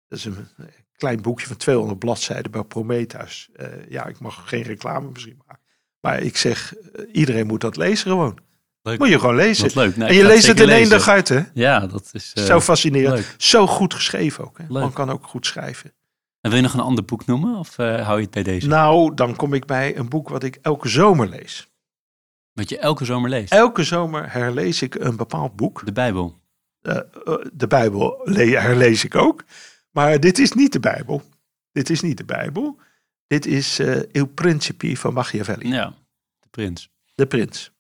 dat is een klein boekje van 200 bladzijden bij Prometheus. Uh, ja, ik mag geen reclame misschien maken. Maar ik zeg, uh, iedereen moet dat lezen gewoon. Leuk. Moet je gewoon lezen. Wat leuk. Nee, en je leest het in één dag uit, hè? Ja, dat is Zo fascinerend. leuk. Zo goed geschreven ook. Hè? Leuk. Man kan ook goed schrijven. En wil je nog een ander boek noemen of uh, hou je het bij deze? Nou, dan kom ik bij een boek wat ik elke zomer lees. Wat je elke zomer leest? Elke zomer herlees ik een bepaald boek. De Bijbel. Uh, uh, de Bijbel herlees ik ook. Maar dit is niet de Bijbel. Dit is niet de Bijbel. Dit is Il Principe van Machiavelli. Ja, de prins. De prins.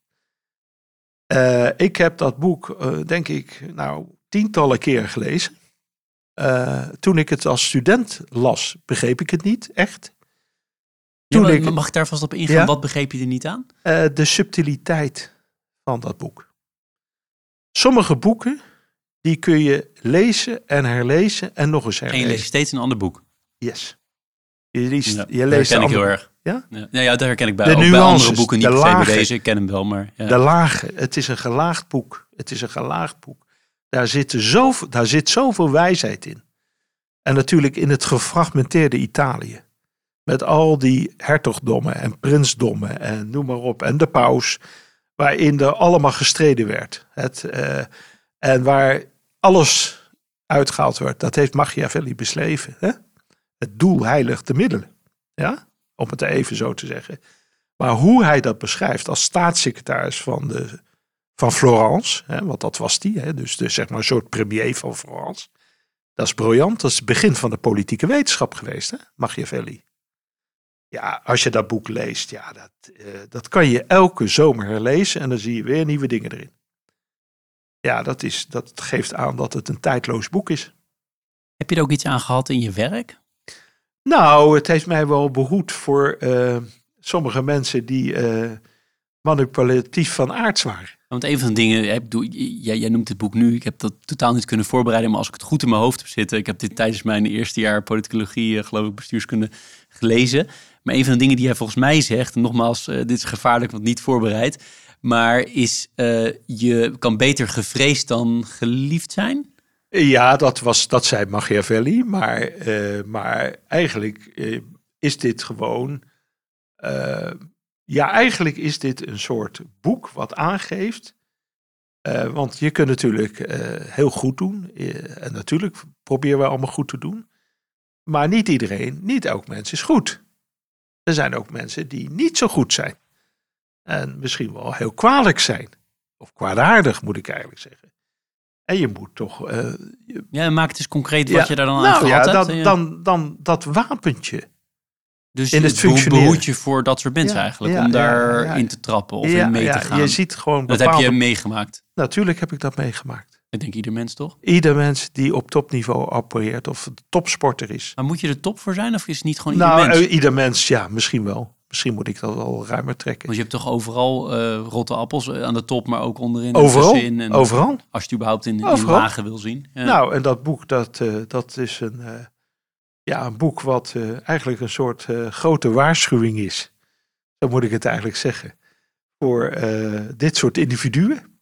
Uh, ik heb dat boek, uh, denk ik, nou, tientallen keer gelezen. Uh, toen ik het als student las, begreep ik het niet echt. Toen ja, ik, mag ik daar vast op ingaan? Ja? Wat begreep je er niet aan? De subtiliteit van dat boek. Sommige boeken, die kun je lezen en herlezen en nog eens herlezen. En je leest steeds een ander boek. Yes. Je leest, ja, je leest dat ik heel erg. Ja? Ja, ja, daar herken ik bij. De ook nuances, bij andere boeken, niet de lagen. deze. Ik ken hem wel, maar... Ja. De lagen. Het is een gelaagd boek. Het is een gelaagd boek. Daar zit, zoveel, daar zit zoveel wijsheid in. En natuurlijk in het gefragmenteerde Italië. Met al die hertogdommen en prinsdommen en noem maar op. En de paus. Waarin er allemaal gestreden werd. Het, uh, en waar alles uitgehaald wordt. Dat heeft Machiavelli beschreven. Hè? Het doel heiligt de middelen. Ja? Om het even zo te zeggen. Maar hoe hij dat beschrijft als staatssecretaris van, de, van Florence. Hè, want dat was die. Hè, dus de, zeg maar een soort premier van Florence. Dat is briljant. Dat is het begin van de politieke wetenschap geweest, hè? Machiavelli. Ja, als je dat boek leest, ja, dat, uh, dat kan je elke zomer herlezen en dan zie je weer nieuwe dingen erin. Ja, dat, is, dat geeft aan dat het een tijdloos boek is. Heb je er ook iets aan gehad in je werk? Nou, het heeft mij wel behoed voor uh, sommige mensen die uh, manipulatief van aard waren. Want een van de dingen, jij, jij noemt het boek nu, ik heb dat totaal niet kunnen voorbereiden, maar als ik het goed in mijn hoofd heb zitten, ik heb dit tijdens mijn eerste jaar politicologie, geloof ik, bestuurskunde gelezen. Maar een van de dingen die hij volgens mij zegt, en nogmaals, dit is gevaarlijk, want niet voorbereid, maar is je kan beter gevreesd dan geliefd zijn? Ja, dat, was, dat zei Machiavelli, maar, uh, maar eigenlijk is dit gewoon ja, eigenlijk is dit een soort boek wat aangeeft. Want je kunt natuurlijk heel goed doen. En natuurlijk proberen we allemaal goed te doen. Maar niet iedereen, niet elk mens is goed. Er zijn ook mensen die niet zo goed zijn. En misschien wel heel kwalijk zijn. Of kwaadaardig moet ik eigenlijk zeggen. En je moet toch. Je... Ja, maak het eens concreet wat ja, je daar dan nou, aan ja, gehad dan, dan, dan dat wapentje. Dus in het behoed je voor dat soort mensen Ja, eigenlijk, ja, om daar ja, ja. in te trappen of Ja, in mee te gaan. Je ziet gewoon dat heb je meegemaakt. Natuurlijk heb ik dat meegemaakt. Ik denk ieder mens toch? Ieder mens die op topniveau opereert of topsporter is. Maar moet je er top voor zijn of is het niet gewoon nou, ieder mens? eh, ieder mens, ja, misschien wel. Misschien moet ik dat wel ruimer trekken. Want je hebt toch overal eh, rotte appels eh, aan de top, maar ook onderin. Overal? En Overal? Als je het überhaupt in, in lagen wil zien. Ja. Nou, en dat boek, dat, eh, dat is een, ja, een boek wat eigenlijk een soort grote waarschuwing is. Zo moet ik het eigenlijk zeggen. Voor dit soort individuen.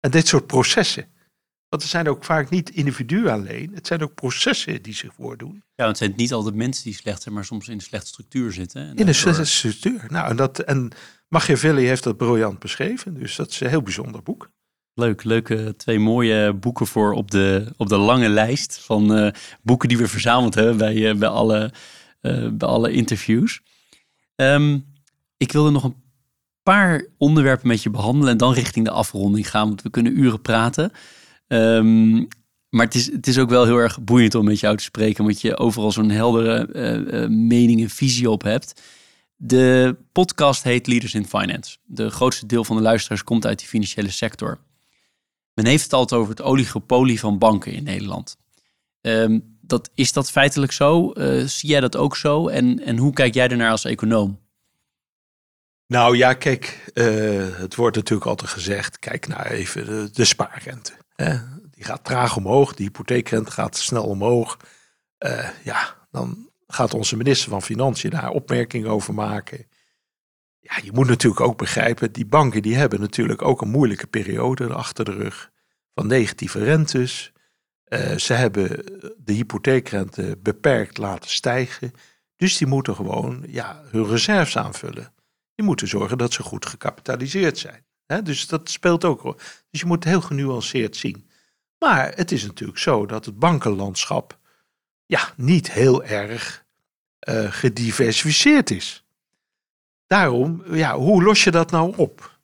En dit soort processen. Want het zijn ook vaak niet individuen alleen. Het zijn ook processen die zich voordoen. Ja, want het zijn niet altijd mensen die slecht zijn, maar soms in een slechte structuur zitten. En In een slechte structuur. Nou, en, dat, en Machiavelli heeft dat briljant beschreven. Dus dat is een heel bijzonder boek. Leuk, leuke twee mooie boeken voor op de, op de lange lijst van eh, boeken die we verzameld hebben bij, eh, bij, alle, eh, bij alle interviews. Ehm, ik wilde nog een paar onderwerpen met je behandelen en dan richting de afronding gaan, want we kunnen uren praten. Ehm, maar het is, het is ook wel heel erg boeiend om met jou te spreken, omdat je overal zo'n heldere eh, eh, mening en visie op hebt. De podcast heet Leaders in Finance. De grootste deel van de luisteraars komt uit die financiële sector. Men heeft het altijd over het oligopolie van banken in Nederland. Ehm, dat, is dat feitelijk zo? Eh, zie jij dat ook zo? En, en hoe kijk jij ernaar als econoom? Nou ja, kijk, het wordt natuurlijk altijd gezegd, kijk naar even de spaarrente. Die gaat traag omhoog, de hypotheekrente gaat snel omhoog. Eh, ja, dan gaat onze minister van Financiën daar opmerkingen over maken. Ja, je moet natuurlijk ook begrijpen, die banken die hebben natuurlijk ook een moeilijke periode achter de rug. Van negatieve rentes. Eh, ze hebben de hypotheekrente beperkt laten stijgen. Dus die moeten gewoon ja, hun reserves aanvullen. Die moeten zorgen dat ze goed gecapitaliseerd zijn. Dus dat speelt ook. Dus je moet heel genuanceerd zien. Maar het is natuurlijk zo dat het bankenlandschap ja, niet heel erg eh, gediversifieerd is. Daarom, ja, hoe los je dat nou op?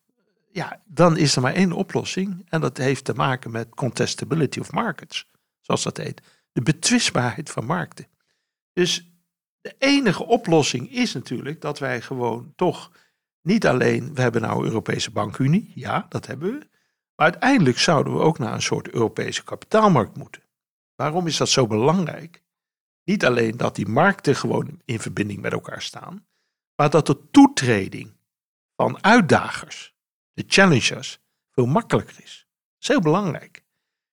Ja, dan is er maar één oplossing. En dat heeft te maken met contestability of markets, zoals dat heet. De betwistbaarheid van markten. Dus de enige oplossing is natuurlijk dat wij gewoon toch niet alleen, we hebben nou een Europese bankunie, ja, dat hebben we. Maar uiteindelijk zouden we ook naar een soort Europese kapitaalmarkt moeten. Waarom is dat zo belangrijk? Niet alleen dat die markten gewoon in verbinding met elkaar staan, maar dat de toetreding van uitdagers, de challengers, veel makkelijker is. Dat is heel belangrijk.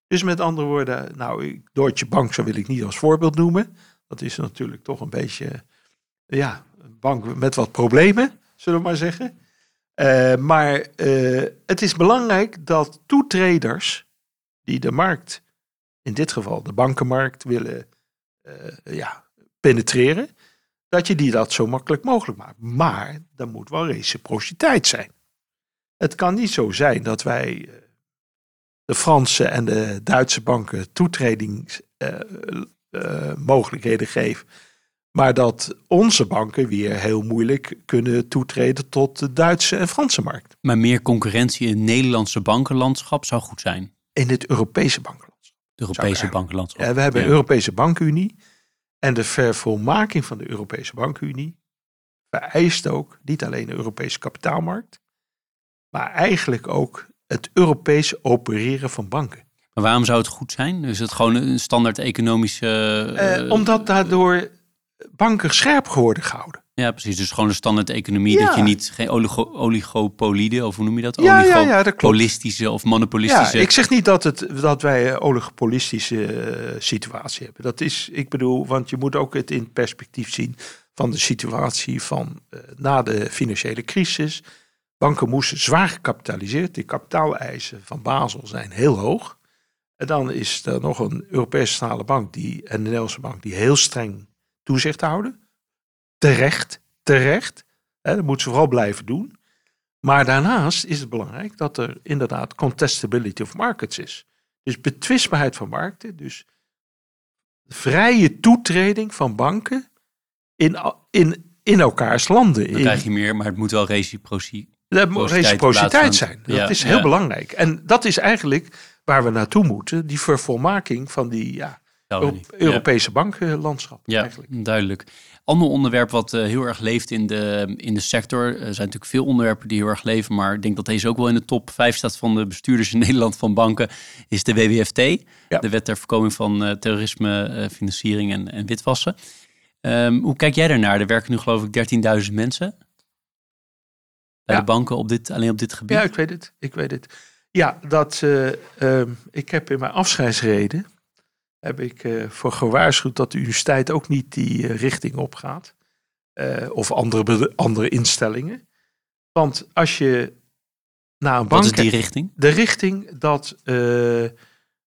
Dus met andere woorden, nou, Deutsche Bank zo wil ik niet als voorbeeld noemen. Dat is natuurlijk toch een beetje, ja, een bank met wat problemen, zullen we maar zeggen. Eh, maar eh, het is belangrijk dat toetreders die de markt, in dit geval de bankenmarkt, willen eh, ja, penetreren, dat je die dat zo makkelijk mogelijk maakt. Maar er moet wel reciprociteit zijn. Het kan niet zo zijn dat wij de Franse en de Duitse banken toetredingsmogelijkheden geven. Maar dat onze banken weer heel moeilijk kunnen toetreden tot de Duitse en Franse markt. Maar meer concurrentie in het Nederlandse bankenlandschap zou goed zijn. In het Europese bankenlandschap. Het Europese bankenlandschap. Ja, we hebben Ja. een Europese bankunie. En de vervolmaking van de Europese bankunie vereist ook niet alleen de Europese kapitaalmarkt, maar eigenlijk ook het Europese opereren van banken. Maar waarom zou het goed zijn? Is het gewoon een standaard economische... Eh, omdat daardoor banken scherp worden gehouden. Ja, precies. Dus gewoon een standaard economie. Ja. Dat je niet geen oligo, oligopolieden, of hoe noem je dat? Ja, ja, ja, dat klopt. Oligopolistische of Ja, monopolistische. ik zeg niet dat, het, dat wij een oligopolistische eh, situatie hebben. Dat is, ik bedoel, want je moet ook het in perspectief zien van de situatie van eh, na de financiële crisis. Banken moesten zwaar gecapitaliseerd. De kapitaaleisen van Basel zijn heel hoog. En dan is er nog een Europese centrale bank die, en de Nederlandse bank die heel streng toezicht houden. Terecht, terecht. Hè, dat moeten ze vooral blijven doen. Maar daarnaast is het belangrijk dat er inderdaad contestability of markets is. Dus betwistbaarheid van markten. Dus vrije toetreding van banken in, in, in elkaars landen. Dan In, krijg je meer, maar het moet wel reciprocie. er moet reciprociteit reciprociteit zijn. Dat Ja, is heel ja. belangrijk. En dat is eigenlijk waar we naartoe moeten. Die vervolmaking van die ja, Euro- niet. Ja. Europese bankenlandschap. Ja, Eigenlijk. duidelijk. Ander onderwerp wat eh, heel erg leeft in de, in de sector. Er zijn natuurlijk veel onderwerpen die heel erg leven. Maar ik denk dat deze ook wel in de top 5 staat van de bestuurders in Nederland van banken. Is de WWFT. Ja. De wet ter voorkoming van eh, terrorisme, eh, financiering en, en witwassen. Ehm, hoe kijk jij daarnaar? Er werken nu geloof ik 13.000 mensen. Bij Ja. de banken op dit, alleen op dit gebied. Ja, ik weet het. Ik weet het. Ja, dat, eh, ehm, ik heb in mijn afscheidsreden heb ik eh, voor gewaarschuwd dat de universiteit ook niet die eh, richting opgaat. Eh, of andere, andere instellingen. Want als je naar een Wat bank is die richting? de richting dat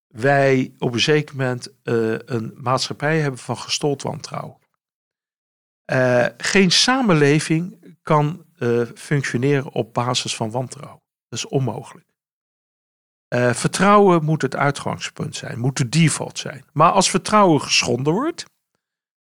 wij op een zeker moment een maatschappij hebben van gestold wantrouwen. Geen samenleving kan functioneren op basis van wantrouwen. Dat is onmogelijk. Vertrouwen moet het uitgangspunt zijn, moet de default zijn. Maar als vertrouwen geschonden wordt,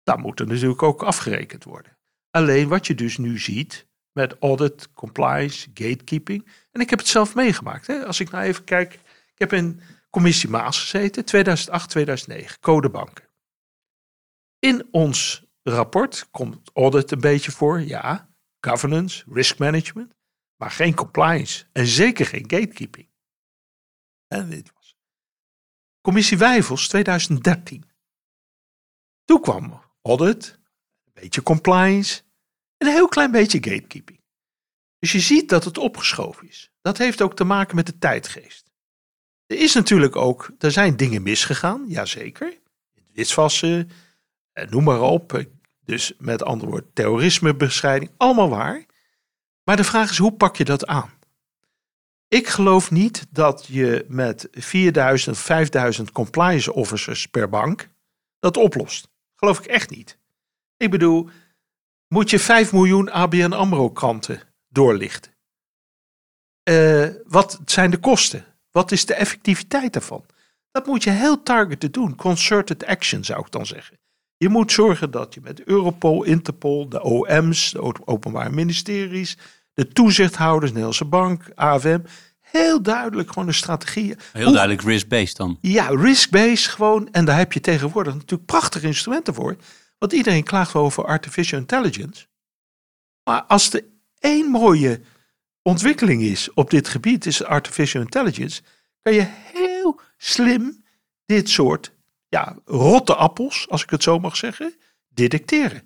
dan moet er natuurlijk ook afgerekend worden. Alleen wat je dus nu ziet met audit, compliance, gatekeeping. En ik heb het zelf meegemaakt. Hè? Als ik nou even kijk, ik heb in commissie Maas gezeten, 2008, 2009, codebanken. In ons rapport komt audit een beetje voor, ja, governance, risk management, maar geen compliance en zeker geen gatekeeping. En dit was. Commissie Wijvels 2013. Toen kwam audit, een beetje compliance en een heel klein beetje gatekeeping. Dus je ziet dat het opgeschoven is. Dat heeft ook te maken met de tijdgeest. Er is natuurlijk ook, er zijn dingen misgegaan, jazeker. Witwassen, noem maar op. Dus met andere woorden, terrorismebestrijding, allemaal waar. Maar de vraag is, hoe pak je dat aan? Ik geloof niet dat je met 4000, 5000 compliance officers per bank dat oplost. Geloof ik echt niet. Ik bedoel, moet je 5 miljoen ABN AMRO kranten doorlichten? Uh, wat zijn de kosten? Wat is de effectiviteit daarvan? Dat moet je heel targeted doen. Concerted action zou ik dan zeggen. Je moet zorgen dat je met Europol, Interpol, de OM's, de openbare ministeries, de toezichthouders, Nederlandse Bank, AFM, heel duidelijk gewoon de strategieën. Heel duidelijk risk-based dan. Ja, risk-based gewoon. En daar heb je tegenwoordig natuurlijk prachtige instrumenten voor. Want iedereen klaagt over artificial intelligence. Maar als er één mooie ontwikkeling is op dit gebied, is artificial intelligence, kan je heel slim dit soort ja, rotte appels, als ik het zo mag zeggen, detecteren.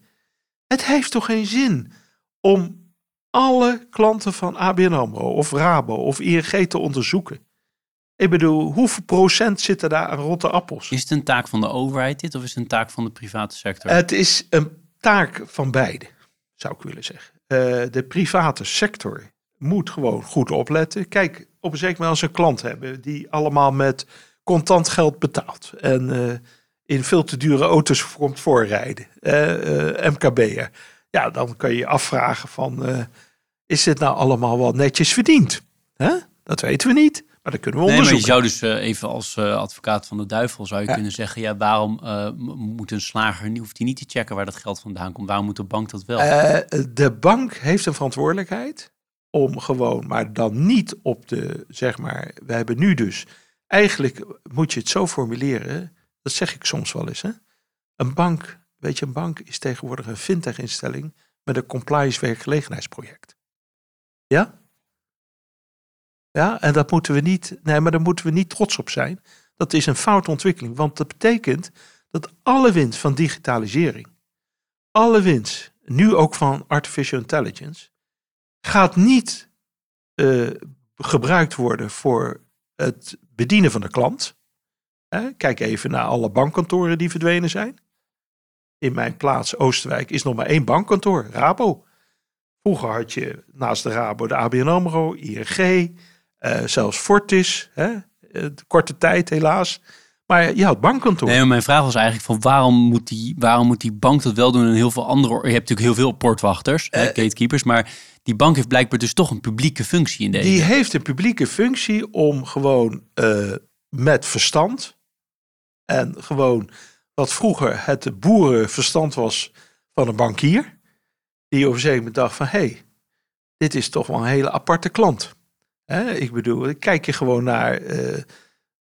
Het heeft toch geen zin om alle klanten van ABN AMRO of Rabo of ING te onderzoeken. Ik bedoel, hoeveel procent zitten daar aan rotte appels? Is het een taak van de overheid dit of is het een taak van de private sector? Het is een taak van beide, zou ik willen zeggen. Uh, de private sector moet gewoon goed opletten. Kijk, op een zeker moment als een klant hebben die allemaal met contant geld betaalt. En uh, in veel te dure auto's komt voorrijden. Uh, uh, MKB'er. Ja, dan kan je je afvragen van, is dit nou allemaal wel netjes verdiend? Huh? Dat weten we niet. Maar dat kunnen we nee, onderzoeken. Maar je zou dus even als advocaat van de duivel zou je kunnen zeggen: ja, waarom moet een slager hoeft hij niet te checken waar dat geld vandaan komt? Waarom moet de bank dat wel? de bank heeft een verantwoordelijkheid om gewoon, maar dan niet op de, zeg maar, we hebben nu dus, eigenlijk moet je het zo formuleren, dat zeg ik soms wel eens, hè? Een bank, weet je, een bank is tegenwoordig een fintech-instelling met een compliance werkgelegenheidsproject. Ja? Ja, en dat moeten we niet, nee, maar daar moeten we niet trots op zijn. Dat is een foute ontwikkeling, want dat betekent dat alle winst van digitalisering, alle winst, nu ook van artificial intelligence, gaat niet uh, gebruikt worden voor het bedienen van de klant. kijk even naar alle bankkantoren die verdwenen zijn. In mijn plaats Oosterwijk is nog maar één bankkantoor, Rabo. Vroeger had je naast de Rabo de ABN AMRO, ING, uh, eh, zelfs Fortis. Hè? Uh, korte tijd helaas. Maar je had bankkantoor. Nee, mijn vraag was eigenlijk van waarom moet, die, waarom moet die bank dat wel doen en heel veel andere... Je hebt natuurlijk heel veel portwachters, uh, gatekeepers, maar die bank heeft blijkbaar dus toch een publieke functie in deze. Die heeft een publieke functie om gewoon met verstand en gewoon wat vroeger het boerenverstand was van een bankier, die op een moment dacht van hé, hey, dit is toch wel een hele aparte klant. ik bedoel, kijk je gewoon naar uh,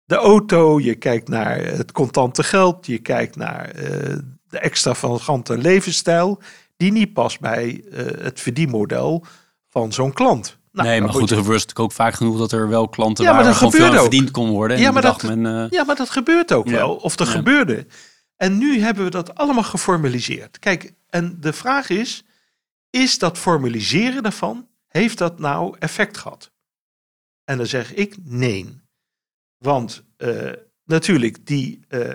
de auto, je kijkt naar het contante geld, je kijkt naar uh, de extravagante levensstijl die niet past bij uh, het verdienmodel van zo'n klant. Nou, nee, maar goed, er gebeurt natuurlijk ook vaak genoeg dat er wel klanten ja, maar dat gewoon veel verdiend kon worden. Ja, maar dat, men, ja, maar dat gebeurt ook wel. Of er gebeurde. En nu hebben we dat allemaal geformaliseerd. Kijk, en de vraag is, is dat formaliseren daarvan, heeft dat nou effect gehad? En dan zeg ik nee. Want uh, natuurlijk, die uh,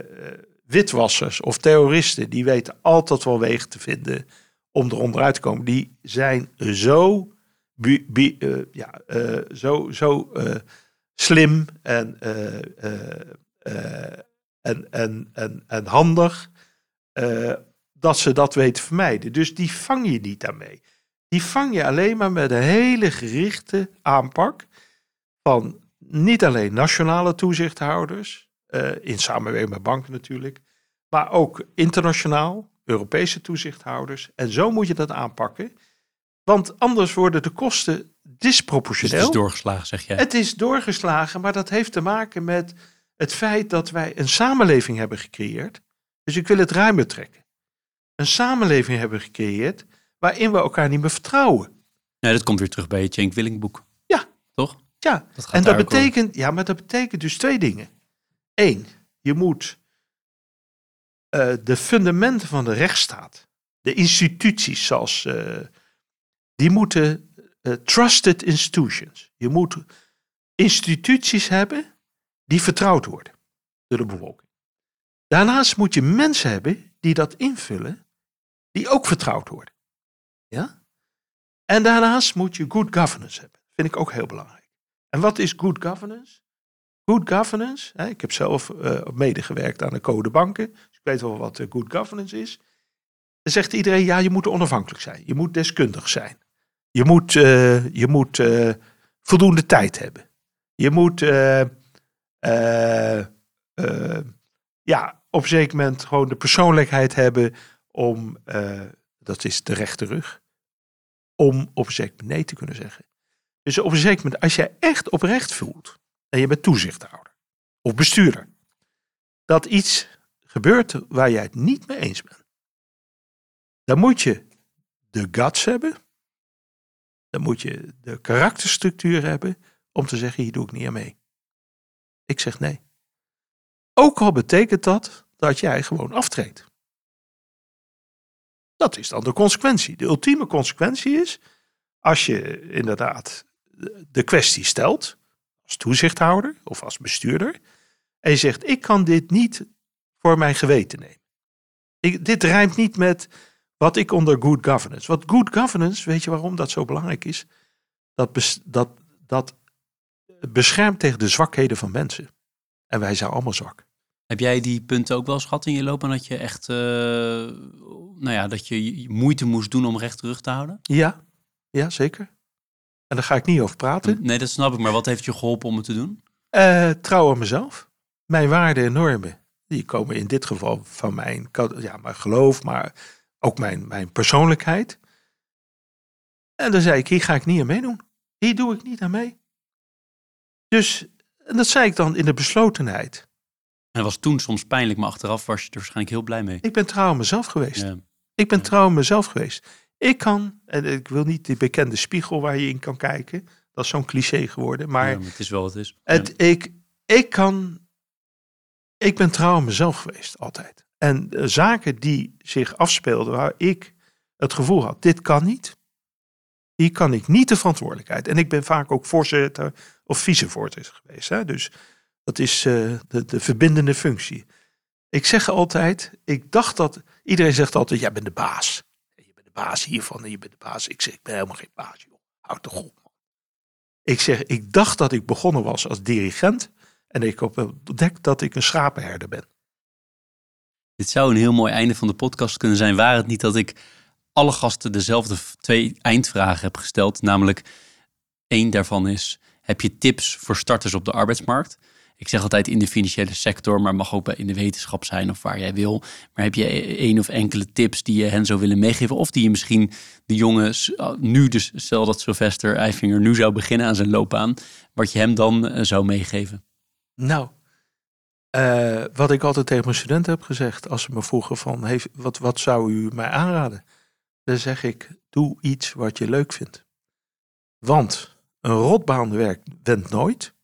witwassers of terroristen, die weten altijd wel wegen te vinden om er onderuit te komen. Die zijn zo, uh, ja, zo, zo slim en eh, en, en, en, en handig, eh, dat ze dat weten te vermijden. Dus die vang je niet daarmee. Die vang je alleen maar met een hele gerichte aanpak van niet alleen nationale toezichthouders, eh, in samenwerking met banken natuurlijk, maar ook internationaal, Europese toezichthouders. En zo moet je dat aanpakken. Want anders worden de kosten Dus disproportioneel. het is doorgeslagen, zeg jij. Het is doorgeslagen, maar dat heeft te maken met het feit dat wij een samenleving hebben gecreëerd. Dus ik wil het ruimer trekken. Een samenleving hebben gecreëerd waarin we elkaar niet meer vertrouwen. Nee, dat komt weer terug bij je Cenk Willink boek. Ja. Toch? Ja, Dat en dat betekent, ja, maar dat betekent dus twee dingen. Eén, je moet eh, de fundamenten van de rechtsstaat, de instituties zoals, eh, die moeten eh, trusted institutions. Je moet instituties hebben die vertrouwd worden door de bevolking. Daarnaast moet je mensen hebben die dat invullen, die ook vertrouwd worden. Ja? En daarnaast moet je good governance hebben. Vind ik ook heel belangrijk. En wat is good governance? Good governance, hè, ik heb zelf eh, medegewerkt aan de code banken, dus ik weet wel wat eh, good governance is. Dan zegt iedereen, ja, je moet onafhankelijk zijn. Je moet deskundig zijn. Je moet, eh, je moet voldoende tijd hebben. Je moet, ja, op een zeker moment gewoon de persoonlijkheid hebben om, eh, dat is de rechte rug, om op een zeker moment nee te kunnen zeggen. Dus op een zeker moment, als jij echt oprecht voelt, en je bent toezichthouder of bestuurder, dat iets gebeurt waar jij het niet mee eens bent, dan moet je de guts hebben, dan moet je de karakterstructuur hebben om te zeggen, hier doe ik niet aan mee. Ik zeg nee. Ook al betekent dat dat jij gewoon aftreedt. Dat is dan de consequentie. De ultieme consequentie is, als je inderdaad de kwestie stelt, als toezichthouder of als bestuurder, en je zegt, ik kan dit niet voor mijn geweten nemen. Dit rijmt niet met wat ik onder good governance. Wat good governance, weet je waarom dat zo belangrijk is? Dat, dat, dat beschermt tegen de zwakheden van mensen. En wij zijn allemaal zwak. Heb jij die punten ook wel eens gehad in je loopbaan dat je echt, eh, nou ja, dat je moeite moest doen om recht terug te houden? Ja, ja, zeker. En daar ga ik niet over praten. Nee, dat snap ik, maar wat heeft je geholpen om het te doen? Eh, trouw aan mezelf. Mijn waarden en normen, die komen in dit geval van mijn, ja, mijn geloof, maar ook mijn, mijn persoonlijkheid. En dan zei ik, hier ga ik niet aan meedoen. Hier doe ik niet aan mee. Dus, en dat zei ik dan in de beslotenheid. En dat was toen soms pijnlijk, maar achteraf was je er waarschijnlijk heel blij mee. Ik ben trouw aan mezelf geweest. Ja. Ik ben trouw aan mezelf geweest. Ik kan, en ik wil niet die bekende spiegel waar je in kan kijken. Dat is zo'n cliché geworden. Maar Ja, maar het is wel wat het is. Het, ik, ik kan. Ik ben trouw aan mezelf geweest, altijd. En zaken die zich afspeelden waar ik het gevoel had: dit kan niet. Hier kan ik niet de verantwoordelijkheid. En ik ben vaak ook voorzitter of vicevoorzitter geweest. Hè? Dus dat is eh, de, de verbindende functie. Ik zeg altijd: ik dacht dat. Iedereen zegt altijd: jij bent de baas. Je bent de baas hiervan en je bent de baas. Ik zeg: ik ben helemaal geen baas, joh. Houd toch op. Ik zeg: ik dacht dat ik begonnen was als dirigent. En ik heb ontdekt dat ik een schapenherder ben. Dit zou een heel mooi einde van de podcast kunnen zijn, waar het niet dat ik alle gasten dezelfde twee eindvragen heb gesteld. Namelijk, één daarvan is, heb je tips voor starters op de arbeidsmarkt? Ik zeg altijd in de financiële sector, maar mag ook in de wetenschap zijn of waar jij wil. Maar heb je e- één of enkele tips die je hen zou willen meegeven? Of die je misschien de jongens, uh, nu dus, stel dat Sylvester Eifinger nu zou beginnen aan zijn loopbaan, wat je hem dan eh, zou meegeven? Nou, eh, wat ik altijd tegen mijn studenten heb gezegd, als ze me vroegen van, hey, wat, wat zou u mij aanraden? Dan zeg ik, doe iets wat je leuk vindt. Want een rotbaan werkt, went nooit.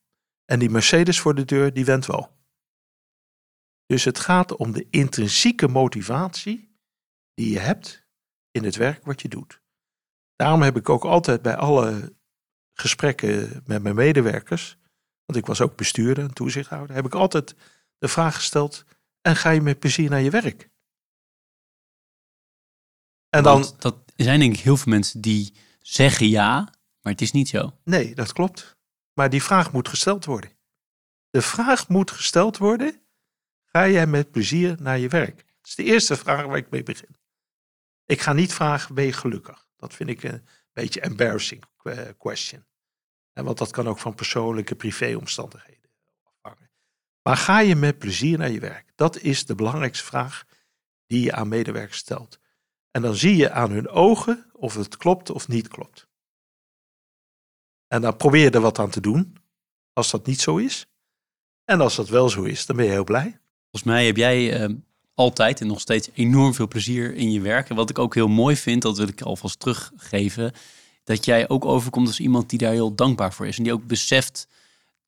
En die Mercedes voor de deur, die went wel. Dus het gaat om de intrinsieke motivatie die je hebt in het werk wat je doet. Daarom heb ik ook altijd bij alle gesprekken met mijn medewerkers, want ik was ook bestuurder en toezichthouder, heb ik altijd de vraag gesteld: en ga je met plezier naar je werk? En dan, dat zijn denk ik heel veel mensen die zeggen ja, maar het is niet zo. nee, dat klopt. Maar die vraag moet gesteld worden. De vraag moet gesteld worden: ga jij met plezier naar je werk? Dat is de eerste vraag waar ik mee begin. Ik ga niet vragen: ben je gelukkig? Dat vind ik een beetje embarrassing eh, question. Want dat kan ook van persoonlijke privéomstandigheden afhangen. Maar ga je met plezier naar je werk? Dat is de belangrijkste vraag die je aan medewerkers stelt. En dan zie je aan hun ogen of het klopt of niet klopt. En dan probeer je er wat aan te doen, als dat niet zo is. En als dat wel zo is, dan ben je heel blij. Volgens mij heb jij eh, altijd en nog steeds enorm veel plezier in je werk. En wat ik ook heel mooi vind, dat wil ik alvast teruggeven, dat jij ook overkomt als iemand die daar heel dankbaar voor is. En die ook beseft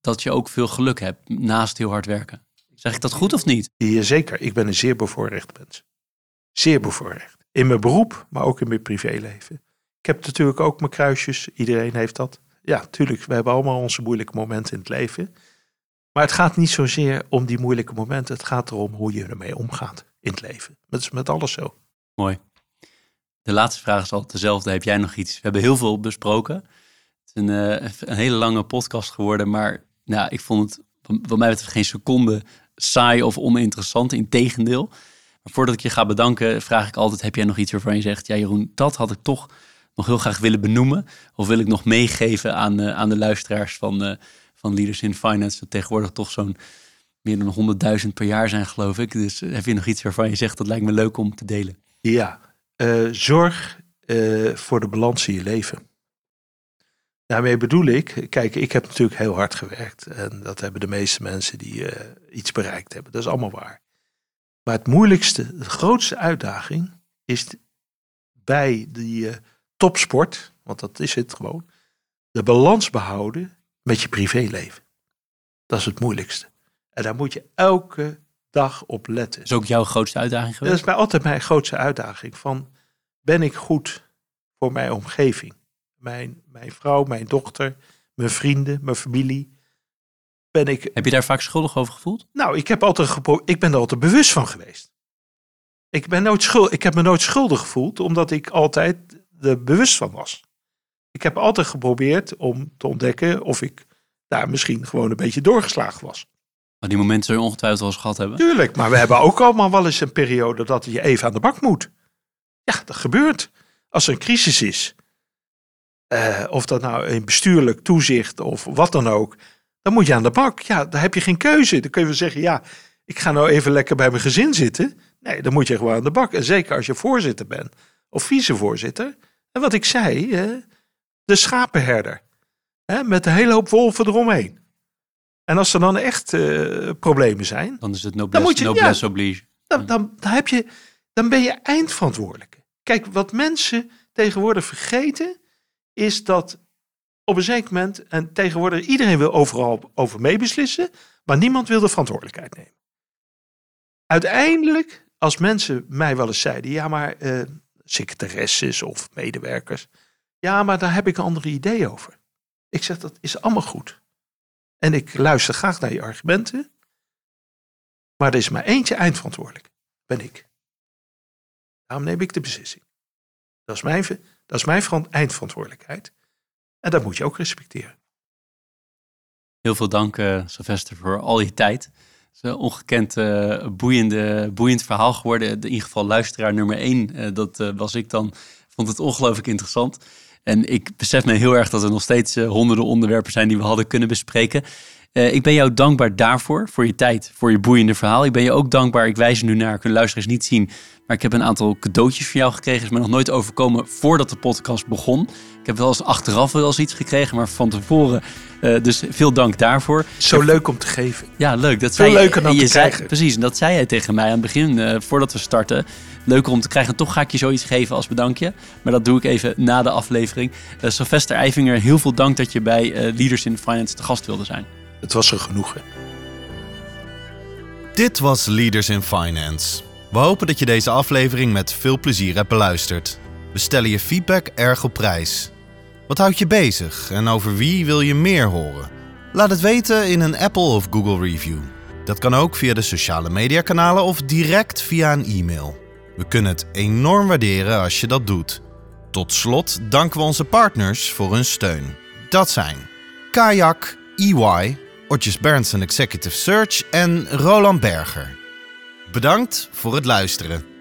dat je ook veel geluk hebt naast heel hard werken. Zeg ik dat goed of niet? Zeker, ik ben een zeer bevoorrecht mens. Zeer bevoorrecht. In mijn beroep, maar ook in mijn privéleven. Ik heb natuurlijk ook mijn kruisjes. Iedereen heeft dat. Ja, tuurlijk, we hebben allemaal onze moeilijke momenten in het leven. Maar het gaat niet zozeer om die moeilijke momenten. Het gaat erom hoe je ermee omgaat in het leven. Dat met alles zo. Mooi. De laatste vraag is altijd dezelfde. Heb jij nog iets? We hebben heel veel besproken. Het is een, uh, een hele lange podcast geworden. Maar nou, ik vond het, wat mij betreft, geen seconde saai of oninteressant. Integendeel. Maar voordat ik je ga bedanken, vraag ik altijd: heb jij nog iets waarvan je zegt, ja, Jeroen, dat had ik toch nog heel graag willen benoemen? Of wil ik nog meegeven aan, uh, aan de luisteraars van, uh, van Leaders in Finance, dat tegenwoordig toch zo'n meer dan 100.000 per jaar zijn, geloof ik. Dus uh, heb je nog iets waarvan je zegt dat lijkt me leuk om te delen? Ja, zorg voor de balans in je leven. Daarmee bedoel ik, kijk, ik heb natuurlijk heel hard gewerkt. En dat hebben de meeste mensen die iets bereikt hebben. Dat is allemaal waar. Maar het moeilijkste, de grootste uitdaging is bij die topsport, want dat is het gewoon, de balans behouden met je privéleven. Dat is het moeilijkste. En daar moet je elke dag op letten. Dat is ook jouw grootste uitdaging geweest? Dat is bij altijd mijn grootste uitdaging. Van, ben ik goed voor mijn omgeving? Mijn, mijn vrouw, mijn dochter, mijn vrienden, mijn familie ben ik. Heb je daar vaak schuldig over gevoeld? Nou, ik, heb altijd ik ben er altijd bewust van geweest. Ik, ben nooit schuld, ik heb me nooit schuldig gevoeld, omdat ik altijd er bewust van was. Ik heb altijd geprobeerd om te ontdekken of ik daar misschien gewoon een beetje doorgeslagen was. Maar die momenten zul je ongetwijfeld wel eens gehad hebben. Tuurlijk, maar we hebben ook allemaal wel eens een periode dat je even aan de bak moet. Ja, dat gebeurt. Als er een crisis is, uh, of dat nou een bestuurlijk toezicht of wat dan ook, dan moet je aan de bak. Ja, dan heb je geen keuze. Dan kun je wel zeggen, ja, ik ga nou even lekker bij mijn gezin zitten. Nee, dan moet je gewoon aan de bak. En zeker als je voorzitter bent of vicevoorzitter. En wat ik zei, de schapenherder. Met een hele hoop wolven eromheen. En als er dan echt uh, problemen zijn. Dan is het noblesse, je, noblesse ja, oblige. Dan, dan, dan, heb je, dan ben je eindverantwoordelijke. Kijk, wat mensen tegenwoordig vergeten. Is dat op een zeker moment, en tegenwoordig iedereen wil overal over meebeslissen, maar niemand wil de verantwoordelijkheid nemen. Uiteindelijk, als mensen mij wel eens zeiden, ja maar uh, secretaresses of medewerkers, ja maar daar heb ik een andere idee over. Ik zeg dat is allemaal goed. En ik luister graag naar je argumenten, maar er is maar eentje eindverantwoordelijk, ben ik. Daarom neem ik de beslissing. Dat is mijn, dat is mijn eindverantwoordelijkheid. En dat moet je ook respecteren. Heel veel dank, uh, Sylvester, voor al je tijd. Is een ongekend uh, boeiende, boeiend verhaal geworden. In ieder geval luisteraar nummer één, uh, dat was ik dan. Vond het ongelooflijk interessant. En ik besef me heel erg dat er nog steeds honderden onderwerpen zijn die we hadden kunnen bespreken. Ik ben jou dankbaar daarvoor, voor je tijd, voor je boeiende verhaal. Ik ben je ook dankbaar, ik wijs er nu naar, kunnen luisteraars niet zien, maar ik heb een aantal cadeautjes van jou gekregen. Is me nog nooit overkomen voordat de podcast begon. Ik heb wel eens achteraf wel eens iets gekregen, maar van tevoren. Uh, dus veel dank daarvoor. Zo leuk om te geven. Ja, leuk. Dat Veel leuker dan te zei, krijgen. Precies, en dat zei jij tegen mij aan het begin, uh, voordat we starten. Leuker om te krijgen. En toch ga ik je zoiets geven als bedankje. Maar dat doe ik even na de aflevering. Uh, Sylvester Eivinger, heel veel dank dat je bij Leaders in Finance te gast wilde zijn. Het was een genoegen. Dit was Leaders in Finance. We hopen dat je deze aflevering met veel plezier hebt beluisterd. We stellen je feedback erg op prijs. Wat houdt je bezig en over wie wil je meer horen? Laat het weten in een Apple of Google review. Dat kan ook via de sociale mediakanalen of direct via een e-mail. We kunnen het enorm waarderen als je dat doet. Tot slot danken we onze partners voor hun steun. Dat zijn Kayak, EY, Otjes Berndsen Executive Search en Roland Berger. Bedankt voor het luisteren.